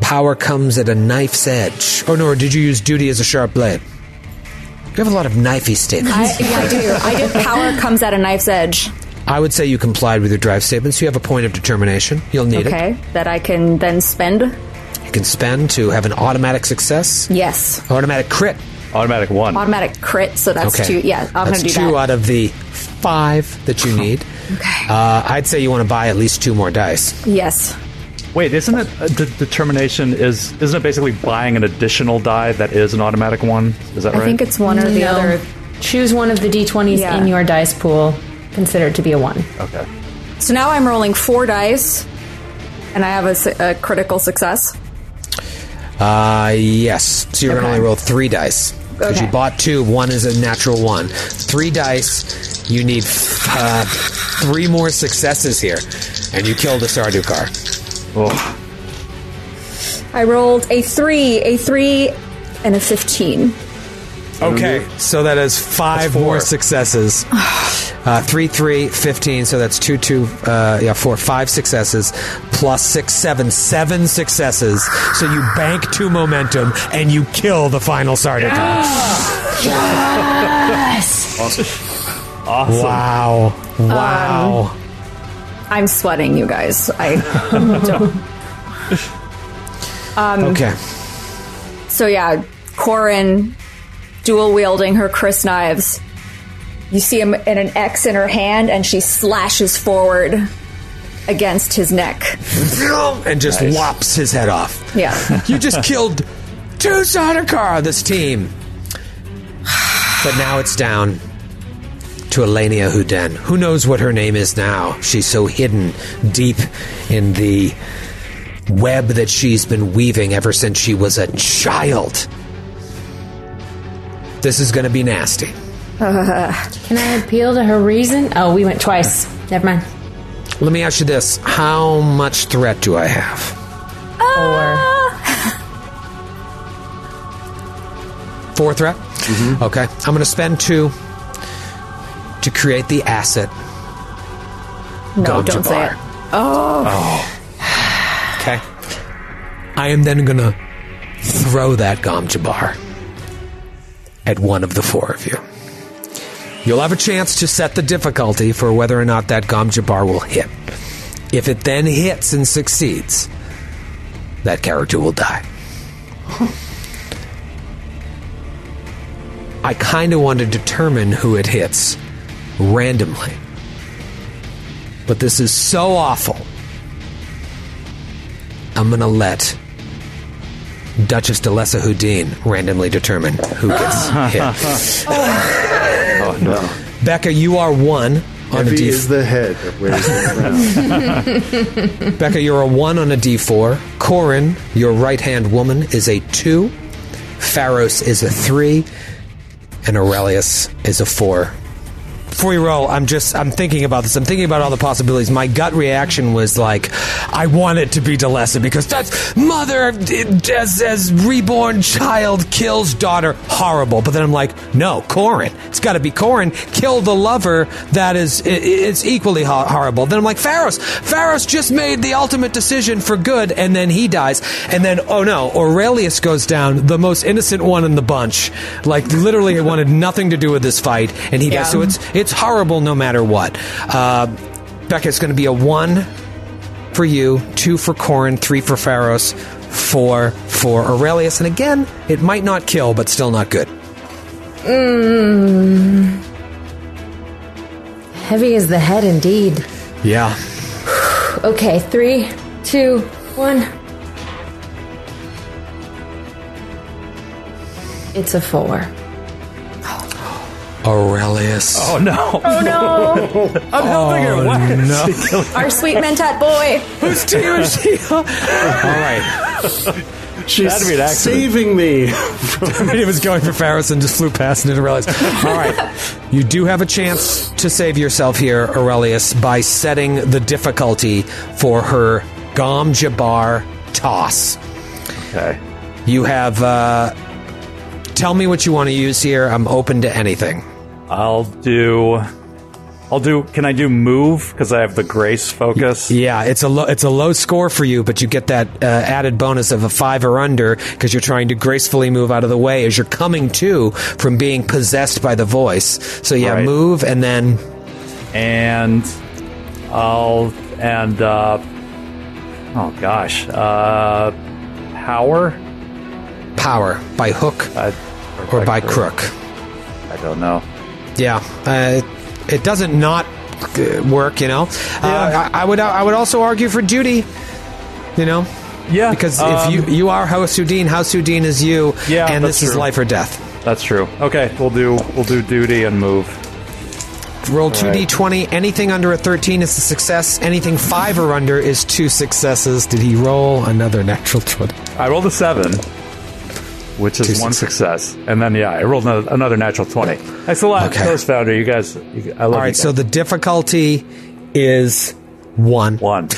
Power comes at a knife's edge. Oh no, or did you use duty as a sharp blade? You have a lot of knifey statements. I, yeah, I do. I did. Power comes at a knife's edge. I would say you complied with your drive statements. You have a point of determination. You'll need it. Okay, that I can then spend. You can spend to have an automatic success, Yes, automatic crit. Automatic one. automatic crit. So that's Okay, two. Yeah, I'm That's gonna do two that. out of the five that you need. Okay. Uh, I'd say you want to buy at least two more dice. yes. Wait, isn't it uh, the determination is isn't it basically buying an additional die that is an automatic one? Is that right? I right? think it's one or the No. other. Choose one of the d20s Yeah. in your dice pool. Consider it to be a one. okay. So now I'm rolling four dice, and I have a, su- a critical success. Uh, yes. So you're going to only roll three dice. Because you bought two. One is a natural one. Three dice. You need uh, three more successes here. And you killed a Sardaukar. Oh, I rolled a three, a three, and a fifteen. Okay. So that is five That's four. more successes. Uh, three, three, 15. So that's two, two, uh, yeah, four, five successes plus six, seven, seven successes. So you bank two momentum and you kill the final Sardaukar. awesome. Wow. Wow. I'm sweating, you guys. I don't um, okay. so yeah, Corin dual wielding her crysknives. You see him in an X in her hand, and she slashes forward against his neck. and just lops his head off. Yeah. You just killed two Sardaukar, this team. But now it's down to Elenia Houdin. Who knows what her name is now? She's so hidden deep in the web that she's been weaving ever since she was a child. This is going to be nasty. Can I appeal to her reason? Oh, we went twice. Never mind. Let me ask you this How much threat do I have? Four threat? Mm-hmm. Okay. I'm going to spend two to create the asset. No, don't say it. Oh, oh. Okay. I am then going to throw that Gom Jabbar at one of the four of you. You'll have a chance to set the difficulty for whether or not that Gom Jabbar will hit. If it then hits and succeeds, that character will die. I kind of want to determine who it hits randomly. But this is so awful. I'm going to let Duchess Delessa Houdin randomly determine who gets hit. Oh no. Becca, you are one on a Heavy D. is the head that wears the crown. Becca, you're a one on a D4. Corin, your right hand woman, is a two. Pharos is a three. And Aurelius is a four. Before you roll, I'm just I'm thinking about this. I'm thinking about all the possibilities. My gut reaction was like, I want it to be Delessa because that's mother as, as reborn child kills daughter. Horrible. But then I'm like, no, Corin. It's got to be Corin. Kill the lover. That is it's equally horrible. Then I'm like, Pharos. Pharos just made the ultimate decision for good, and then he dies. And then oh no, Aurelius goes down, the most innocent one in the bunch. Like literally, it wanted nothing to do with this fight, and he dies. So it's it's horrible no matter what. Uh, Becca, it's going to be a one for you, two for Corin, three for Pharos, four for Aurelius. And again, it might not kill, but still not good. Heavy is the head indeed. Yeah. Okay, three, two, one. It's a four. Aurelius. Oh no. oh no! I'm helping her. What? Our sweet Mentat boy. Whose team is she? All right. She's That'd be an accident. saving me. he was going for Pharos and just flew past and didn't realize. All right. You do have a chance to save yourself here, Aurelius, by setting the difficulty for her Gom Jabbar toss. Okay. You have. Uh, tell me what you want to use here. I'm open to anything. I'll do. I'll do. Can I do move? Because I have the grace focus. Yeah, it's a low, it's a low score for you, but you get that uh, added bonus of a five or under because you're trying to gracefully move out of the way as you're coming to from being possessed by the voice. So yeah, Right. move and then and I'll and uh, oh gosh, uh, power power by hook uh, or by crook. I don't know. Yeah, uh, it doesn't not uh, work. You know, uh, I, I would I would also argue for duty. You know, Yeah, because um, if you you are House Houdin is you, Yeah, and this is life or death. that's true. Okay, we'll do we'll do duty and move. Roll two d twenty. Anything under a thirteen is a success. Anything five or under is two successes. Did he roll another natural twenty? I rolled a seven, which is Two one success. success, and then yeah, I rolled another, another natural twenty. That's a lot, Okay. Ghost Founder. You guys, you, I love it. All right, you so the difficulty is one, one.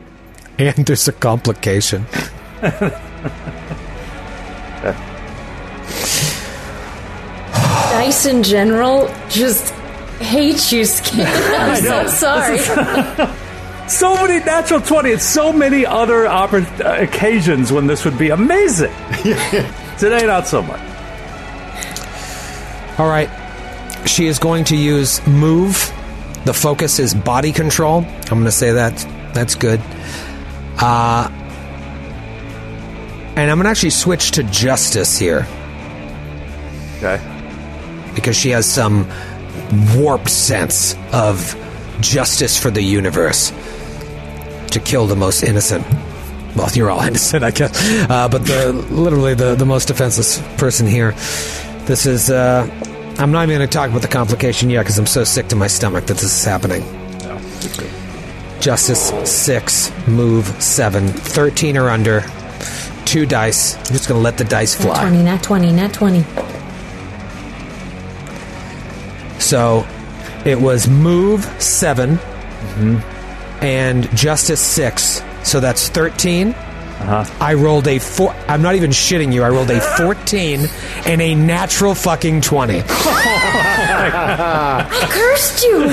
and there's a complication. Dice in general just hate you, Skid. I'm so sorry. So many natural 20 and so many other oppor- uh, occasions when this would be amazing. Today, not so much. All right. She is going to use move. The focus is body control. I'm going to say that. That's good. Uh, and I'm going to actually switch to justice here Okay. because she has some warped sense of justice for the universe. to kill the most innocent. Well, you're all innocent, I guess, uh, but the literally the the most defenseless person here. This is. Uh, I'm not even going to talk about the complication yet because I'm so sick to my stomach that this is happening. Justice six, move seven, 13 or under, two dice. I'm just going to let the dice Nat fly. 20, not 20, not 20. So it was move 7 and justice six. So that's 13. I rolled a four. I'm not even shitting you. I rolled a 14 and a natural fucking 20. I cursed you!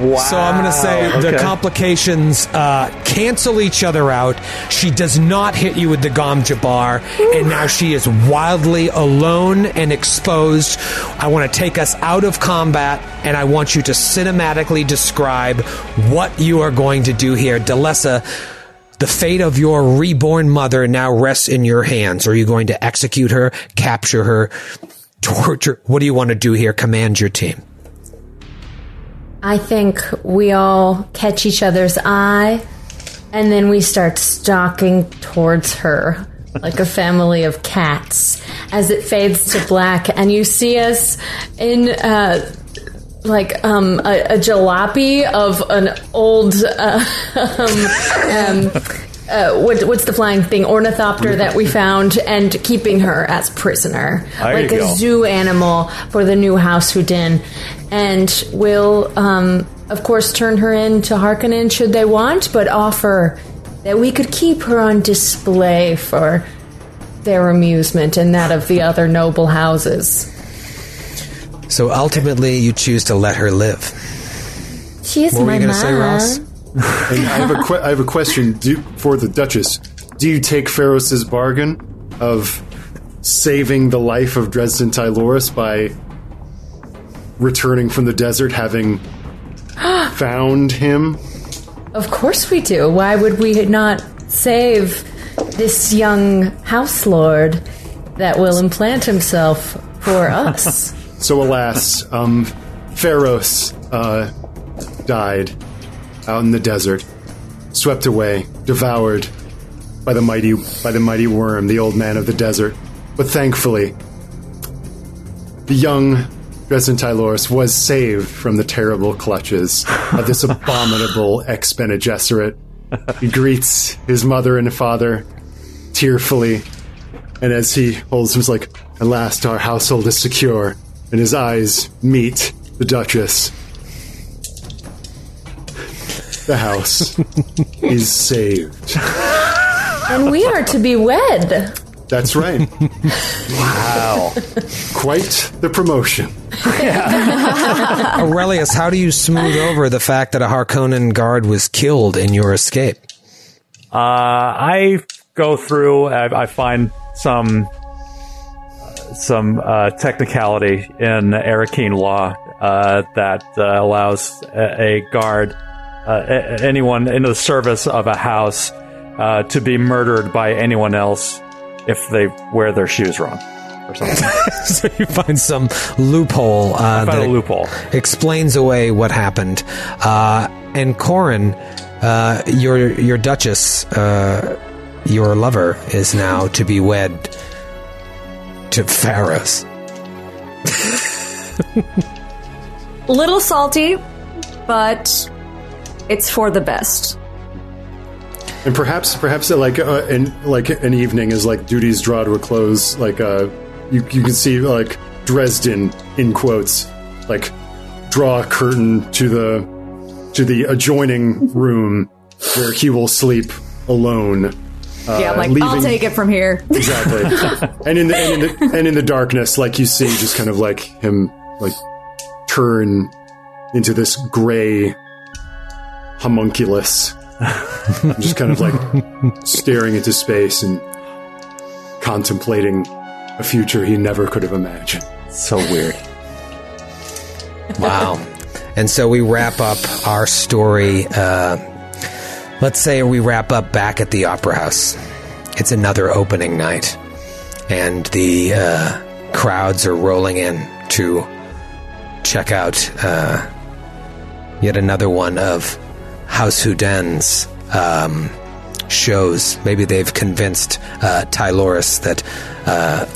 So I'm going to say the complications uh, cancel each other out. She does not hit you with the Gom Jabbar, and now she is wildly alone and exposed. I want to take us out of combat, and I want you to cinematically describe what you are going to do here. Delessa, the fate of your reborn mother now rests in your hands. Are you going to execute her, capture her, torture? What do you want to do here? Command your team. I think we all catch each other's eye and then we start stalking towards her like a family of cats as it fades to black and you see us in uh like um, a, a jalopy of an old uh, um, um, uh, what, what's the flying thing? Ornithopter that we found and keeping her as prisoner. There like a go. zoo animal for the new house Houdin. And will um, of course turn her in to Harkonnen should they want but offer that we could keep her on display for their amusement and that of the other noble houses So ultimately, you choose to let her live. she is What were my you going to say. Ross? And I have a que- I have a question do, for the Duchess. Do you take Pharos's bargain of saving the life of Dresden Tyloris by returning from the desert, having found him? Of course we do. Why would we not save this young house lord that will implant himself for us? So, alas, um, Pharos uh, died out in the desert, swept away, devoured by the mighty by the mighty worm, the old man of the desert. But thankfully, the young Dresden Tyloris was saved from the terrible clutches of this abominable ex Bene Gesserit. He greets his mother and father tearfully, and as he holds him, he's like, "At last, our household is secure." And his eyes meet the Duchess. The house is saved. and we are to be wed. That's right. Wow. Quite the promotion. Aurelius, how do you smooth over the fact that a Harkonnen guard was killed in your escape? Uh, I go through. I, I find some some uh, technicality in Arrakeen law uh, that uh, allows a, a guard, uh, a- anyone in the service of a house, uh, to be murdered by anyone else if they wear their shoes wrong or something. so you find some loophole uh, Find a that loophole. explains away what happened. Uh, and Corin, uh, your your Duchess, uh, your lover, is now to be wed to Pharos. Little salty, but it's for the best. And perhaps, perhaps, like, uh, in, like an evening as like duties draw to a close, like, uh, you you can see like Dresden in quotes, like, draw a curtain to the to the adjoining room where he will sleep alone. Yeah, I'm like, I'll take it from here. Exactly. and in the and in the and in the darkness, like you see, just kind of like him, like turn into this gray homunculus, just kind of like staring into space and contemplating a future he never could have imagined. so weird. Wow. and so we wrap up our story. Uh, let's say we wrap up back at the Opera House. It's another opening night, and the uh, crowds are rolling in to check out uh, yet another one of House Houdin's um, shows. Maybe they've convinced uh, Tyloris that uh,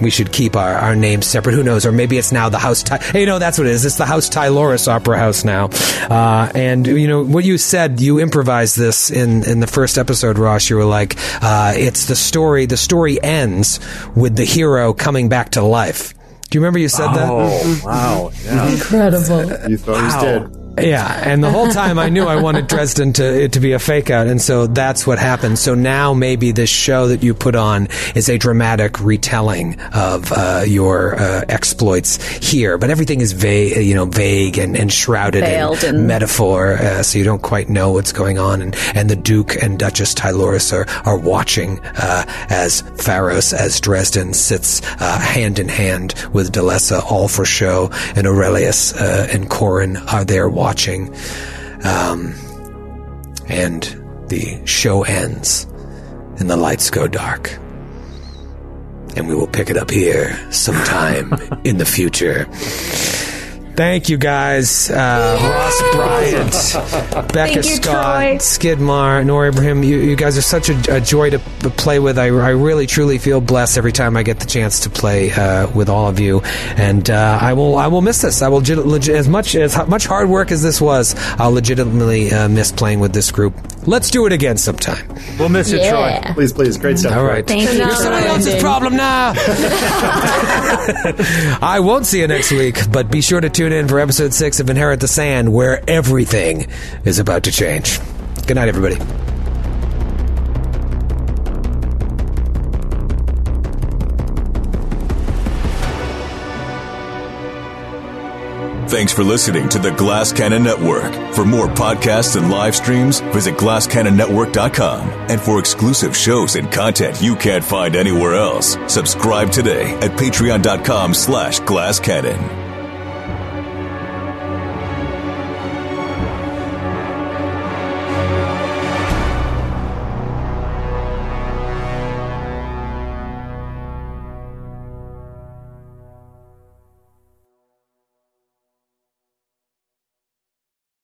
we should keep our, our names separate. Who knows? Or maybe it's now the House. Ty- hey, no, that's what it is. It's the House Tyloris Opera House now. Uh, and you know what you said. You improvised this in in the first episode, Ross. You were like, uh, "It's the story. The story ends with the hero coming back to life." Do you remember you said that? Oh, wow. Yeah. Incredible. You thought he was dead. Yeah, and the whole time I knew I wanted Dresden to it to be a fake out, and so that's what happened. So now maybe this show that you put on is a dramatic retelling of uh, your uh, exploits here, but everything is vague, you know, vague and, and shrouded in and- metaphor, uh, so you don't quite know what's going on. And, and the Duke and Duchess Tyloris are are watching uh, as Pharos, as Dresden sits uh, hand in hand with Delessa, all for show, and Aurelius uh, and Corin are there watching. Um, and the show ends, and the lights go dark. And we will pick it up here sometime in the future. Thank you guys, uh, Ross Bryant, Becca you, Scott, Troy. Skidmar, Noura Ibrahim. You, you guys are such a, a joy to play with. I, I really, truly feel blessed every time I get the chance to play uh, with all of you, and uh, I will, I will miss this. I will legit, legit, as much as much hard work as this was. I'll legitimately uh, miss playing with this group. Let's do it again sometime. We'll miss you, Troy. Please, please. Great stuff. All right. Thank you. You're somebody else's problem now. I won't see you next week, but be sure to tune in for episode six of Inherit the Sand, where everything is about to change. Good night, everybody. Thanks for listening to the Glass Cannon Network. For more podcasts and live streams, visit glasscannonnetwork.com. And for exclusive shows and content you can't find anywhere else, subscribe today at patreon.com slash glasscannon.